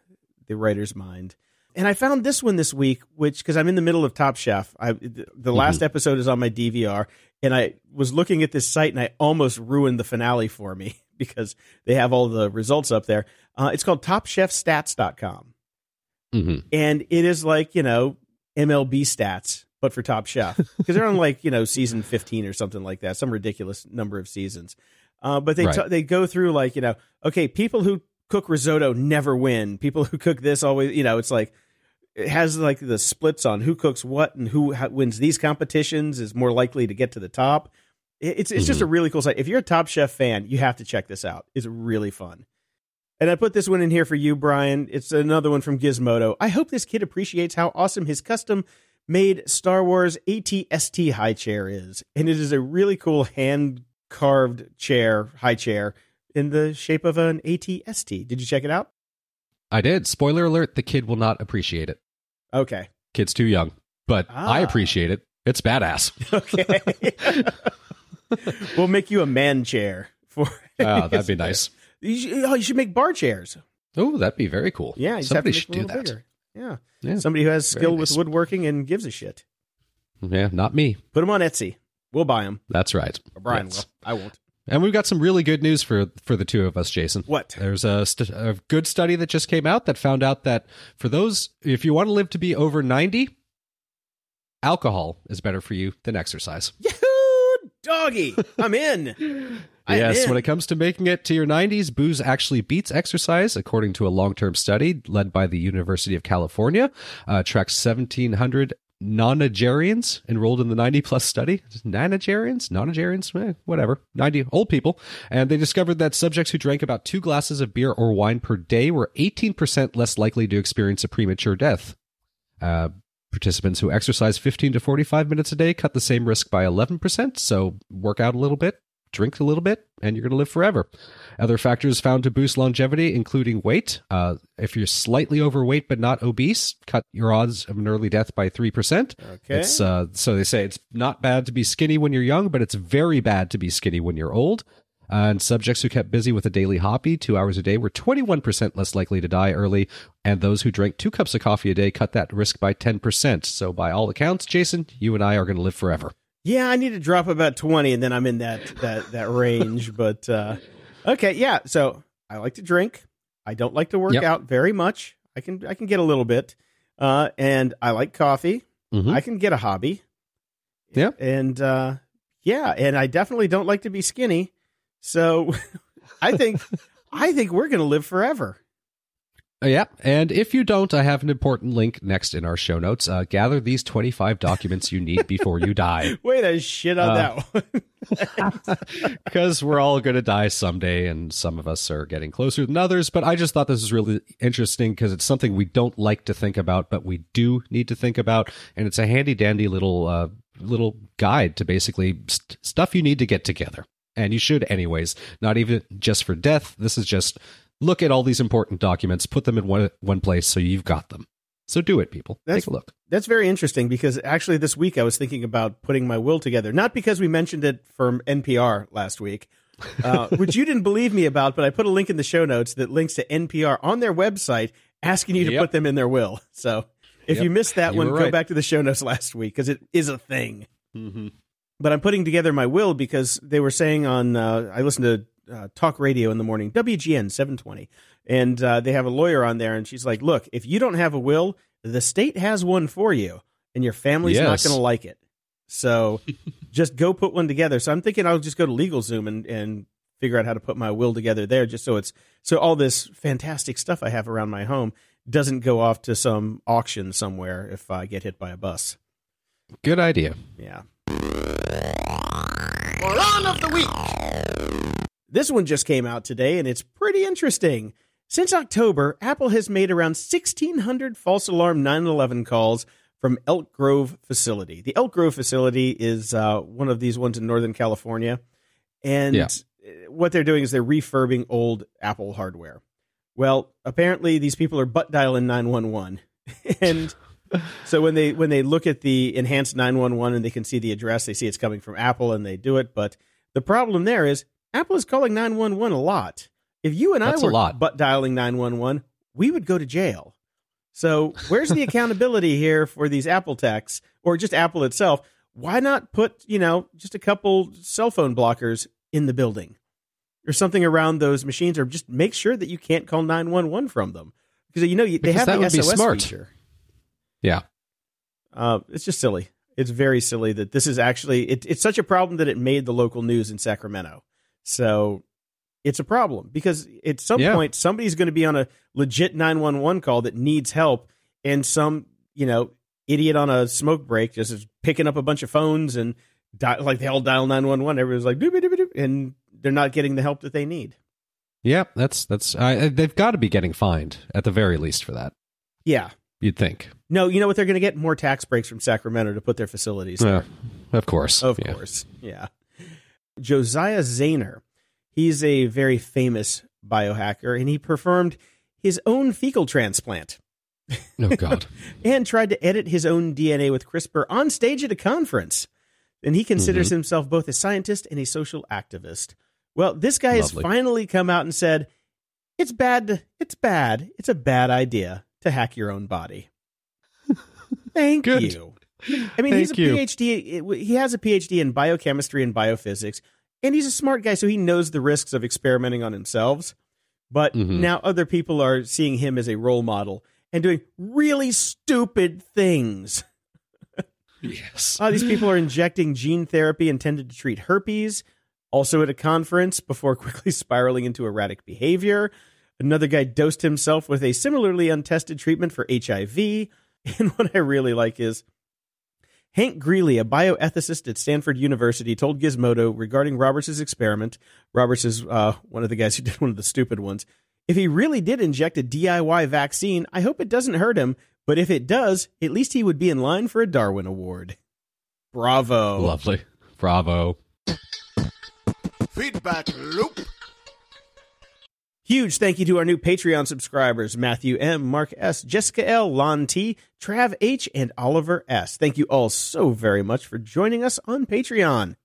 Speaker 2: the writer's mind. And I found this one this week, which because I'm in the middle of Top Chef. I the, the last episode is on my DVR, and I was looking at this site, and I almost ruined the finale for me because they have all the results up there. Uh, it's called TopChefStats.com,
Speaker 3: hmm
Speaker 2: and it is like you know MLB stats, but for Top Chef because they're on like you know season 15 or something like that, some ridiculous number of seasons. Uh, but they
Speaker 3: Right.
Speaker 2: t- they go through like you know okay, people who cook risotto never win. People who cook this always you know it's like it has like the splits on who cooks what and who ha- wins these competitions is more likely to get to the top. It- It's it's just a mm-hmm. really cool site. If you're a Top Chef fan, you have to check this out. It's really fun. And I put this one in here for you, Brian. It's another one from Gizmodo. I hope this kid appreciates how awesome his custom made Star Wars ATST high chair is. And it is a really cool hand carved chair, high chair, in the shape of an ATST. Did you check it out?
Speaker 3: I did. Spoiler alert: the kid will not appreciate it.
Speaker 2: Okay.
Speaker 3: Kid's too young, but I
Speaker 2: Ah.
Speaker 3: appreciate it. It's badass.
Speaker 2: Okay. we'll make you a man chair for.
Speaker 3: Oh, that'd be nice.
Speaker 2: You should, oh, you should make bar chairs.
Speaker 3: Oh, that'd be very cool.
Speaker 2: Yeah, you
Speaker 3: somebody should do
Speaker 2: make them a
Speaker 3: that.
Speaker 2: bigger. Yeah.
Speaker 3: Yeah.
Speaker 2: Somebody who has skill with woodworking and gives a shit.
Speaker 3: Yeah, not me.
Speaker 2: Put them on Etsy. We'll buy them.
Speaker 3: That's right.
Speaker 2: Or Brian
Speaker 3: Yes.
Speaker 2: will. I won't.
Speaker 3: And we've got some really good news for for the two of us, Jason.
Speaker 2: What?
Speaker 3: There's a, st- a good study that just came out that found out that for those, if you want to live to be over 90, alcohol is better for you than exercise.
Speaker 2: Yahoo! Doggy! I'm in. I'm
Speaker 3: yes,
Speaker 2: in.
Speaker 3: when it comes to making it to your 90s, booze actually beats exercise, according to a long term study led by the University of California. Uh, tracks 1,700 nonagerians enrolled in the 90 plus study. Nonagerians? Nonagerians? Eh, whatever. 90 old people. And they discovered that subjects who drank about two glasses of beer or wine per day were 18% less likely to experience a premature death. Uh, participants who exercise 15 to 45 minutes a day cut the same risk by 11%. So work out a little bit, drink a little bit, and you're going to live forever. Other factors found to boost longevity, including weight. Uh, if you're slightly overweight but not obese, cut your odds of an early death by 3%.
Speaker 2: Okay.
Speaker 3: It's, uh, so they say it's not bad to be skinny when you're young, but it's very bad to be skinny when you're old. And subjects who kept busy with a daily hobby two hours a day were 21% less likely to die early. And those who drank two cups of coffee a day cut that risk by 10%. So, by all accounts, Jason, you and I are going to live forever.
Speaker 2: Yeah, I need to drop about 20 and then I'm in that that that range, but uh okay, yeah. So, I like to drink. I don't like to work
Speaker 3: Yep.
Speaker 2: out very much. I can I can get a little bit. Uh and I like coffee.
Speaker 3: Mhm.
Speaker 2: I can get a hobby.
Speaker 3: Yeah.
Speaker 2: And uh yeah, and I definitely don't like to be skinny. So, I think I think we're going to live forever.
Speaker 3: Uh, yeah. And if you don't, I have an important link next in our show notes. Uh, gather these 25 documents you need before you die.
Speaker 2: Wait to shit on
Speaker 3: Uh,
Speaker 2: that one.
Speaker 3: because we're all going to die someday and some of us are getting closer than others but i just thought this was really interesting because it's something we don't like to think about but we do need to think about and it's a handy dandy little uh, little guide to basically st- stuff you need to get together and you should anyways not even just for death this is just look at all these important documents put them in one one place so you've got them so do it people
Speaker 2: That's-
Speaker 3: take a look
Speaker 2: That's very interesting because actually this week I was thinking about putting my will together. Not because we mentioned it from NPR last week, uh, which you didn't believe me about, but I put a link in the show notes that links to NPR on their website asking you to
Speaker 3: Yep.
Speaker 2: put them in their will. So if
Speaker 3: Yep.
Speaker 2: you missed that
Speaker 3: You
Speaker 2: one,
Speaker 3: were
Speaker 2: go back to the show notes last week because it is a thing.
Speaker 3: mm-hmm.
Speaker 2: But I'm putting together my will because they were saying on, uh, I listened to uh, talk radio in the morning, WGN 720, and uh, they have a lawyer on there, and she's like, look, if you don't have a will, the state has one for you, and your family's
Speaker 3: Yes.
Speaker 2: not going to like it. So just go put one together. So I'm thinking I'll just go to LegalZoom and, and figure out how to put my will together there, just so it's so all this fantastic stuff I have around my home doesn't go off to some auction somewhere if I get hit by a bus.
Speaker 3: Good idea.
Speaker 2: Yeah.
Speaker 1: Moron of the week.
Speaker 2: This one just came out today, and it's pretty interesting. Since October, Apple has made around 1,600 false alarm 911 calls from Elk Grove facility. The Elk Grove facility is uh, one of these ones in Northern California, and
Speaker 3: Yeah.
Speaker 2: what they're doing is they're refurbing old Apple hardware. Well, apparently these people are butt dialing 911, and so when they when they look at the enhanced 911 and they can see the address, they see it's coming from Apple and they do it. But the problem there is Apple is calling 911 a lot. If you and
Speaker 3: That's
Speaker 2: I were butt dialing 911, we would go to jail. So where's the accountability here for these Apple techs or just Apple itself? Why not put, you know, just a couple cell phone blockers in the building or something around those machines or just make sure that you can't call 911 from them? Because you know, they
Speaker 3: Because
Speaker 2: have
Speaker 3: that
Speaker 2: the
Speaker 3: would be
Speaker 2: SOS
Speaker 3: smart.
Speaker 2: feature.
Speaker 3: Yeah.
Speaker 2: Uh, it's just silly. It's very silly that this is actually it, it's such a problem that it made the local news in Sacramento. So it's a problem because at some
Speaker 3: Yeah.
Speaker 2: point somebody's going to be on a legit 911 call that needs help and some, you know, idiot on a smoke break just is picking up a bunch of phones and di- like they all dial 911 everyone's like doop, doop, doop, and they're not getting the help that they need.
Speaker 3: Yeah, that's that's uh, they've got to be getting fined at the very least for that.
Speaker 2: Yeah.
Speaker 3: You'd think.
Speaker 2: No, you know what they're going to get more tax breaks from Sacramento to put their facilities
Speaker 3: Yeah, of course.
Speaker 2: Of
Speaker 3: Yeah.
Speaker 2: course. Yeah. Josiah Zayner. He's a very famous biohacker and he performed his own fecal transplant
Speaker 3: Oh God.
Speaker 2: and tried to edit his own DNA with CRISPR on stage at a conference. And he considers
Speaker 3: Mm-hmm.
Speaker 2: himself both a scientist and a social activist. Well, this guy has finally come out and said, "It's bad. It's bad. It's a bad idea to hack your own body." Thank
Speaker 3: Good.
Speaker 2: you. I mean, he's a
Speaker 3: you.
Speaker 2: PhD. He has a PhD in biochemistry and biophysics, and he's a smart guy, so he knows the risks of experimenting on himself. But
Speaker 3: Mhm.
Speaker 2: now other people are seeing him as a role model and doing really stupid things.
Speaker 3: yes.
Speaker 2: Uh, these people are injecting gene therapy intended to treat herpes, also at a conference before quickly spiraling into erratic behavior. Another guy dosed himself with a similarly untested treatment for HIV. And what I really like is Hank Greely, a bioethicist at Stanford University, told Gizmodo regarding Roberts' experiment. Roberts is uh, one of the guys who did one of the stupid ones. If he really did inject a DIY vaccine, I hope it doesn't hurt him. But if it does, at least he would be in line for a Darwin Award. Bravo.
Speaker 3: Lovely. Bravo.
Speaker 1: Feedback loop.
Speaker 2: Huge thank you to our new Patreon subscribers Matthew M., Mark S., Jessica L., Lon T., Trav H., and Oliver S. Thank you all so very much for joining us on Patreon.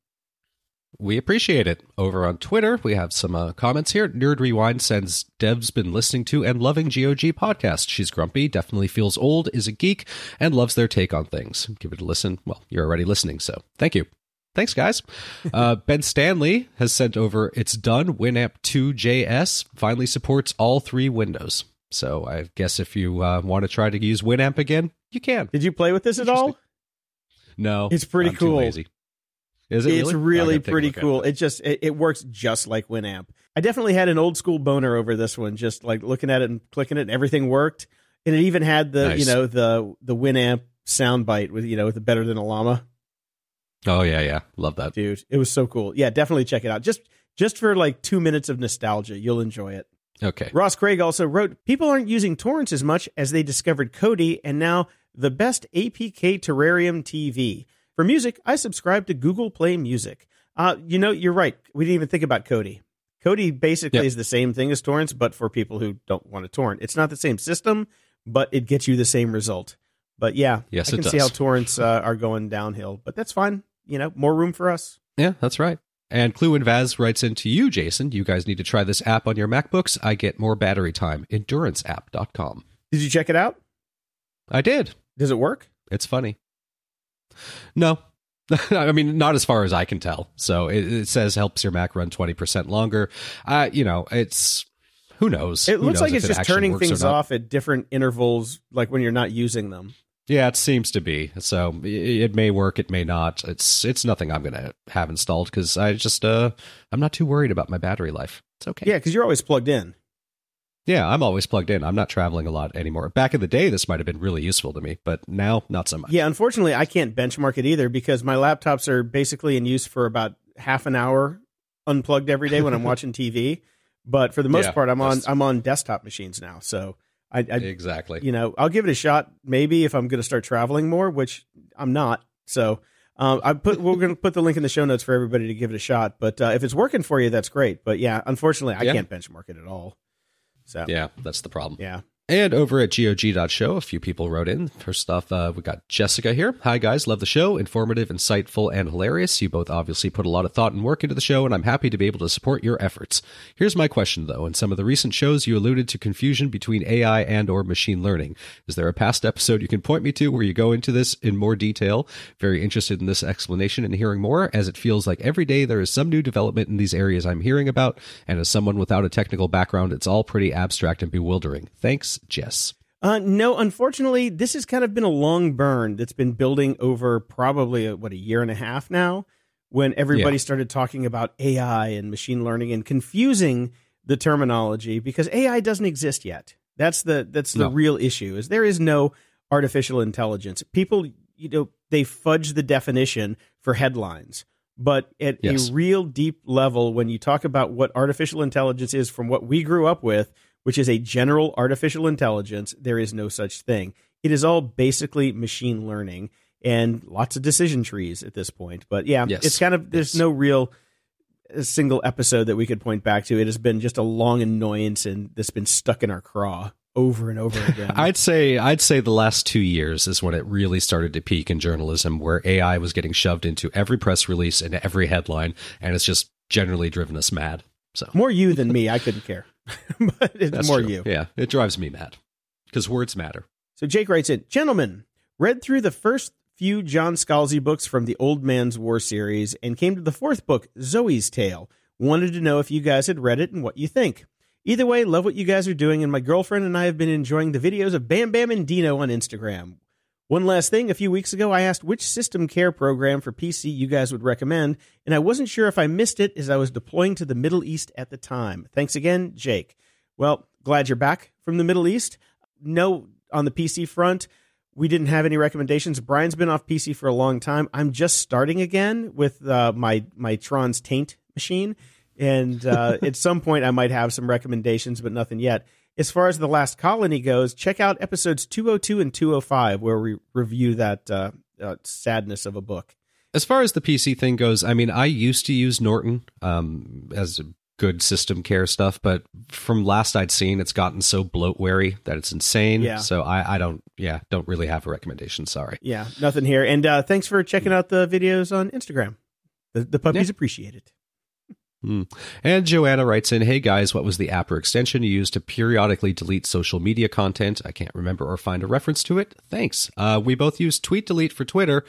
Speaker 3: We appreciate it. Over on Twitter, we have some uh, comments here. Nerd Rewind sends Dev's been listening to and loving GOG podcast. She's grumpy, definitely feels old, is a geek, and loves their take on things. Give it a listen. Well, you're already listening, so thank you. Thanks, guys. Uh, ben Stanley has sent over It's Done. Winamp 2JS finally supports all three windows. So I guess if you uh, want to try to use Winamp again, you can.
Speaker 2: Did you play with this at all?
Speaker 3: No,
Speaker 2: It's pretty
Speaker 3: I'm
Speaker 2: cool.
Speaker 3: Is it?
Speaker 2: it's
Speaker 3: really,
Speaker 2: really
Speaker 3: I gotta take a
Speaker 2: pretty cool.
Speaker 3: it.
Speaker 2: It just it, it works just like Winamp. I definitely had an old school boner over this one, just like looking at it and clicking it, and everything worked. And it even had the
Speaker 3: Nice.
Speaker 2: you know the the Winamp soundbite with you know with the better than a llama.
Speaker 3: Oh yeah, yeah, love that.
Speaker 2: dude. It was so cool. Yeah, definitely check it out. Just just for like two minutes of nostalgia, you'll enjoy it.
Speaker 3: Okay.
Speaker 2: Ross Craig also wrote, "People aren't using torrents as much as they discovered Kodi, and now the best APK Terrarium TV for music. I subscribe to Google Play Music. Uh, you know, you're right. We didn't even think about Kodi. Kodi basically
Speaker 3: Yep.
Speaker 2: is the same thing as torrents, but for people who don't want to torrent. It's not the same system, but it gets you the same result. But yeah,
Speaker 3: Yes,
Speaker 2: I can see how torrents uh, are going downhill, but that's fine. You know, more room for us.
Speaker 3: Yeah, that's right. And Clue and Vaz writes into you, Jason. You guys need to try this app on your MacBooks. I get more battery time. EnduranceApp.com.
Speaker 2: Did you check it out?
Speaker 3: I did.
Speaker 2: Does it work?
Speaker 3: It's funny. No. I mean, not as far as I can tell. So it, it says helps your Mac run 20% longer. Uh, you know, it's. Who knows?
Speaker 2: It
Speaker 3: Who
Speaker 2: looks
Speaker 3: knows
Speaker 2: like it's
Speaker 3: it
Speaker 2: just turning things off at different intervals, like when you're not using them.
Speaker 3: Yeah, it seems to be. So it may work, it may not. It's it's nothing I'm gonna have installed because I just uh I'm not too worried about my battery life. It's okay.
Speaker 2: Yeah, because you're always plugged in.
Speaker 3: Yeah, I'm always plugged in. I'm not traveling a lot anymore. Back in the day, this might have been really useful to me, but now not so much.
Speaker 2: Yeah, unfortunately, I can't benchmark it either because my laptops are basically in use for about half an hour unplugged every day when I'm watching TV. But for the most
Speaker 3: Yeah,
Speaker 2: part, I'm on I'm on desktop machines now. So I, I
Speaker 3: exactly.
Speaker 2: you know, I'll give it a shot maybe if I'm going to start traveling more, which I'm not. So um, I put we're going to put the link in the show notes for everybody to give it a shot. But uh, if it's working for you, that's great. But yeah, unfortunately, I
Speaker 3: Yeah.
Speaker 2: can't benchmark it at all. So
Speaker 3: Yeah, that's the problem.
Speaker 2: yeah.
Speaker 3: And over at GOG.show, a few people wrote in. First off, uh, we got Jessica here. Hi, guys. Love the show. Informative, insightful, and hilarious. You both obviously put a lot of thought and work into the show, and I'm happy to be able to support your efforts. Here's my question, though. In some of the recent shows, you alluded to confusion between AI and or machine learning. Is there a past episode you can point me to where you go into this in more detail? Very interested in this explanation and hearing more, as it feels like every day there is some new development in these areas I'm hearing about, and as someone without a technical background, it's all pretty abstract and bewildering. Thanks, Jess.
Speaker 2: Uh, no, unfortunately, this has kind of been a long burn that's been building over probably a, what a year and a half now. When everybody
Speaker 3: Yeah.
Speaker 2: started talking about AI and machine learning and confusing the terminology because AI doesn't exist yet. That's the that's the
Speaker 3: No.
Speaker 2: real issue. Is there is no artificial intelligence. People, you know, they fudge the definition for headlines. But at
Speaker 3: Yes.
Speaker 2: a real deep level, when you talk about what artificial intelligence is from what we grew up with, which is a general artificial intelligence, there is no such thing. It is all basically machine learning and lots of decision trees at this point. But yeah,
Speaker 3: Yes.
Speaker 2: it's kind of there's
Speaker 3: Yes.
Speaker 2: no real single episode that we could point back to. It has been just a long annoyance and that's been stuck in our craw over and over again.
Speaker 3: I'd say I'd say the last two years is when it really started to peak in journalism, where AI was getting shoved into every press release and every headline, and it's just generally driven us mad. So
Speaker 2: more you than me. I couldn't care, but it's
Speaker 3: that's
Speaker 2: more
Speaker 3: true.
Speaker 2: you.
Speaker 3: Yeah, it drives me mad because words matter.
Speaker 2: So Jake writes in, gentlemen, read through the first few John Scalzi books from the Old Man's War series and came to the fourth book, Zoe's Tale. Wanted to know if you guys had read it and what you think. Either way, love what you guys are doing, and my girlfriend and I have been enjoying the videos of Bam Bam and Dino on Instagram. One last thing, a few weeks ago I asked which system care program for PC you guys would recommend, and I wasn't sure if I missed it as I was deploying to the Middle East at the time. Thanks again, Jake. Well, glad you're back from the Middle East. No, on the PC front, we didn't have any recommendations. Brian's been off PC for a long time. I'm just starting again with uh, my my Tron's Taint machine, and uh, at some point I might have some recommendations, but nothing yet. As far as the Last Colony goes, check out episodes 202 and 205 where we review that uh, uh, sadness of a book.
Speaker 3: As far as the PC thing goes, I mean, I used to use Norton um, as good system care stuff, but from last I'd seen, it's gotten so bloatware that it's insane.
Speaker 2: Yeah.
Speaker 3: So I, I don't, yeah, don't really have a recommendation. Sorry.
Speaker 2: Yeah, nothing here. And uh, thanks for checking out the videos on Instagram. The, the puppies
Speaker 3: Yeah.
Speaker 2: appreciate it.
Speaker 3: Hmm. And Joanna writes in, Hey guys, what was the app or extension you used to periodically delete social media content? I can't remember or find a reference to it. Thanks. Uh, we both use Tweet Delete for Twitter,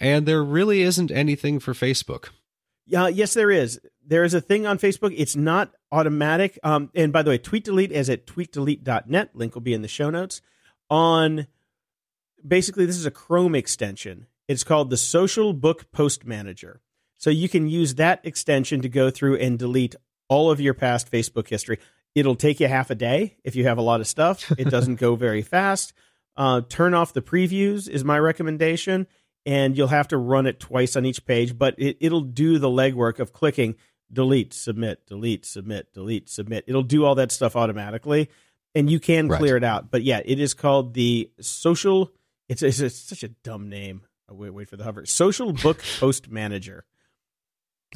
Speaker 3: and there really isn't anything for Facebook.
Speaker 2: Yeah, yes, there is. There is a thing on Facebook. It's not automatic. Um, and by the way, tweet delete is at tweetdelete.net. Link will be in the show notes. On basically, this is a Chrome extension. It's called the Social Book Post Manager. So you can use that extension to go through and delete all of your past Facebook history. It'll take you half a day if you have a lot of stuff. It doesn't go very fast. Uh, turn off the previews is my recommendation, and you'll have to run it twice on each page, but it, it'll do the legwork of clicking delete, submit, delete, submit, delete, submit. It'll do all that stuff automatically, and you can
Speaker 3: Right.
Speaker 2: clear it out. But yeah, it is called the social. It's, it's, it's such a dumb name. Wait, wait for the hover. Social Book Post Manager.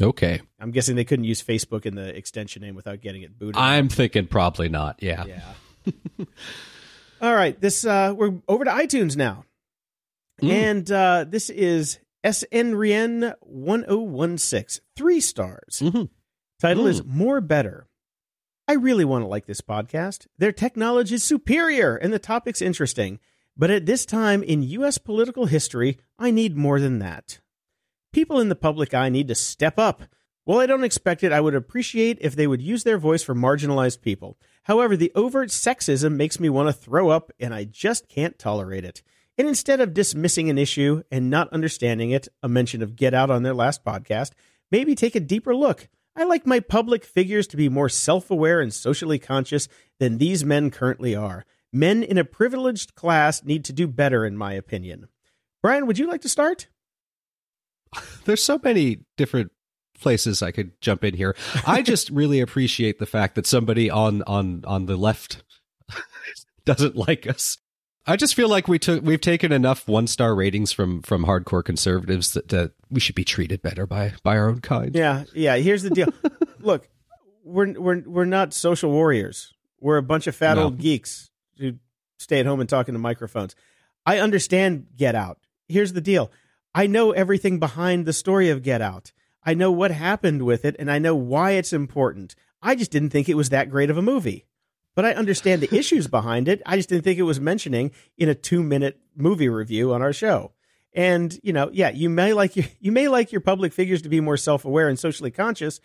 Speaker 3: Okay.
Speaker 2: I'm guessing they couldn't use Facebook in the extension name without getting it booted.
Speaker 3: I'm thinking probably not. Yeah.
Speaker 2: Yeah. All right, this uh we're over to iTunes now.
Speaker 3: Mm.
Speaker 2: And uh this is SNRien 1016. 3 stars.
Speaker 3: Mhm.
Speaker 2: Title is
Speaker 3: Mm.
Speaker 2: More Better. I really want to like this podcast. Their technology is superior and the topic's interesting. But at this time in US political history, I need more than that. People in the public eye need to step up. While I don't expect it, I would appreciate if they would use their voice for marginalized people. However, the overt sexism makes me want to throw up, and I just can't tolerate it. And instead of dismissing an issue and not understanding it, a mention of Get Out on their last podcast, maybe take a deeper look. I like my public figures to be more self aware and socially conscious than these men currently are. Men in a privileged class need to do better, in my opinion. Brian, would you like to start?
Speaker 3: There's so many different places I could jump in here. I just really appreciate the fact that somebody on on on the left doesn't like us. I just feel like we took we've taken enough one star ratings from from hardcore conservatives that, that we should be treated better by by our own kind.
Speaker 2: Yeah, yeah. Here's the deal. Look, we're we're we're not social warriors. We're a bunch of fat
Speaker 3: No.
Speaker 2: old geeks who stay at home and talk into microphones. I understand Get Out. Here's the deal. I know everything behind the story of Get Out. I know what happened with it, and I know why it's important. I just didn't think it was that great of a movie. But I understand the issues behind it. I just didn't think it was mentioning in a two minute movie review on our show. And you know, yeah, you may like your you may like your public figures to be more self aware and socially conscious.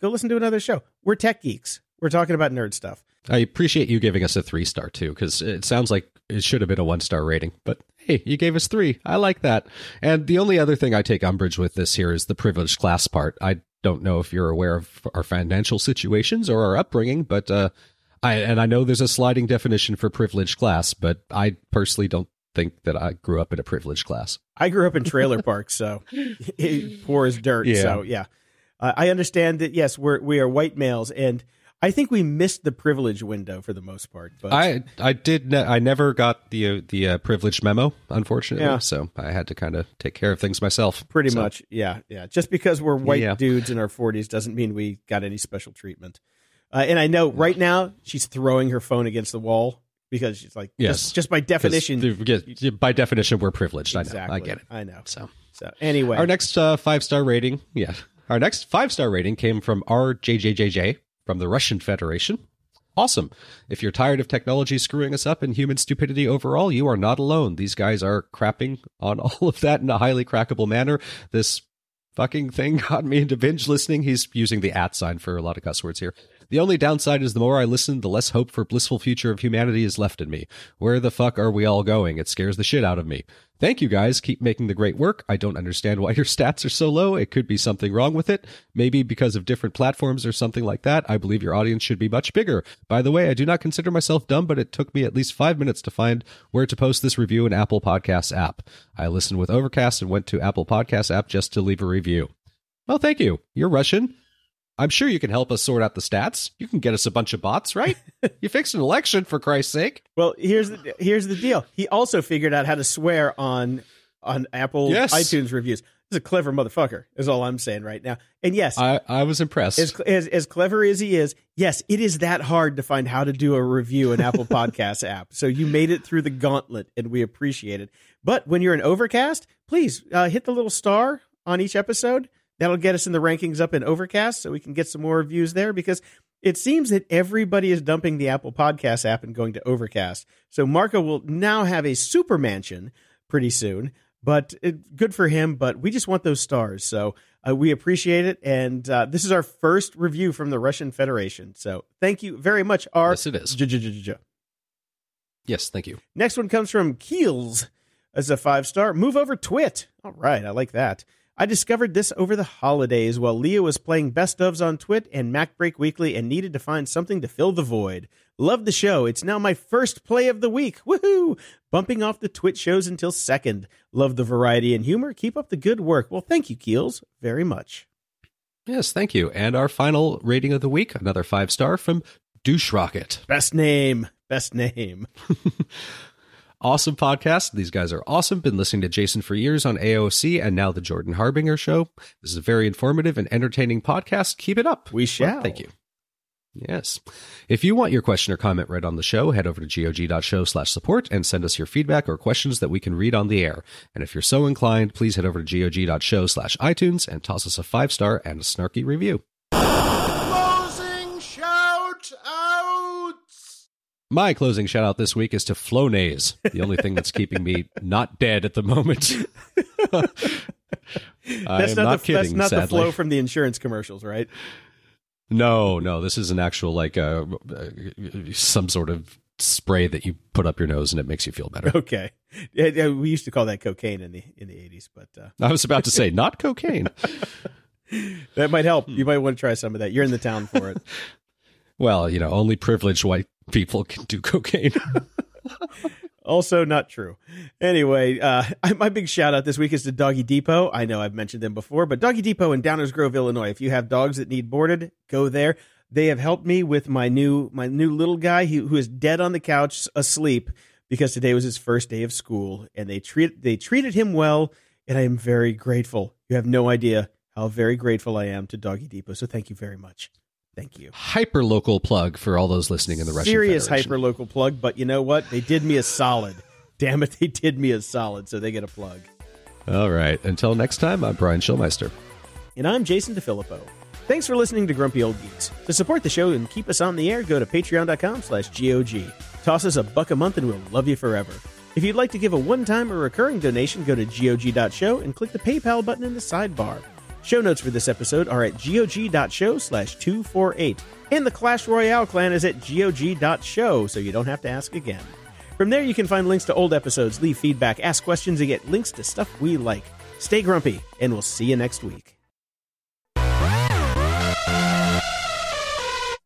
Speaker 2: Go listen to another show. We're tech geeks. We're talking about nerd stuff.
Speaker 3: I appreciate you giving us a three star too, because it sounds like it should have been a one star rating. But hey, you gave us three. I like that. And the only other thing I take umbrage with this here is the privileged class part. I don't know if you're aware of our financial situations or our upbringing, but uh, I and I know there's a sliding definition for privileged class, but I personally don't think that I grew up in a privileged class.
Speaker 2: I grew up in trailer parks, so poor as dirt.
Speaker 3: Yeah.
Speaker 2: So yeah, uh, I understand that. Yes, we're we are white males, and I think we missed the privilege window for the most part. But
Speaker 3: I I did ne- I never got the uh, the uh, privileged memo, unfortunately.
Speaker 2: Yeah.
Speaker 3: So I had to kind of take care of things myself.
Speaker 2: pretty
Speaker 3: So,
Speaker 2: much, yeah, yeah. Just because we're white
Speaker 3: Yeah.
Speaker 2: dudes in our forties doesn't mean we got any special treatment. Uh, and I know right now she's throwing her phone against the wall because she's like,
Speaker 3: Yes.
Speaker 2: just, just by definition,
Speaker 3: the- by definition, we're privileged.
Speaker 2: exactly.
Speaker 3: I know. I get it.
Speaker 2: I know.
Speaker 3: So
Speaker 2: So anyway,
Speaker 3: our next uh, five star rating, yeah, our next five star rating came from RJJJJ from the Russian Federation. Awesome. If you're tired of technology screwing us up and human stupidity overall, you are not alone. These guys are crapping on all of that in a highly crackable manner. This fucking thing got me into binge listening. He's using the at sign for a lot of cuss words here. The only downside is the more I listen, the less hope for blissful future of humanity is left in me. Where the fuck are we all going? It scares the shit out of me. Thank you guys. Keep making the great work. I don't understand why your stats are so low. It could be something wrong with it. Maybe because of different platforms or something like that. I believe your audience should be much bigger. By the way, I do not consider myself dumb, but it took me at least five minutes to find where to post this review in Apple Podcasts app. I listened with Overcast and went to Apple Podcasts app just to leave a review. Well, thank you. You're Russian. I'm sure you can help us sort out the stats. You can get us a bunch of bots, right? you fixed an election for Christ's sake.
Speaker 2: well, here's the here's the deal. He also figured out how to swear on on Apple
Speaker 3: Yes.
Speaker 2: iTunes reviews. He's a clever motherfucker. Is all I'm saying right now. And yes,
Speaker 3: I, I was impressed.
Speaker 2: as, as as clever as he is, yes, it is that hard to find how to do a review in Apple Podcasts app. So you made it through the gauntlet, and we appreciate it. But when you're in Overcast, please uh, hit the little star on each episode. That'll get us in the rankings up in Overcast, so we can get some more reviews there. Because it seems that everybody is dumping the Apple Podcast app and going to Overcast. So Marco will now have a super mansion pretty soon. But it, good for him. But we just want those stars. So uh, we appreciate it. And uh, this is our first review from the Russian Federation. So thank you very much, R.
Speaker 3: Yes, it is. Yes, thank you.
Speaker 2: Next one comes from Keels as a five star. Move over Twit. All right, I like that. I discovered this over the holidays while Leah was playing best ofs on Twit and Mac Break Weekly and needed to find something to fill the void. Love the show. It's now my first play of the week. Woohoo! Bumping off the Twit shows until second. Love the variety and humor. Keep up the good work. Well, thank you, Keels, very much.
Speaker 3: Yes, thank you. And our final rating of the week, another five star from Douche Rocket.
Speaker 2: Best name. Best name.
Speaker 3: Awesome podcast. These guys are awesome. Been listening to Jason for years on AOC and now the Jordan Harbinger show. This is a very informative and entertaining podcast. Keep it up.
Speaker 2: We shall.
Speaker 3: thank you. Yes. If you want your question or comment read on the show, head over to gog.show slash support and send us your feedback or questions that we can read on the air. And if you're so inclined, please head over to gog.show slash iTunes and toss us a five star and a snarky review. My closing shout out this week is to Flonase, the only thing that's keeping me not dead at the moment.
Speaker 2: That's
Speaker 3: not,
Speaker 2: not, the,
Speaker 3: kidding.
Speaker 2: That's not
Speaker 3: sadly.
Speaker 2: the flow from the insurance commercials, right?
Speaker 3: No, no, this is an actual like uh, uh, some sort of spray that you put up your nose and it makes you feel better.
Speaker 2: Okay. Yeah, yeah, we used to call that cocaine in the in the eighties, but uh,
Speaker 3: I was about to say not cocaine.
Speaker 2: that might help.
Speaker 3: Hmm.
Speaker 2: You might want to try some of that. You're in the town for it.
Speaker 3: Well, you know, only privileged white people can do cocaine.
Speaker 2: also not true. Anyway, uh, my big shout out this week is to Doggy Depot. I know I've mentioned them before, but Doggy Depot in Downers Grove, Illinois. If you have dogs that need boarded, go there. They have helped me with my new my new little guy who, who is dead on the couch asleep because today was his first day of school, and they treat they treated him well, and I am very grateful. You have no idea how very grateful I am to Doggy Depot. So thank you very much. Thank you.
Speaker 3: Hyper local plug for all those listening in the Russian
Speaker 2: Serious
Speaker 3: Federation.
Speaker 2: hyper local plug, but you know what? They did me a solid. Damn it, they did me a solid, so they get a plug.
Speaker 3: All right. Until next time, I'm Brian Schulmeister.
Speaker 2: And I'm Jason DeFillippo. Thanks for listening to Grumpy Old Geeks. To support the show and keep us on the air, go to patreon.com slash GOG. Toss us a buck a month and we'll love you forever. If you'd like to give a one-time or recurring donation, go to GOG.show and click the PayPal button in the sidebar. Show notes for this episode are at GOG.show slash 248. And the Clash Royale clan is at GOG.show, so you don't have to ask again. From there, you can find links to old episodes, leave feedback, ask questions, and get links to stuff we like. Stay grumpy, and we'll see you next week.